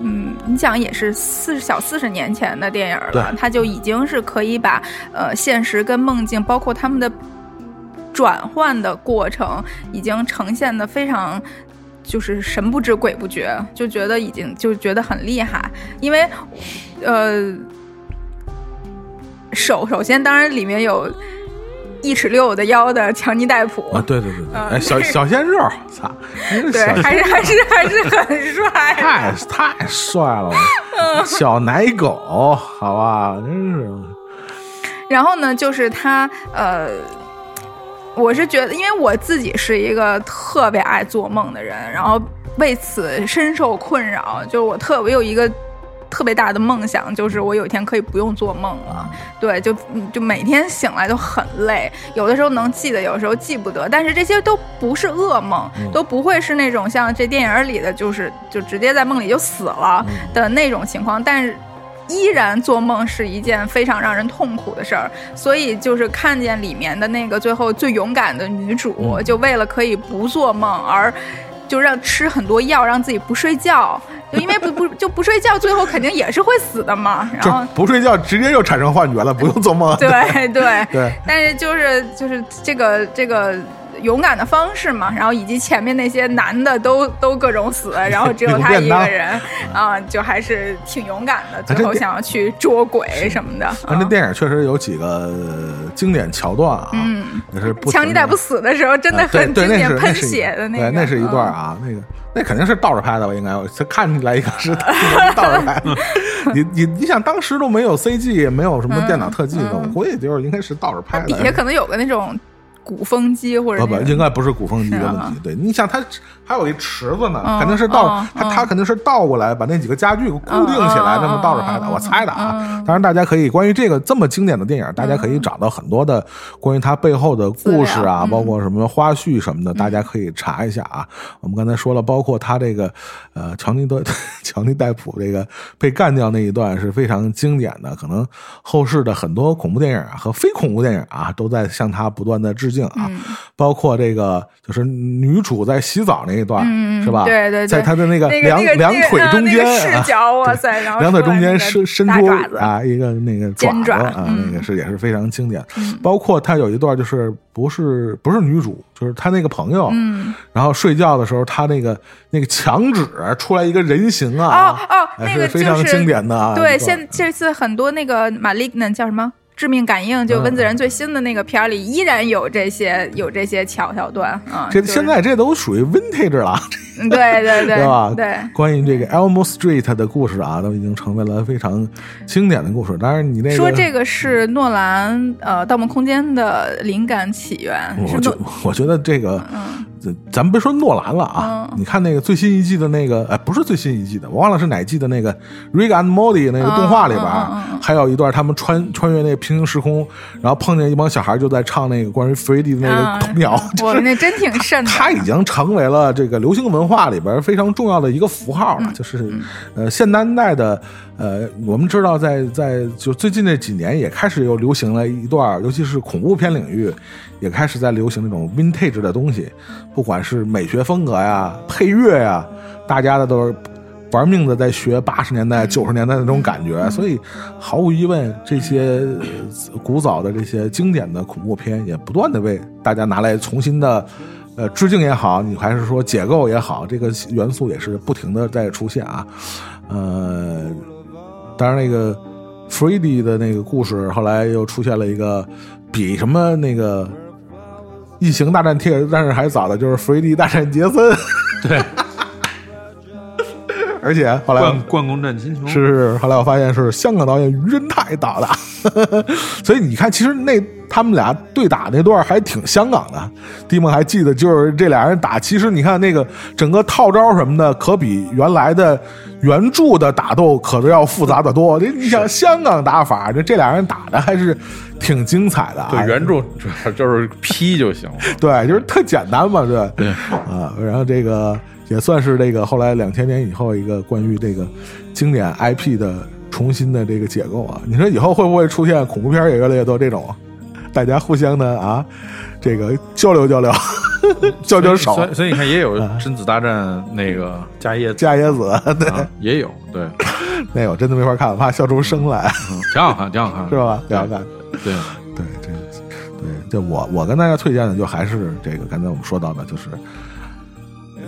Speaker 3: 嗯，你想也是四小四十年前的电影了，它就已经是可以把呃现实跟梦境，包括他们的转换的过程，已经呈现的非常。就是神不知鬼不觉，就觉得已经就觉得很厉害，因为，呃，首首先当然里面有一尺六的腰的强尼戴普，
Speaker 1: 啊，对对对对，
Speaker 3: 嗯
Speaker 1: 哎，小 小鲜肉，操，
Speaker 3: 对，还是还是还是很帅。
Speaker 1: 太太帅了，小奶狗，好吧，真是。
Speaker 3: 然后呢，就是他呃，我是觉得，因为我自己是一个特别爱做梦的人，然后为此深受困扰。就是我特我有一个特别大的梦想，就是我有一天可以不用做梦了。对，就嗯就每天醒来都很累，有的时候能记得，有时候记不得。但是这些都不是噩梦，都不会是那种像这电影里的，就是就直接在梦里就死了的那种情况。但是。依然做梦是一件非常让人痛苦的事儿，所以就是看见里面的那个最后最勇敢的女主，就为了可以不做梦而就让吃很多药，让自己不睡觉，就因为不不就不睡觉，最后肯定也是会死的嘛。然
Speaker 1: 就
Speaker 3: 后
Speaker 1: 不睡觉，直接就产生幻觉了，不用做梦。
Speaker 3: 对对
Speaker 1: 对，
Speaker 3: 但是就是就是这个这个勇敢的方式嘛，然后以及前面那些男的都都各种死，然后只有他一个人啊，就还是挺勇敢的，最后想要去捉鬼什么的。
Speaker 1: 但这电影确实有几个经典桥段啊，
Speaker 3: 嗯，
Speaker 1: 也是不
Speaker 3: 强尼戴普死的时候真的很经典，喷血的那个，
Speaker 1: 对，那是一段
Speaker 3: 嗯。
Speaker 1: 啊，那个那肯定是倒着拍的吧？应该，这看起来应该是 倒着拍的。你你你想，当时都没有 CG，也没有什么电脑特技的，
Speaker 3: 嗯
Speaker 1: 我估计就是应该是倒着拍的。
Speaker 3: 底下可能有个那种鼓风机或者
Speaker 1: 不
Speaker 3: 不，
Speaker 1: 应该不是鼓风机的问题。对，你想它还有一池子呢，
Speaker 3: 嗯
Speaker 1: 肯定是倒
Speaker 3: 嗯，
Speaker 1: 它
Speaker 3: 嗯
Speaker 1: 它肯定是倒过来把那几个家具固定起来，那么倒着拍的。
Speaker 3: 嗯
Speaker 1: 我猜的啊
Speaker 3: 嗯。
Speaker 1: 当然，大家可以关于这个这么经典的电影，大家可以找到很多的关于它背后的故事啊，
Speaker 3: 嗯
Speaker 1: 包括什么花絮什么的，大家可以查一下啊。我们刚才说了，包括他这个呃乔尼德 乔尼戴普这个被干掉那一段是非常经典的，可能后世的很多恐怖电影啊和非恐怖电影啊都在向他不断的致敬。敬啊，包括这个就是女主在洗澡那一段，
Speaker 3: 嗯
Speaker 1: 是吧？
Speaker 3: 对对对
Speaker 1: 在她的那
Speaker 3: 个
Speaker 1: 两两腿中间
Speaker 3: 视角，哇塞，然后
Speaker 1: 两腿中间伸伸出啊一个那个爪
Speaker 3: 子
Speaker 1: 啊，那个是也是非常经典。包括她有一段就是不是不是女主，就是她那个朋友，
Speaker 3: 嗯，
Speaker 1: 然后睡觉的时候，她那个那个墙纸出来一个人形啊，
Speaker 3: 哦哦，那个
Speaker 1: 非常经典的啊。
Speaker 3: 对，现这次很多那个玛丽那叫什么？致命感应，就温子仁最新的那个片儿里，依然有这些有这些桥桥段啊。
Speaker 1: 这现在这都属于 vintage 了，
Speaker 3: 对 对对，
Speaker 1: 对吧？
Speaker 3: 对，
Speaker 1: 关于这个 Elmo Street 的故事啊，都已经成为了非常经典的故事。当然，你那个
Speaker 3: 说这个是诺兰呃《盗梦空间》的灵感起源，
Speaker 1: 我觉我觉得这个。
Speaker 3: 嗯
Speaker 1: 咱们别说诺兰了啊，你看那个最新一季的那个，哎，不是最新一季的，我忘了是哪季的那个《Rick and Morty》那个动画里边，还有一段他们穿穿越那个平行时空，然后碰见一帮小孩就在唱那个关于 Freddy 的那个童谣，
Speaker 3: 我那真挺瘆的。
Speaker 1: 他已经成为了这个流行文化里边非常重要的一个符号了，就是呃现当代的呃，我们知道在在就最近这几年也开始又流行了一段，尤其是恐怖片领域。也开始在流行那种 vintage 的东西，不管是美学风格呀、配乐呀，大家的都是玩命的在学八十年代、九十年代那种感觉。所以，毫无疑问，这些古早的这些经典的恐怖片也不断的为大家拿来重新的呃致敬也好，你还是说解构也好，这个元素也是不停的在出现啊。呃，当然那个 Freddy 的那个故事后来又出现了一个比什么那个。异形大战铁，但是还早的就是《fridi 大战杰森》，
Speaker 2: 对，
Speaker 1: 而且后来《
Speaker 2: 关公战秦琼》
Speaker 1: 是是后来我发现是香港导演于仁泰导的，所以你看，其实那他们俩对打那段还挺香港的。蒂梦还记得，就是这俩人打，其实你看那个整个套招什么的，可比原来的原著的打斗可都要复杂的多。你你想香港打法，这这俩人打的还是。挺精彩的，
Speaker 2: 对原著主要就是劈就行了，
Speaker 1: 对，就是特简单嘛，
Speaker 2: 对
Speaker 1: 对啊，然后这个也算是这个后来两千年以后一个关于这个经典 IP 的重新的这个解构啊，你说以后会不会出现恐怖片也越来越多这种，大家互相的啊，这个交流交流，交流少，
Speaker 2: 所以所以你看也有贞子大战那个加椰
Speaker 1: 加椰子，对，
Speaker 2: 也有，对，
Speaker 1: 那我真的没法看，我怕笑出声来，
Speaker 2: 挺好看，挺好看，
Speaker 1: 是吧？挺好看。
Speaker 2: 对。
Speaker 1: 对，这对，就我我跟大家推荐的，就还是这个刚才我们说到的，就是“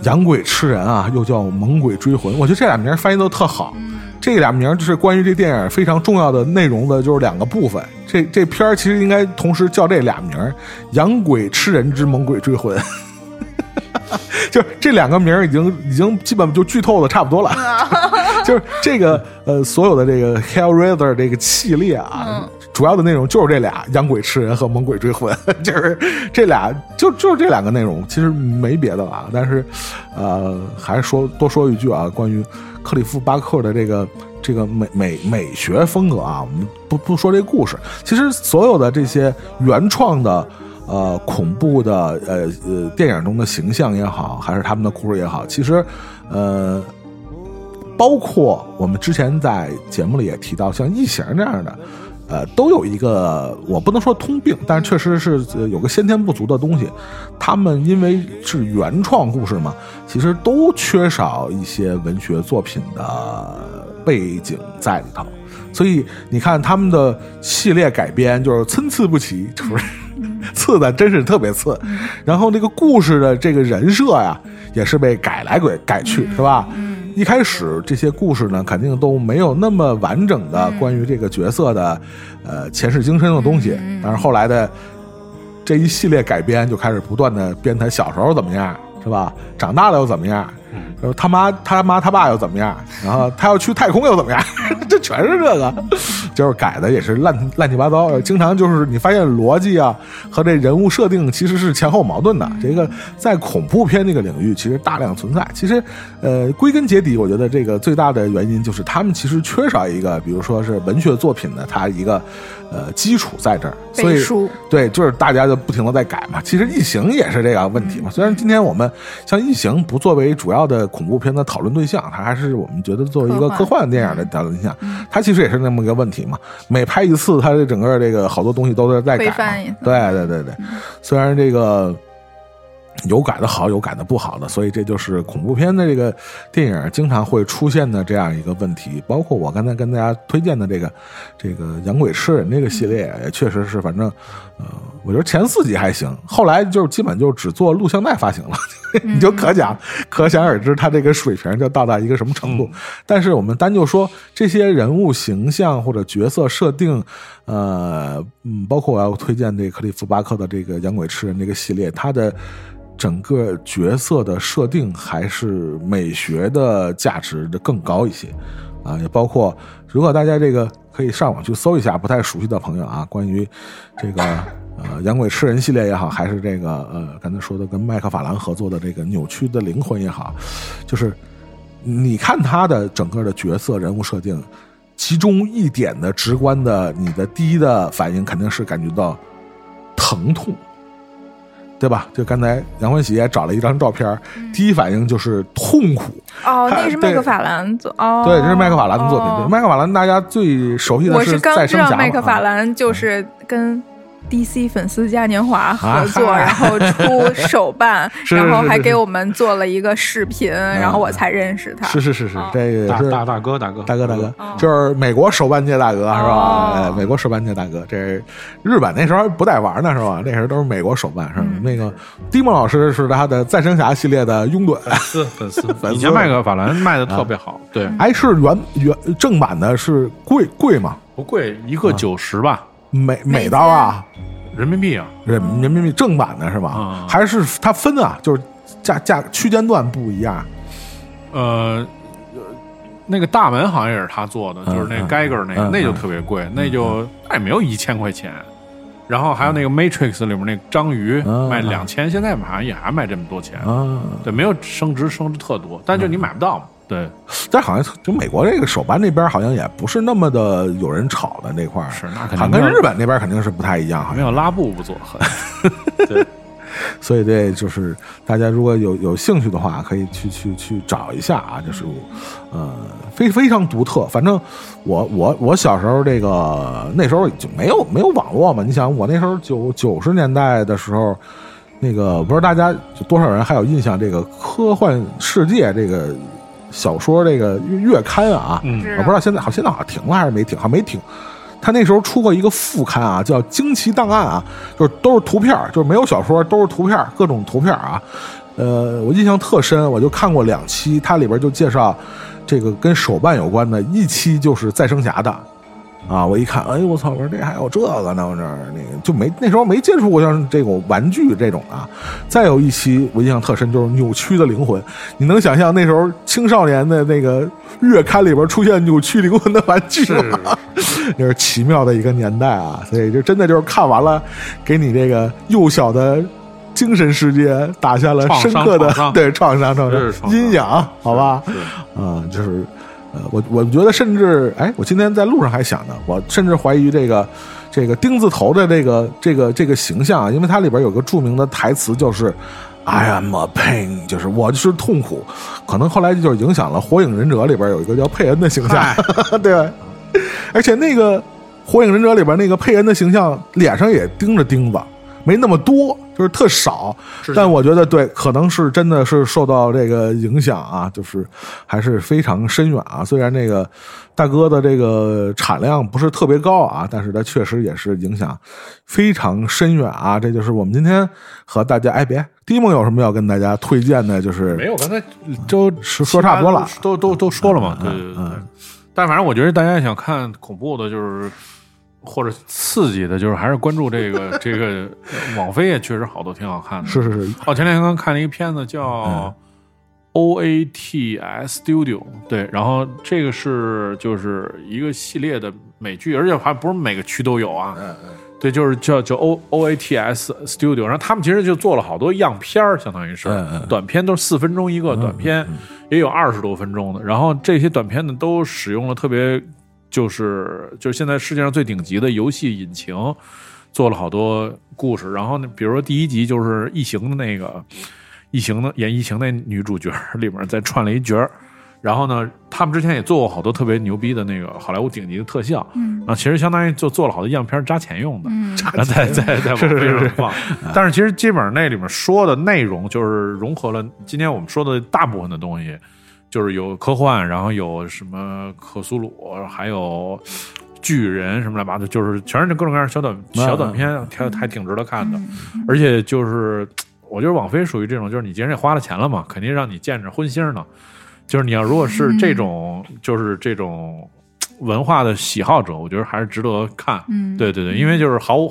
Speaker 1: 养鬼吃人”啊，又叫“猛鬼追魂”。我觉得这俩名翻译都特好。这俩名就是关于这电影非常重要的内容的，就是两个部分。这这片儿其实应该同时叫这俩名：“养鬼吃人之猛鬼追魂”。就是这两个名已经已经基本就剧透的差不多了。就是这个呃，所有的这个 Hellraiser 这个系列啊。主要的内容就是这俩养鬼吃人和猛鬼追魂，就是这俩就就是这两个内容，其实没别的了。但是，呃，还是说多说一句啊，关于克里夫巴克的这个这个美美美学风格啊，我们不不说这故事，其实所有的这些原创的呃恐怖的呃呃电影中的形象也好，还是他们的故事也好，其实呃，包括我们之前在节目里也提到，像异形这样的。呃，都有一个我不能说通病，但是确实是有个先天不足的东西。他们因为是原创故事嘛，其实都缺少一些文学作品的背景在里头。所以你看他们的系列改编就是参差不齐，就是 次的真是特别次。然后那个故事的这个人设呀，也是被改来改改去，是吧？一开始这些故事呢，肯定都没有那么完整的关于这个角色的，呃前世今生的东西。但是后来的这一系列改编就开始不断的编他小时候怎么样，是吧？长大了又怎么样？然后他妈他妈他爸又怎么样？然后他要去太空又怎么样？这全是这个，就是改的也是乱乱七八糟。经常就是你发现逻辑啊和这人物设定其实是前后矛盾的。这个在恐怖片这个领域其实大量存在。其实，呃，归根结底，我觉得这个最大的原因就是他们其实缺少一个，比如说是文学作品的它一个呃基础在这儿。所以对，就是大家就不停的在改嘛。其实异形也是这个问题嘛。虽然今天我们像异形不作为主要的恐怖片的讨论对象，它还是我们觉得作为一个科幻电影的讨论对象，它其实也是那么一个问题嘛，每拍一次，它这整个这个好多东西都在在改。对对对对，虽然这个有改的好，有改的不好的，所以这就是恐怖片的这个电影经常会出现的这样一个问题。包括我刚才跟大家推荐的这个这个《养鬼吃人》这个系列，也确实是，反正呃，我觉得前四集还行，后来就基本就只做录像带发行了，你就可想可想而知，它这个水平就到达一个什么程度。但是我们单就说这些人物形象或者角色设定，呃，嗯，包括我要推荐这克利夫巴克的这个《养鬼吃人》这个系列，它的整个角色的设定还是美学的价值的更高一些啊，也包括如果大家这个可以上网去搜一下，不太熟悉的朋友啊，关于这个呃养鬼吃人系列也好，还是这个呃刚才说的跟麦克法兰合作的这个扭曲的灵魂也好，就是你看他的整个的角色人物设定，其中一点的直观的，你的第一的反应肯定是感觉到疼痛。对吧？就刚才杨欢喜也找了一张照片，第一反应就是痛苦。
Speaker 3: 哦，那是麦克法兰作哦，
Speaker 1: 对，这是麦克法兰的作品。麦克法兰大家最熟悉的
Speaker 3: 我是刚知
Speaker 1: 再生侠嘛。
Speaker 3: 道麦克法
Speaker 1: 啊
Speaker 3: 兰就是跟 DC 粉丝嘉年华合作，
Speaker 1: 啊
Speaker 3: 然后出手办，
Speaker 1: 是
Speaker 3: 然后还给我们做了一个视频，然后我才认识他。
Speaker 1: 是是是是
Speaker 3: 哦，
Speaker 1: 这个也是
Speaker 2: 大大大哥大哥。
Speaker 1: 大哥大哥。
Speaker 3: 哦，
Speaker 1: 就是美国手办界大哥是吧？美国手办界大哥，这日本那时候不带玩呢是吧？那时候都是美国手办是吧？
Speaker 3: 嗯。
Speaker 1: 那个蒂莫老师是他的再生侠系列的拥趸，
Speaker 2: 丝 粉丝。
Speaker 1: 粉丝。
Speaker 2: 以前麦克法兰卖的特别好，对，
Speaker 1: 哎，是原原正版的是贵贵吗？
Speaker 2: 不贵，一个九十吧，
Speaker 1: 美美刀啊，
Speaker 2: 人民币啊，
Speaker 1: 人人民币正版的是吧？
Speaker 2: 嗯
Speaker 1: 还是它分啊？就是价价区间段不一样
Speaker 2: 呃。那个大门好像也是他做的，
Speaker 1: 嗯
Speaker 2: 就是那
Speaker 1: 嗯
Speaker 2: Geiger 那个，
Speaker 1: 嗯
Speaker 2: 那就特别贵，那就那也没有一千块钱。然后还有那个 Matrix 里面那章鱼
Speaker 1: 嗯
Speaker 2: 卖两千，现在好像也还卖这么多钱。
Speaker 1: 啊。
Speaker 2: 对，没有升值升值特多，但就你买不到嘛。对，
Speaker 1: 但好像就美国这个手办那边好像也不是那么的有人炒的那块儿，
Speaker 2: 是那肯定
Speaker 1: 跟日本那边肯定是不太一样，好像。
Speaker 2: 没有拉布不做狠。对，
Speaker 1: 所以这就是大家如果有有兴趣的话，可以去去去找一下啊，就是呃非非常独特。反正我我我小时候这个那时候就没有没有网络嘛，你想我那时候九九十年代的时候。那个不知道大家多少人还有印象，这个科幻世界这个小说这个月月刊啊，
Speaker 2: 嗯
Speaker 1: 我不知道现在好现在好像停了还是没停，好像没停。他那时候出过一个副刊啊，叫《惊奇档案》啊，就是都是图片，就是没有小说，都是图片，各种图片啊。呃，我印象特深，我就看过两期，它里边就介绍这个跟手办有关的，一期就是再生侠的。啊！我一看，哎呦我操！我说这还有这个呢，我这儿那个就没那时候没接触过像这种玩具这种啊。再有一期我印象特深，就是扭曲的灵魂。你能想象那时候青少年的那个月刊里边出现扭曲灵魂的玩具吗？那是奇妙的一个年代啊！所以就真的就是看完了，给你这个幼小的精神世界打下了深刻的对创伤创伤阴影，好吧？
Speaker 2: 是
Speaker 1: 啊、就是呃，我我觉得甚至，哎，我今天在路上还想呢，我甚至怀疑这个这个钉子头的这个这个这个形象啊，因为它里边有个著名的台词就是 “I am a pain”，就是我就是痛苦，可能后来就是影响了《火影忍者》里边有一个叫佩恩的形象，对，而且那个《火影忍者》里边那个佩恩的形象脸上也钉着钉子。没那么多，就是特少，但我觉得对，可能是真的是受到这个影响啊，就是还是非常深远啊。虽然那个大哥的这个产量不是特别高啊，但是它确实也是影响非常深远啊。这就是我们今天和大家哎，别，迪梦有什么要跟大家推荐的？就是
Speaker 2: 没有，刚才都
Speaker 1: 说说差不多了，
Speaker 2: 都都都说了嘛。对对对。
Speaker 1: 嗯
Speaker 2: 但反正我觉得大家想看恐怖的，就是或者刺激的，就是还是关注这个 这个网飞也确实好多挺好看的。
Speaker 1: 是是是，
Speaker 2: 哦，前两天刚看了一个片子叫 O A T S Studio，对，然后这个是就是一个系列的美剧，而且还不是每个区都有啊。
Speaker 1: 嗯嗯
Speaker 2: 对，就是叫叫 O O A T S Studio，然后他们其实就做了好多样片儿，相当于是、
Speaker 1: 嗯嗯
Speaker 2: 短片，都是四分钟一个短片，也有二十多分钟的。然后这些短片呢，都使用了特别就是就是现在世界上最顶级的游戏引擎，做了好多故事。然后呢，比如说第一集就是异形的那个异形的演异形那女主角里面再串了一角儿，然后呢，他们之前也做过好多特别牛逼的那个好莱坞顶级的特效，嗯，然后其实相当于就做了好多样片扎钱用的，嗯，然后在在在网飞上放。但是其实基本上那里面说的内容就是融合了今天我们说的大部分的东西，就是有科幻，然后有什么克苏鲁，还有巨人什么来八的，就是全是各种各样的小短小短片，还还挺值得看的。而且就是我觉得网飞属于这种，就是你既然也花了钱了嘛，肯定让你见着荤腥呢。就是你要如果是这种，就是这种文化的喜好者，我觉得还是值得看。嗯，对对对，因为就是毫无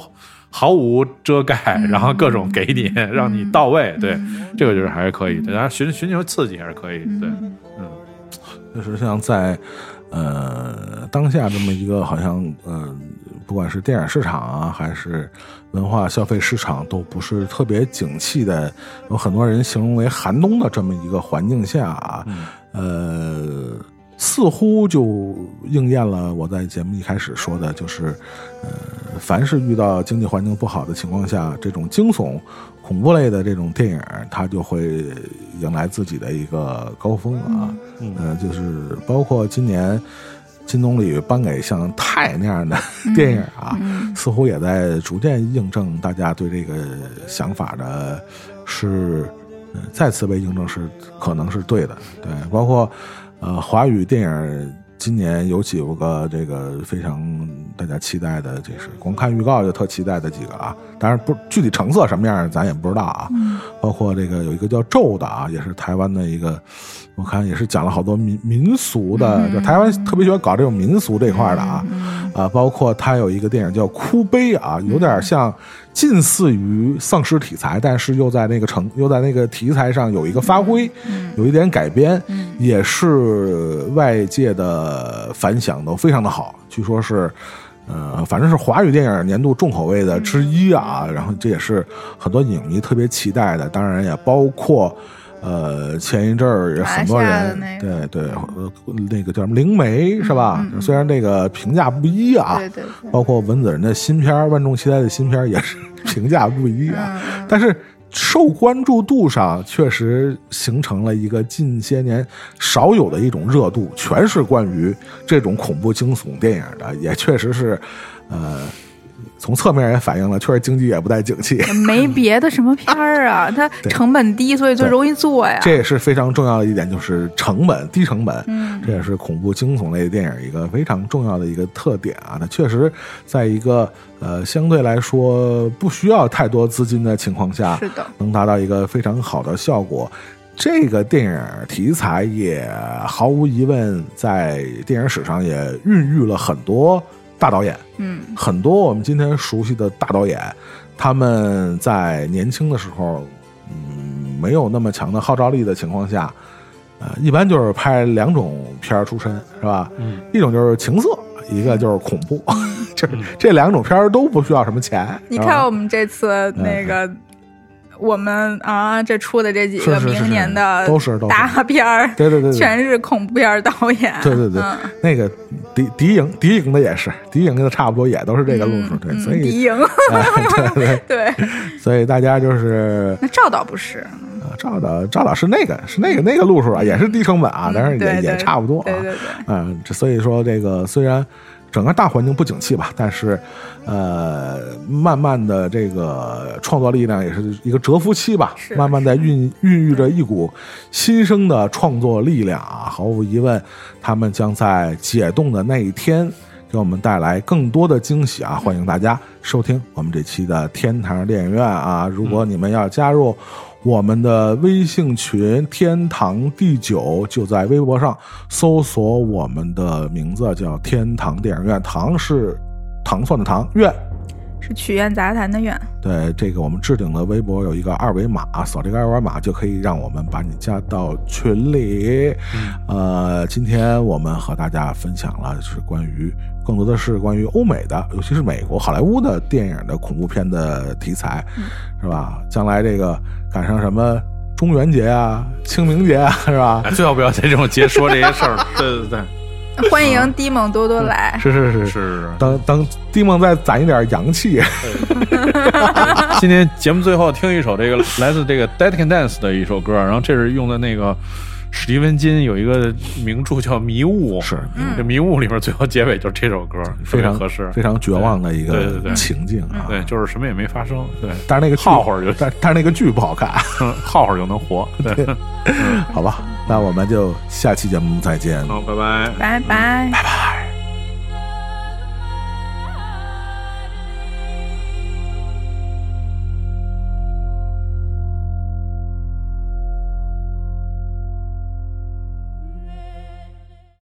Speaker 2: 毫无遮盖，然后各种给你，让你到位。对，这个就是还是可以，大家寻寻求刺激还是可以。对，嗯，
Speaker 1: 就是像在呃当下这么一个好像呃，不管是电影市场啊，还是文化消费市场都不是特别景气的，有很多人形容为寒冬的这么一个环境下啊。呃，似乎就应验了我在节目一开始说的，就是，呃，凡是遇到经济环境不好的情况下，这种惊悚、恐怖类的这种电影，它就会迎来自己的一个高峰啊。嗯，就是包括今年金棕榈颁给像《泰》那样的电影啊，似乎也在逐渐印证大家对这个想法的是。再次被印证是可能是对的，对，包括，呃，华语电影今年有几个这个非常大家期待的，这是光看预告就特期待的几个啊，当然不具体成色什么样咱也不知道啊，包括这个有一个叫咒的啊，也是台湾的一个。我看也是讲了好多民民俗的，就台湾特别喜欢搞这种民俗这块的啊，啊，包括他有一个电影叫《哭悲》啊，有点像近似于丧尸题材，但是又在那个成又在那个题材上有一个发挥，有一点改编，也是外界的反响都非常的好，据说是，呃，反正是华语电影年度重口味的之一啊，然后这也是很多影迷特别期待的，当然也包括。呃，前一阵儿很多人对对，呃，那个叫什么灵媒是吧？虽然那个评价不一啊，
Speaker 3: 对对，
Speaker 1: 包括文子人的新片万众期待的新片也是评价不一啊。但是受关注度上确实形成了一个近些年少有的一种热度，全是关于这种恐怖惊悚电影的，也确实是呃。从侧面也反映了，确实经济也不太景气。
Speaker 3: 没别的什么片儿啊，它成本低，所以就容易做呀。
Speaker 1: 这也是非常重要的一点，就是成本低成本。嗯，这也是恐怖惊悚类电影一个非常重要的一个特点啊。它确实在一个呃相对来说不需要太多资金的情况下，
Speaker 3: 是的，
Speaker 1: 能达到一个非常好的效果。这个电影题材也毫无疑问在电影史上也孕育了很多。大导演，
Speaker 3: 嗯，
Speaker 1: 很多我们今天熟悉的大导演，他们在年轻的时候，嗯，没有那么强的号召力的情况下，呃，一般就是拍两种片儿出身，是吧？嗯，一种就是情色，一个就是恐怖，就是这两种片儿都不需要什么钱。
Speaker 3: 你看我们这次那个。我们啊，这出的这几个明年的
Speaker 1: 都是
Speaker 3: 大片儿，
Speaker 1: 对对对，
Speaker 3: 全是恐怖片导演。
Speaker 1: 对对对，那个敌敌营敌营的也是敌营的，差不多也都是这个路数。对，所以
Speaker 3: 敌营，
Speaker 1: 对对
Speaker 3: 对，
Speaker 1: 所以大家就是
Speaker 3: 那赵导不是
Speaker 1: 啊，赵导赵导是那个是那个那个路数啊，也是低成本啊，但是也也差不多啊。
Speaker 3: 对对对，
Speaker 1: 嗯，这所以说这个虽然。整个大环境不景气吧，但是，呃，慢慢的这个创作力量也是一个蛰伏期吧，慢慢在孕孕育着一股新生的创作力量啊！毫无疑问，他们将在解冻的那一天给我们带来更多的惊喜啊！欢迎大家收听我们这期的天堂电影院啊！如果你们要加入。我们的微信群“天堂第九”就在微博上搜索我们的名字，叫“天堂电影院”。糖是糖蒜的糖，愿
Speaker 3: 是曲苑杂谈的愿。
Speaker 1: 对，这个我们置顶的微博有一个二维码，扫这个二维码就可以让我们把你加到群里。呃，今天我们和大家分享了是关于，更多的是关于欧美的，尤其是美国好莱坞的电影的恐怖片的题材，是吧？将来这个。赶上什么中元节啊、清明节啊，是吧？
Speaker 2: 最好不要在这种节说这些事儿。对对对，
Speaker 3: 欢迎低梦多多来。
Speaker 1: 是是是
Speaker 2: 是，
Speaker 1: 等等，低梦再攒一点阳气。
Speaker 2: 今天节目最后听一首这个来自这个 Dead Can Dance 的一首歌，然后这是用的那个史蒂文金有一个名著叫《迷雾》，
Speaker 1: 是
Speaker 2: 这《迷雾》里面最后结尾就是这首歌，
Speaker 1: 非常
Speaker 2: 合适，
Speaker 1: 非常绝望的一个
Speaker 2: 对对对
Speaker 1: 情境啊。
Speaker 2: 对，就是什么也没发生，对，
Speaker 1: 但是那个剧
Speaker 2: 耗会儿就
Speaker 1: 但但是那个剧不好看，
Speaker 2: 耗会儿就能活，对，
Speaker 1: 好吧，那我们就下期节目再见。
Speaker 2: 好，拜拜。
Speaker 3: 拜拜。
Speaker 1: 拜拜。